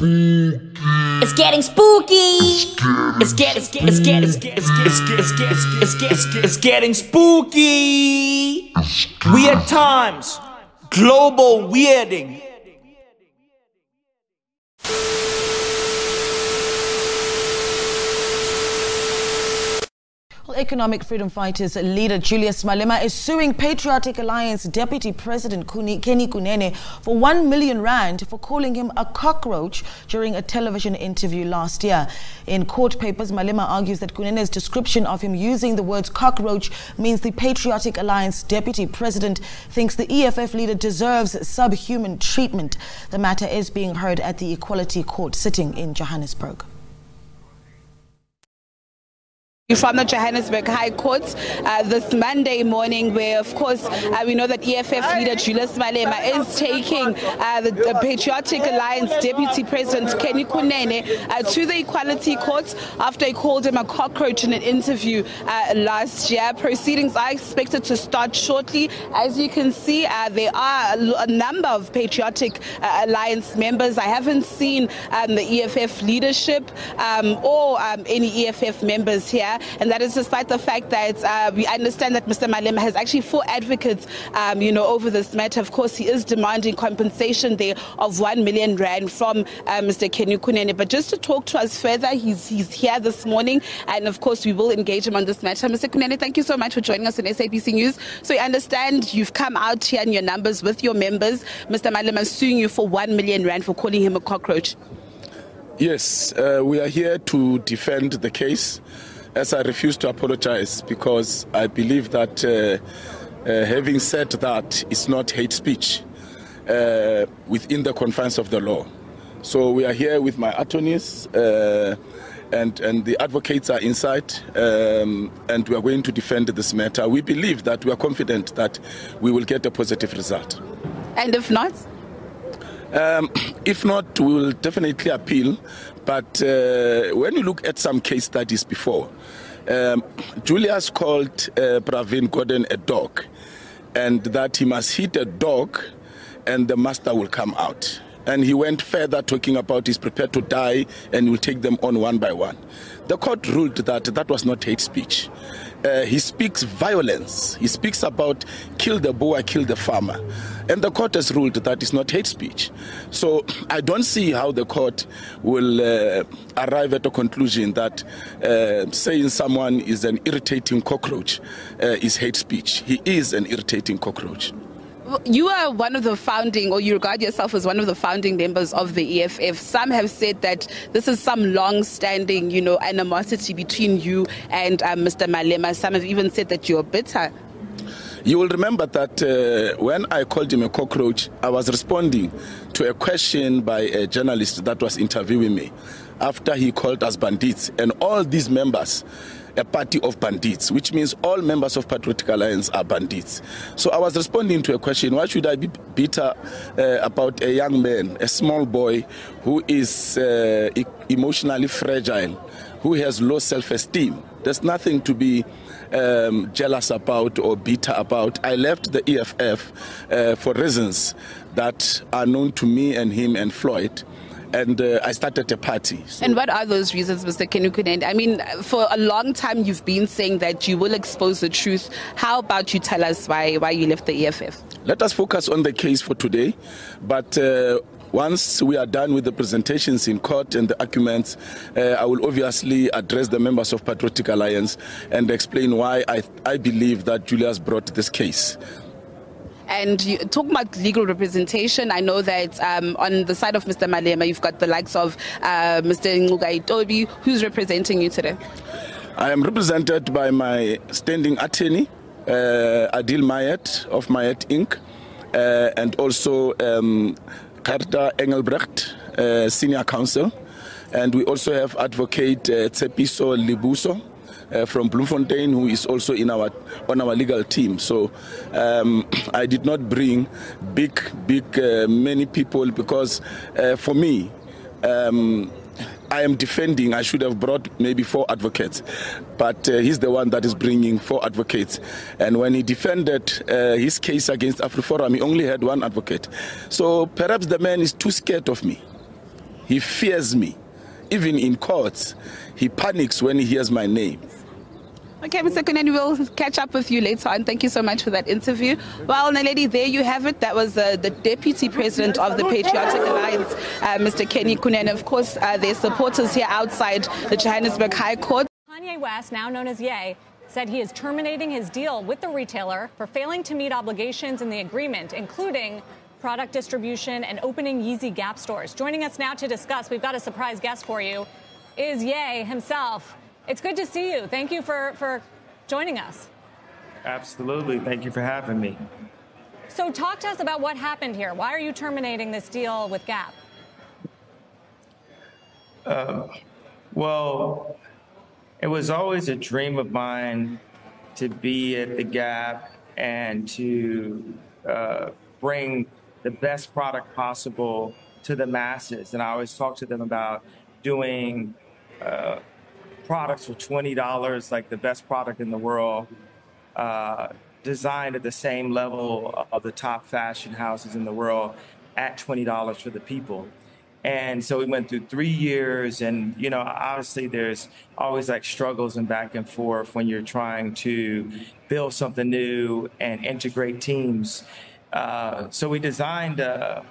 It's getting spooky. It's get it's get it's get it's get it's get it's get it's get it's get it's get it's getting spooky. Weird times. Global weirding. Well, Economic Freedom Fighters leader Julius Malema is suing Patriotic Alliance Deputy President Kuni- Kenny Kunene for 1 million rand for calling him a cockroach during a television interview last year. In court papers, Malema argues that Kunene's description of him using the words cockroach means the Patriotic Alliance Deputy President thinks the EFF leader deserves subhuman treatment. The matter is being heard at the Equality Court sitting in Johannesburg. From the Johannesburg High Court uh, this Monday morning, where, of course, uh, we know that EFF leader Julius Malema is taking uh, the, the Patriotic Alliance Deputy President Kenny Kunene uh, to the Equality Court after he called him a cockroach in an interview uh, last year. Proceedings are expected to start shortly. As you can see, uh, there are a, number of Patriotic Alliance members. I haven't seen um, the EFF leadership um, or um, any EFF members here and that is despite the fact that uh, we understand that Mr. Malema has actually four advocates, um, you know, over this matter. Of course, he is demanding compensation there of one million rand from uh, Mr. Kenny Kunene. But just to talk to us further, he's he's here this morning, and of course, we will engage him on this matter. Mr. Kunene, thank you so much for joining us on SABC News. So I understand you've come out here in your numbers with your members. Mr. Malema is suing you for one million rand for calling him a cockroach. Yes, uh, we are here to defend the case as I refuse to apologize because I believe that uh, uh, having said that, it's not hate speech uh, within the confines of the law. So we are here with my attorneys. Uh, and, and the advocates are inside, um, and we are going to defend this matter. We believe that we are confident that we will get a positive result. And if not? Um, if not, we will definitely appeal. But uh, when you look at some case studies before, Um, Julius called uh, Pravin Gordhan a dog, and that he must hit a dog, and the master will come out. And he went further, talking about he's prepared to die and will take them on one by one. The court ruled that that was not hate speech. Uh, he speaks violence. He speaks about kill the boy, kill the farmer. And the court has ruled that it's not hate speech. So I don't see how the court will uh, arrive at a conclusion that uh, saying someone is an irritating cockroach uh, is hate speech. He is an irritating cockroach. You are one of the founding, or you regard yourself as one of the founding members of the EFF. Some have said that this is some long-standing, you know, animosity between you and um, Mr. Malema. Some have even said that you're bitter. You will remember that uh, when I called him a cockroach, I was responding to a question by a journalist that was interviewing me after he called us bandits. And all these members, a party of bandits, which means all members of Patriotic Alliance are bandits. So I was responding to a question why should I be bitter uh, about a young man, a small boy who is uh, e- emotionally fragile, who has low self esteem? There's nothing to be um, jealous about or bitter about. I left the EFF uh, for reasons that are known to me and him and Floyd. And uh, I started a party. And what are those reasons, Mr. Kenny Kunene? I mean, for a long time you've been saying that you will expose the truth. How about you tell us why, why you left the EFF? Let us focus on the case for today. But uh, once we are done with the presentations in court and the arguments, uh, I will obviously address the members of Patriotic Alliance and explain why I, I believe that Julius brought this case. And you talk about legal representation. I know that um, on the side of Mr. Malema, you've got the likes of uh, Mr. Ngcukaitobi. Who's representing you today? I am represented by my standing attorney, uh, Adil Mayet of Mayet Inc., uh, and also um, Karta Engelbrecht, uh, senior counsel. And we also have advocate uh, Tsepiso Libuso. Uh, from Bloemfontein, who is also in our on our legal team. So um, I did not bring big, big, uh, many people because uh, for me, um, I am defending. I should have brought maybe four advocates, but uh, he's the one that is bringing four advocates. And when he defended uh, his case against AfriForum, he only had one advocate. So perhaps the man is too scared of me. He fears me. Even in courts, he panics when he hears my name. Okay, Mr. Kunene, we'll catch up with you later on. Thank you so much for that interview. Well, Naledi, there you have it. That was uh, the Deputy President of the Patriotic Alliance, uh, Mr. Kenny Kunene. Of course, uh, their supporters here outside the Johannesburg High Court. Kanye West, now known as Ye, said he is terminating his deal with the retailer for failing to meet obligations in the agreement, including product distribution and opening Yeezy Gap stores. Joining us now to discuss, we've got a surprise guest for you, is Ye himself. It's good to see you. Thank you for, for joining us. Absolutely. Thank you for having me. So, talk to us about what happened here. Why are you terminating this deal with Gap? Uh, well, it was always a dream of mine to be at the Gap and to uh, bring the best product possible to the masses. And I always talk to them about doing uh, products for $20, like the best product in the world, uh, designed at the same level of the top fashion houses in the world at $20 for the people. And so we went through three years, and you know, obviously, there's always like struggles and back and forth when you're trying to build something new and integrate teams. Uh, so we designed uh,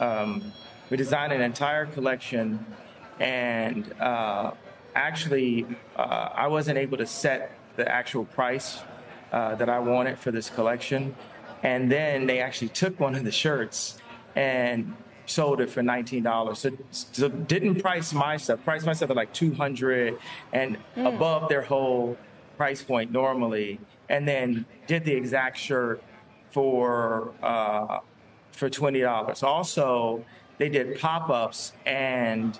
um, we designed an entire collection, and uh, actually, uh, I wasn't able to set the actual price uh, that I wanted for this collection, and then they actually took one of the shirts and sold it for nineteen dollars. So, so didn't price my stuff. Price my stuff at like two hundred and Mm. above their whole price point normally, and then did the exact shirt for uh, for twenty dollars. Also, they did pop ups and.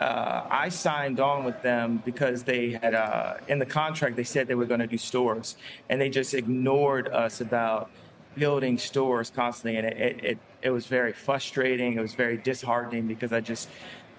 Uh, I signed on with them because they had uh, in the contract they said they were going to do stores, and they just ignored us about building stores constantly, and it, it, it, it was very frustrating. It was very disheartening because I just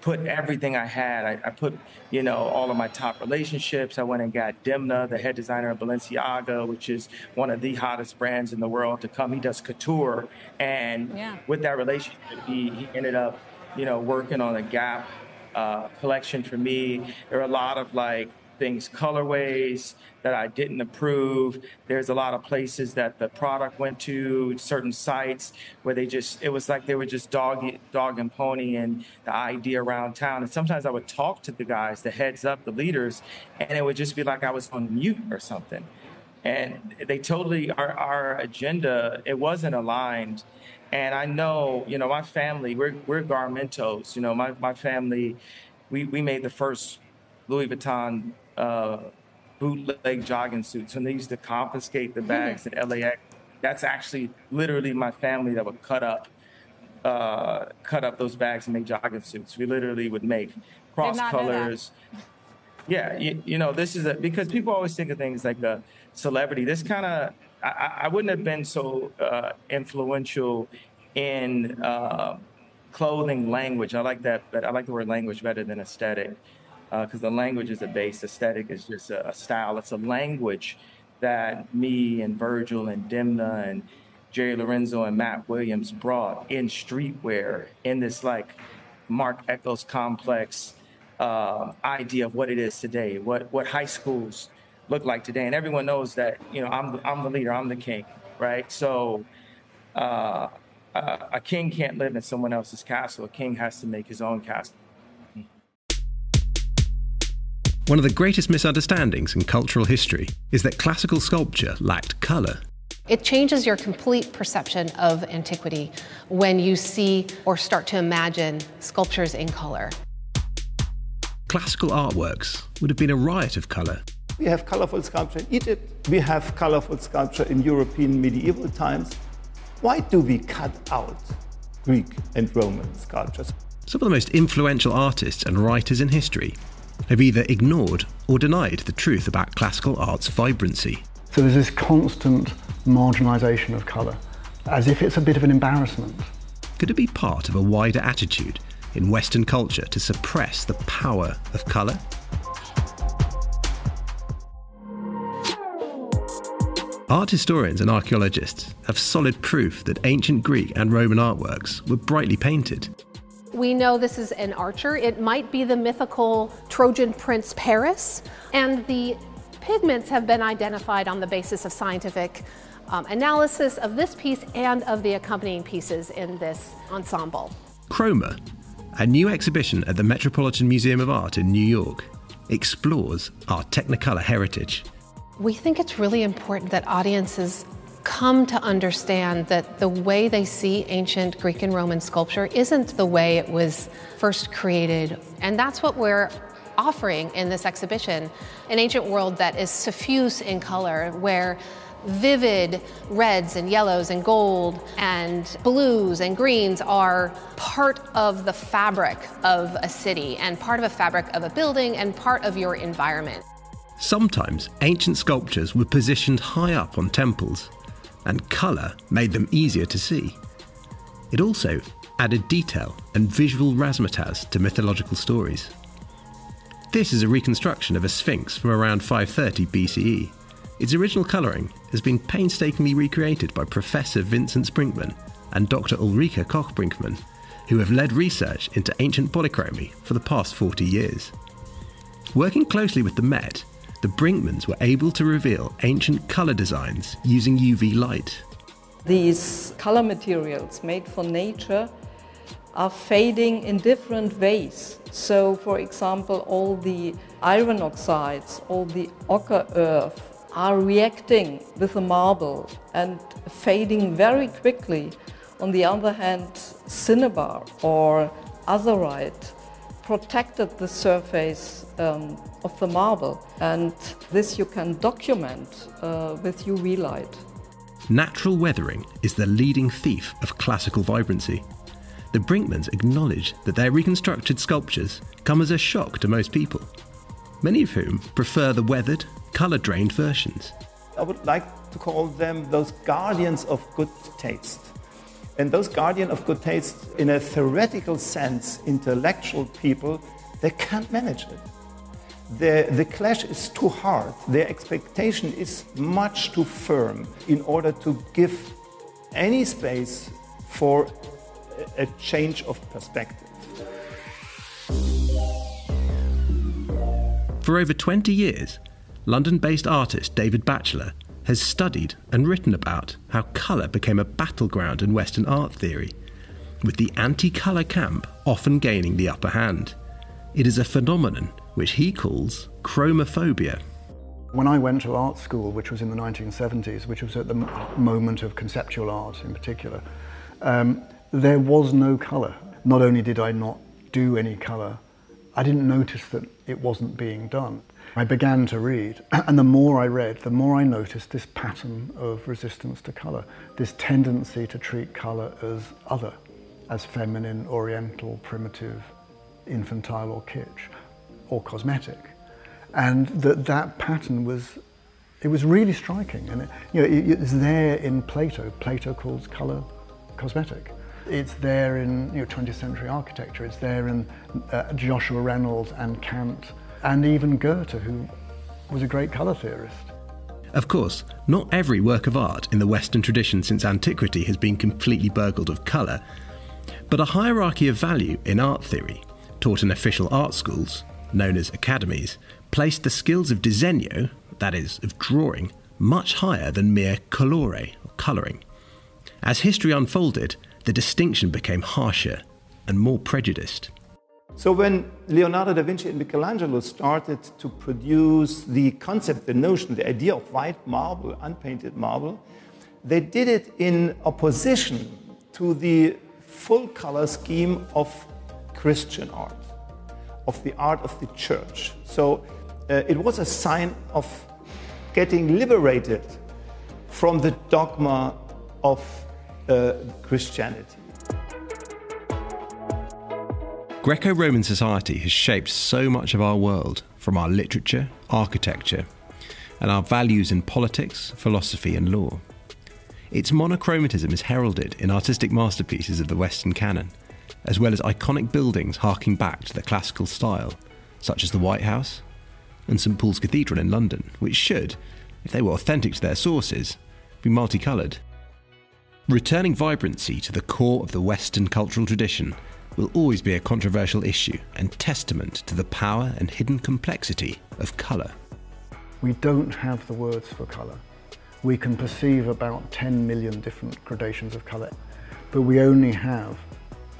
put everything I had. I, I, put, you know, all of my top relationships. I went and got Demna, the head designer of Balenciaga, which is one of the hottest brands in the world, to come. He does couture, and Yeah. with that relationship, he, he ended up, you know, working on a Gap uh, collection for me. There are a lot of like things, colorways that I didn't approve. There's a lot of places that the product went to, certain sites where they just, it was like they were just dog, dog and pony and the idea around town. And sometimes I would talk to the guys, the heads up, the leaders, and it would just be like I was on mute or something. And they totally, our, our agenda, it wasn't aligned. And I know, you know, my family, we're, we're Garmentos. You know, my, my family, we, we made the first Louis Vuitton uh, bootleg jogging suits. And they used to confiscate the bags at LAX, that's actually literally my family that would cut up, uh, cut up those bags and make jogging suits. We literally would make cross not know that. colors. Yeah, you, you know, this is a, because people always think of things like a celebrity. This kind of, I, I wouldn't have been so uh, influential in uh, clothing language. I like that, but I like the word language better than aesthetic because the language is a base. Aesthetic is just a, a style. It's a language that me and Virgil and Demna and Jerry Lorenzo and Matt Williams brought in streetwear in this like Marc Ecko's complex uh, idea of what it is today, what what high schools look like today, and everyone knows that you know I'm the, I'm the leader, I'm the king, right? So uh, uh, a king can't live in someone else's castle. A king has to make his own castle. One of the greatest misunderstandings in cultural history is that classical sculpture lacked colour. It changes your complete perception of antiquity when you see or start to imagine sculptures in color. Classical artworks would have been a riot of colour. We have colorful sculpture in Egypt. We have colorful sculpture in European medieval times. Why do we cut out Greek and Roman sculptures? Some of the most influential artists and writers in history have either ignored or denied the truth about classical art's vibrancy. So there's this constant marginalisation of colour, as if it's a bit of an embarrassment. Could it be part of a wider attitude in Western culture to suppress the power of colour? Art historians and archaeologists have solid proof that ancient Greek and Roman artworks were brightly painted. We know this is an archer. It might be the mythical Trojan prince Paris. And the pigments have been identified on the basis of scientific um, analysis of this piece and of the accompanying pieces in this ensemble. Chroma, a new exhibition at the Metropolitan Museum of Art in New York, explores our Technicolor heritage. We think it's really important that audiences come to understand that the way they see ancient Greek and Roman sculpture isn't the way it was first created. And that's what we're offering in this exhibition an ancient world that is suffuse in color, where vivid reds and yellows and gold and blues and greens are part of the fabric of a city and part of a fabric of a building and part of your environment. Sometimes ancient sculptures were positioned high up on temples, and colour made them easier to see. It also added detail and visual razzmatazz to mythological stories. This is a reconstruction of a sphinx from around 530 BCE. Its original colouring has been painstakingly recreated by Professor Vincent Brinkmann and Dr. Ulrike Koch-Brinkmann, who have led research into ancient polychromy for the past 40 years. Working closely with the Met, the Brinkmanns were able to reveal ancient colour designs using UV light. These color materials made for nature are fading in different ways. So, for example, all the iron oxides, all the ochre earth are reacting with the marble and fading very quickly. On the other hand, cinnabar or azurite protected the surface um, of the marble, and this you can document uh, with UV light. Natural weathering is the leading thief of classical vibrancy. The Brinkmanns acknowledge that their reconstructed sculptures come as a shock to most people, many of whom prefer the weathered, colour drained versions. I would like to call them those guardians of good taste. And those guardian of good taste, in a theoretical sense, intellectual people, they can't manage it. The, the clash is too hard. Their expectation is much too firm in order to give any space for a, change of perspective. For over 20 years, London based artist David Batchelor has studied and written about how colour became a battleground in Western art theory, with the anti colour camp often gaining the upper hand. It is a phenomenon which he calls chromophobia. When I went to art school, which was in the 1970s, which was at the moment of conceptual art in particular, um, there was no colour. Not only did I not do any colour, I didn't notice that it wasn't being done. I began to read, and the more I read, the more I noticed this pattern of resistance to colour, this tendency to treat colour as other, as feminine, oriental, primitive, infantile, or kitsch, or cosmetic. And that that pattern was, it was really striking. And it, you know, it, it's there in Plato. Plato calls colour cosmetic. It's there in you know, 20th century architecture. It's there in uh, Joshua Reynolds and Kant, and even Goethe, who was a great colour theorist. Of course, not every work of art in the Western tradition since antiquity has been completely burgled of colour, but a hierarchy of value in art theory, taught in official art schools, known as academies, placed the skills of disegno, that is, of drawing, much higher than mere colore, or colouring. As history unfolded, the distinction became harsher and more prejudiced. So when Leonardo da Vinci and Michelangelo started to produce the concept, the notion, the idea of white marble, unpainted marble, they did it in opposition to the full color scheme of Christian art, of the art of the church. So uh, it was a sign of getting liberated from the dogma of uh, Christianity. Greco Roman society has shaped so much of our world, from our literature, architecture, and our values in politics, philosophy, and law. Its monochromatism is heralded in artistic masterpieces of the Western canon, as well as iconic buildings harking back to the classical style, such as the White House and St Paul's Cathedral in London, which should, if they were authentic to their sources, be multicoloured. Returning vibrancy to the core of the Western cultural tradition will always be a controversial issue and testament to the power and hidden complexity of colour. We don't have the words for colour. We can perceive about 10 million different gradations of colour, but we only have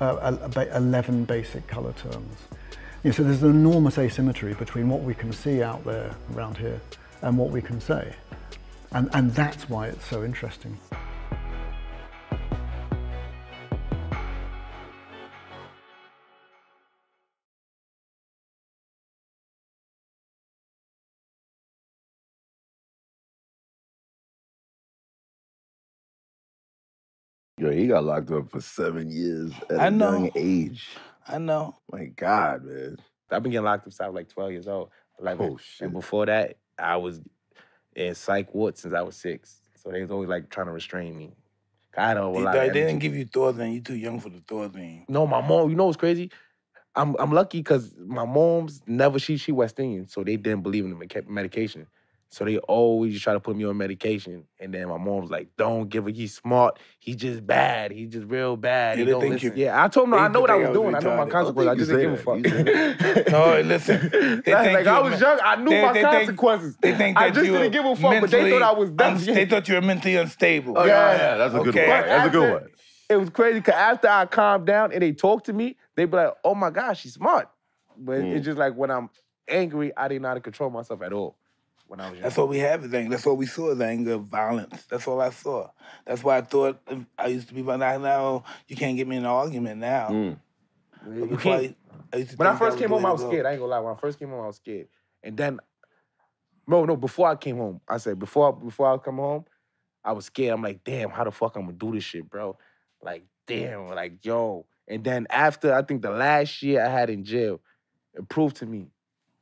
uh, a- a- 11 basic colour terms. You know, so there's an enormous asymmetry between what we can see out there around here and what we can say. And, and that's why it's so interesting. Yo, he got locked up for seven years at a I know. young age. I know. My God, man. I've been getting locked up since I was like 12 years old. Like, Oh, And before that, I was in psych ward since I was six. So they was always like trying to restrain me. I don't. They, lot they didn't give you Thorazine. You too young for the Thorazine. No, my mom. You know what's crazy? I'm I'm lucky because my mom's never she she West Indian, so they didn't believe in the medication. So they always try to put me on medication, and then my mom was like, "Don't give it. He's smart. He's just bad. He's just real bad. Yeah, he don't think listen." you- Yeah, I told him I know what I was doing. I know my consequences. I I just didn't you give a fuck. No, listen. They Like, think like, I you're was young. I knew they- my they think- consequences. They think I that just you didn't give a fuck, but they thought I was dumb. They thought you were mentally unstable. Oh, yeah, yeah, that's a good Okay. one. That's a good one. It was crazy because after I calmed down and they talked to me, they'd be like, "Oh my gosh, she's smart." But Mm. it's just like when I'm angry, I didn't know how to control myself at all. When I was young. That's all we have is anger. That's all we saw is anger, violence. That's all I saw. That's why I thought if I used to be violent. Now you can't get me in an argument now. Mm. You can't. I, I When I first came home, I was scared. I ain't gonna lie. When I first came home, I was scared. And then, no, no. Before I came home, I said before before I come home, I was scared. I'm like, damn, how the fuck I'm gonna do this shit, bro? Like, damn, like yo. And then after I think the last year I had in jail, it proved to me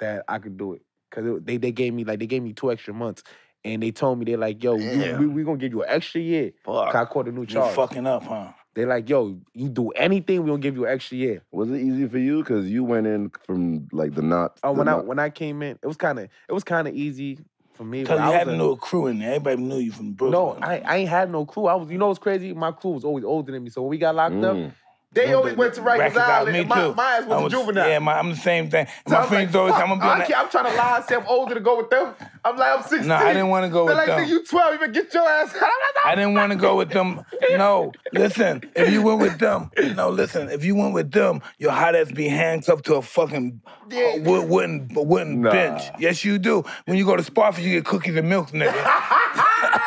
that I could do it. Cause they they gave me like they gave me two extra months, and they told me they're like, yo, you, Damn. we we gonna give you an extra year. 'cause I caught a new charge. You fucking up, huh? They're like, yo, you do anything, we gonna give you an extra year. Was it easy for you? Because you went in from like the not. Oh, the when I when I came in, it was kind of it was kind of easy for me. Because you I had was a a- little crew in there. Everybody knew you from Brooklyn. No, I, I ain't had no crew. I was, you know what's crazy? My crew was always older than me. So when we got locked up, Mm. They always went to Rikers Island. Me and my, too. my ass was, I a juvenile. Yeah, my, I'm the same thing. So my friends like, always, I'm gonna be on that. I'm trying to lie and say I'm older to go with them. I'm like, I'm 16. No, I didn't wanna go They're with like, them. nigga, you 12, you better get your ass. out. I didn't want to go with them. No, listen. If you went with them, no, listen. If you went with them, your hot ass be handcuffed to a fucking uh, wood, wooden wooden Nah. bench. Yes, you do. When you go to Spofford, you get cookies and milk, nigga.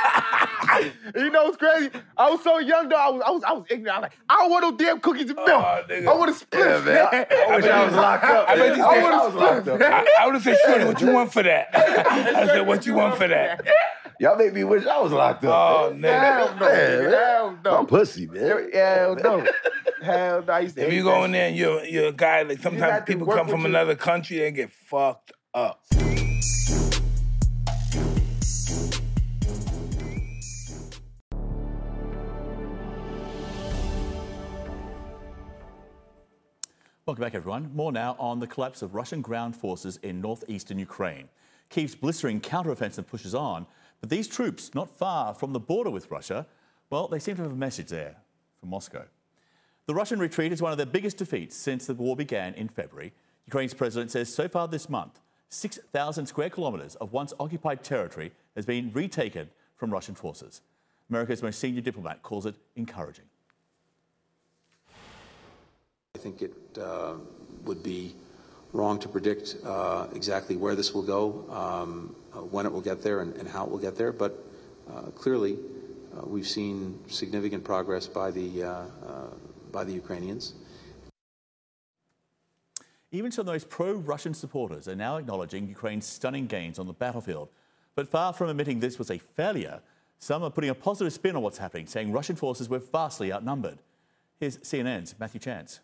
you know what's crazy? I was so young though. I was, I was, I was ignorant. I was like, I don't want no damn cookies and milk. I want to split, Yeah, man. man. I wish I was locked up. I bet you I said- want I to was locked split, up. I, I would have said, Shorty, what you want for that? I said, what you want for that? Y'all make me wish I was locked up. Oh, man. nigga. Hell no, Man, nigga. man. Hell no. I'm pussy, man. Hell no. Hell no. I used to If you that go in there and you're, you're a guy, like sometimes people come from your- another country, and get fucked up. Welcome back, everyone. More now on the collapse of Russian ground forces in northeastern Ukraine. Kiev's blistering counteroffensive pushes on, but these troops, not far from the border with Russia, well, they seem to have a message there from Moscow. The Russian retreat is one of their biggest defeats since the war began in February. Ukraine's president says so far this month, 6,000 square kilometres of once occupied territory has been retaken from Russian forces. America's most senior diplomat calls it encouraging. I think it uh, would be wrong to predict uh, exactly where this will go, um, uh, when it will get there, and, and how it will get there. But uh, clearly, uh, we've seen significant progress by the by the Ukrainians. Even some of those pro Russian supporters are now acknowledging Ukraine's stunning gains on the battlefield. But far from admitting this was a failure, some are putting a positive spin on what's happening, saying Russian forces were vastly outnumbered. Here's CNN's Matthew Chance.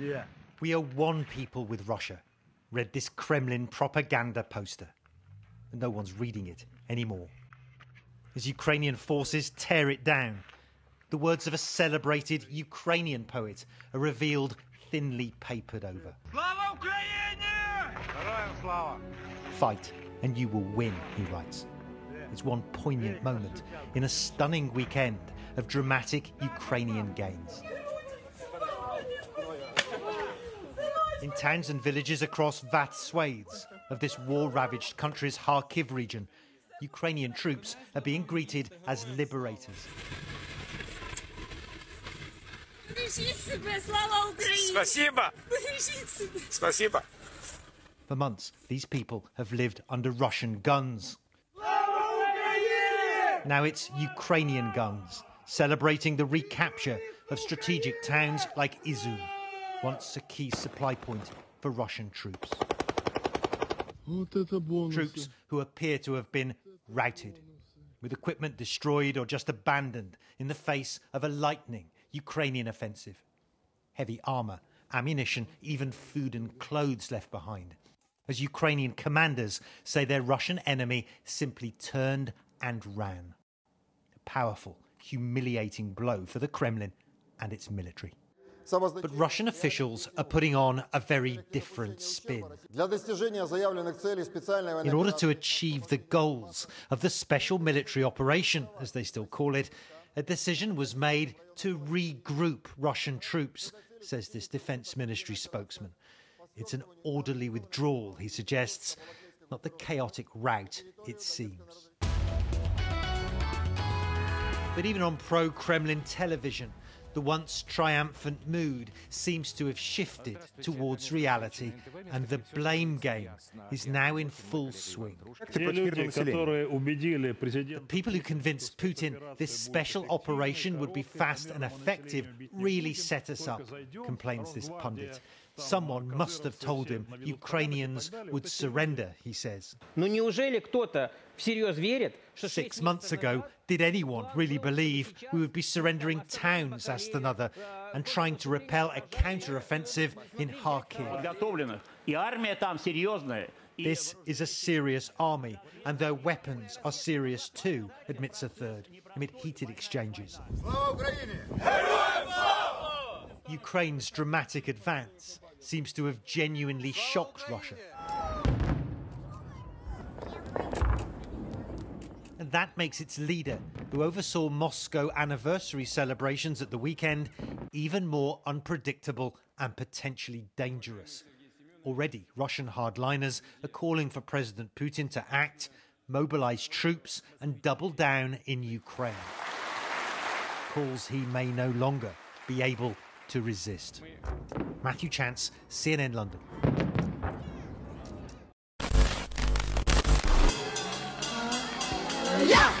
Yeah. We are one people with Russia, read this Kremlin propaganda poster. And no one's reading it anymore. As Ukrainian forces tear it down, the words of a celebrated Ukrainian poet are revealed thinly papered over. Fight, and you will win, he writes. It's one poignant moment in a stunning weekend of dramatic Ukrainian gains. in towns and villages across vast swathes of this war ravaged country's Kharkiv region, Ukrainian troops are being greeted as liberators. For months, these people have lived under Russian guns. Now it's Ukrainian guns, celebrating the recapture of strategic towns like Izium once a key supply point for Russian troops. Troops who appear to have been routed, with equipment destroyed or just abandoned in the face of a lightning Ukrainian offensive. Heavy armour, ammunition, even food and clothes left behind. As Ukrainian commanders say their Russian enemy simply turned and ran. A powerful, humiliating blow for the Kremlin and its military. But Russian officials are putting on a very different spin. In order to achieve the goals of the special military operation, as they still call it, a decision was made to regroup Russian troops, says this defense ministry spokesman. It's an orderly withdrawal, he suggests, not the chaotic rout it seems. But even on pro Kremlin television, the once triumphant mood seems to have shifted towards reality, and the blame game is now in full swing. The people who convinced Putin this special operation would be fast and effective really set us up, complains this pundit. Someone must have told him Ukrainians would surrender, he says. Six months ago, did anyone really believe we would be surrendering towns, asked another, and trying to repel a counter-offensive in Kharkiv? This is a serious army, and their weapons are serious too, admits a third, amid heated exchanges. Ukraine's dramatic advance seems to have genuinely shocked Russia. And that makes its leader, who oversaw Moscow anniversary celebrations at the weekend, even more unpredictable and potentially dangerous. Already, Russian hardliners are calling for President Putin to act, mobilize troops, and double down in Ukraine. Calls he may no longer be able to resist. Matthew Chance, CNN London. Yeah!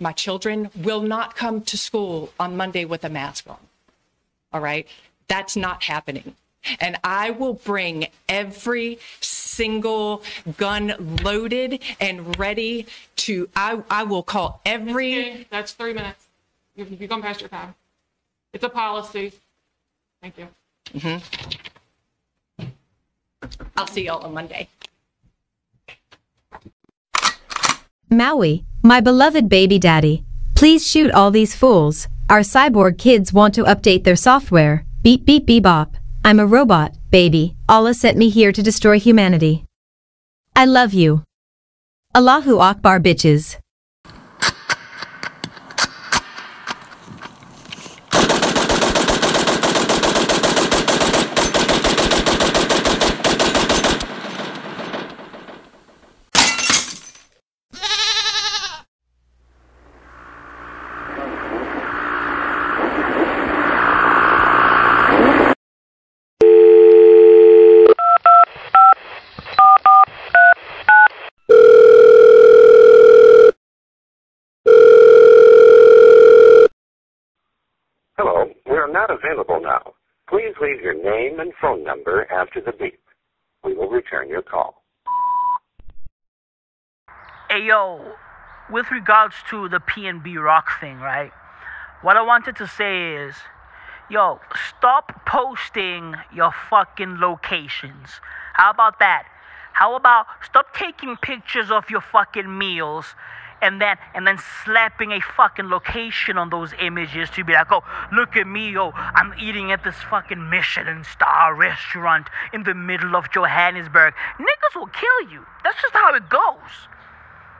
My children will not come to school on Monday with a mask on. All right? That's not happening. And I will bring every single gun loaded and ready to, I, I will call every. Okay, that's three minutes. You've, you've gone past your time. It's a policy. Thank you. hmm I'll see y'all on Monday. Maui, my beloved baby daddy. Please shoot all these fools. Our cyborg kids want to update their software. Beep beep beep bop. I'm a robot, baby. Allah sent me here to destroy humanity. I love you. Allahu Akbar bitches. Hello, we are not available now. Please leave your name and phone number after the beep. We will return your call. Hey yo, with regards to the PNB Rock thing, right? What I wanted to say is, yo, stop posting your fucking locations. How about that? How about stop taking pictures of your fucking meals and then and then slapping a fucking location on those images to be like, oh, look at me, oh, I'm eating at this fucking Michelin star restaurant in the middle of Johannesburg. Niggas will kill you. That's just how it goes.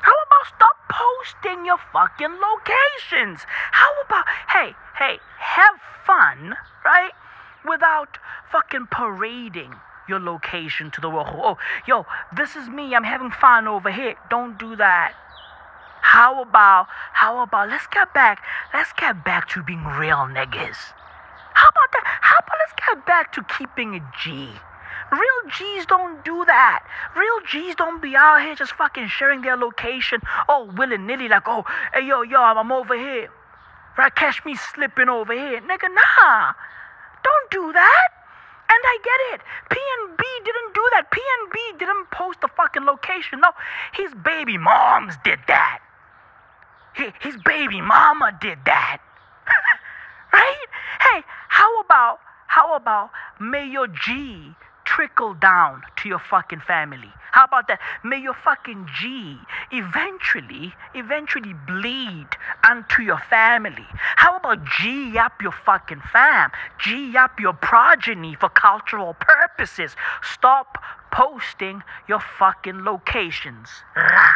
How about stop posting your fucking locations? How about, hey, hey, have fun, right? Without fucking parading your location to the world. Oh, yo, this is me. I'm having fun over here. Don't do that. How about, how about, let's get back, let's get back to being real niggas. How about that? How about let's get back to keeping a G? Real G's don't do that. Real G's don't be out here just fucking sharing their location oh, all willy nilly, like, oh, hey, yo, yo, I'm over here. Right? Catch me slipping over here. Nigga, nah. Don't do that. And I get it. PNB didn't do that. PNB didn't post the fucking location. No, his baby moms did that. Hi- His baby mama did that. right? Hey, how about how about may your G trickle down to your fucking family? How about that? May your fucking G eventually, eventually bleed onto your family. How about G up your fucking fam? G up your progeny for cultural purposes. Stop posting your fucking locations. Rah.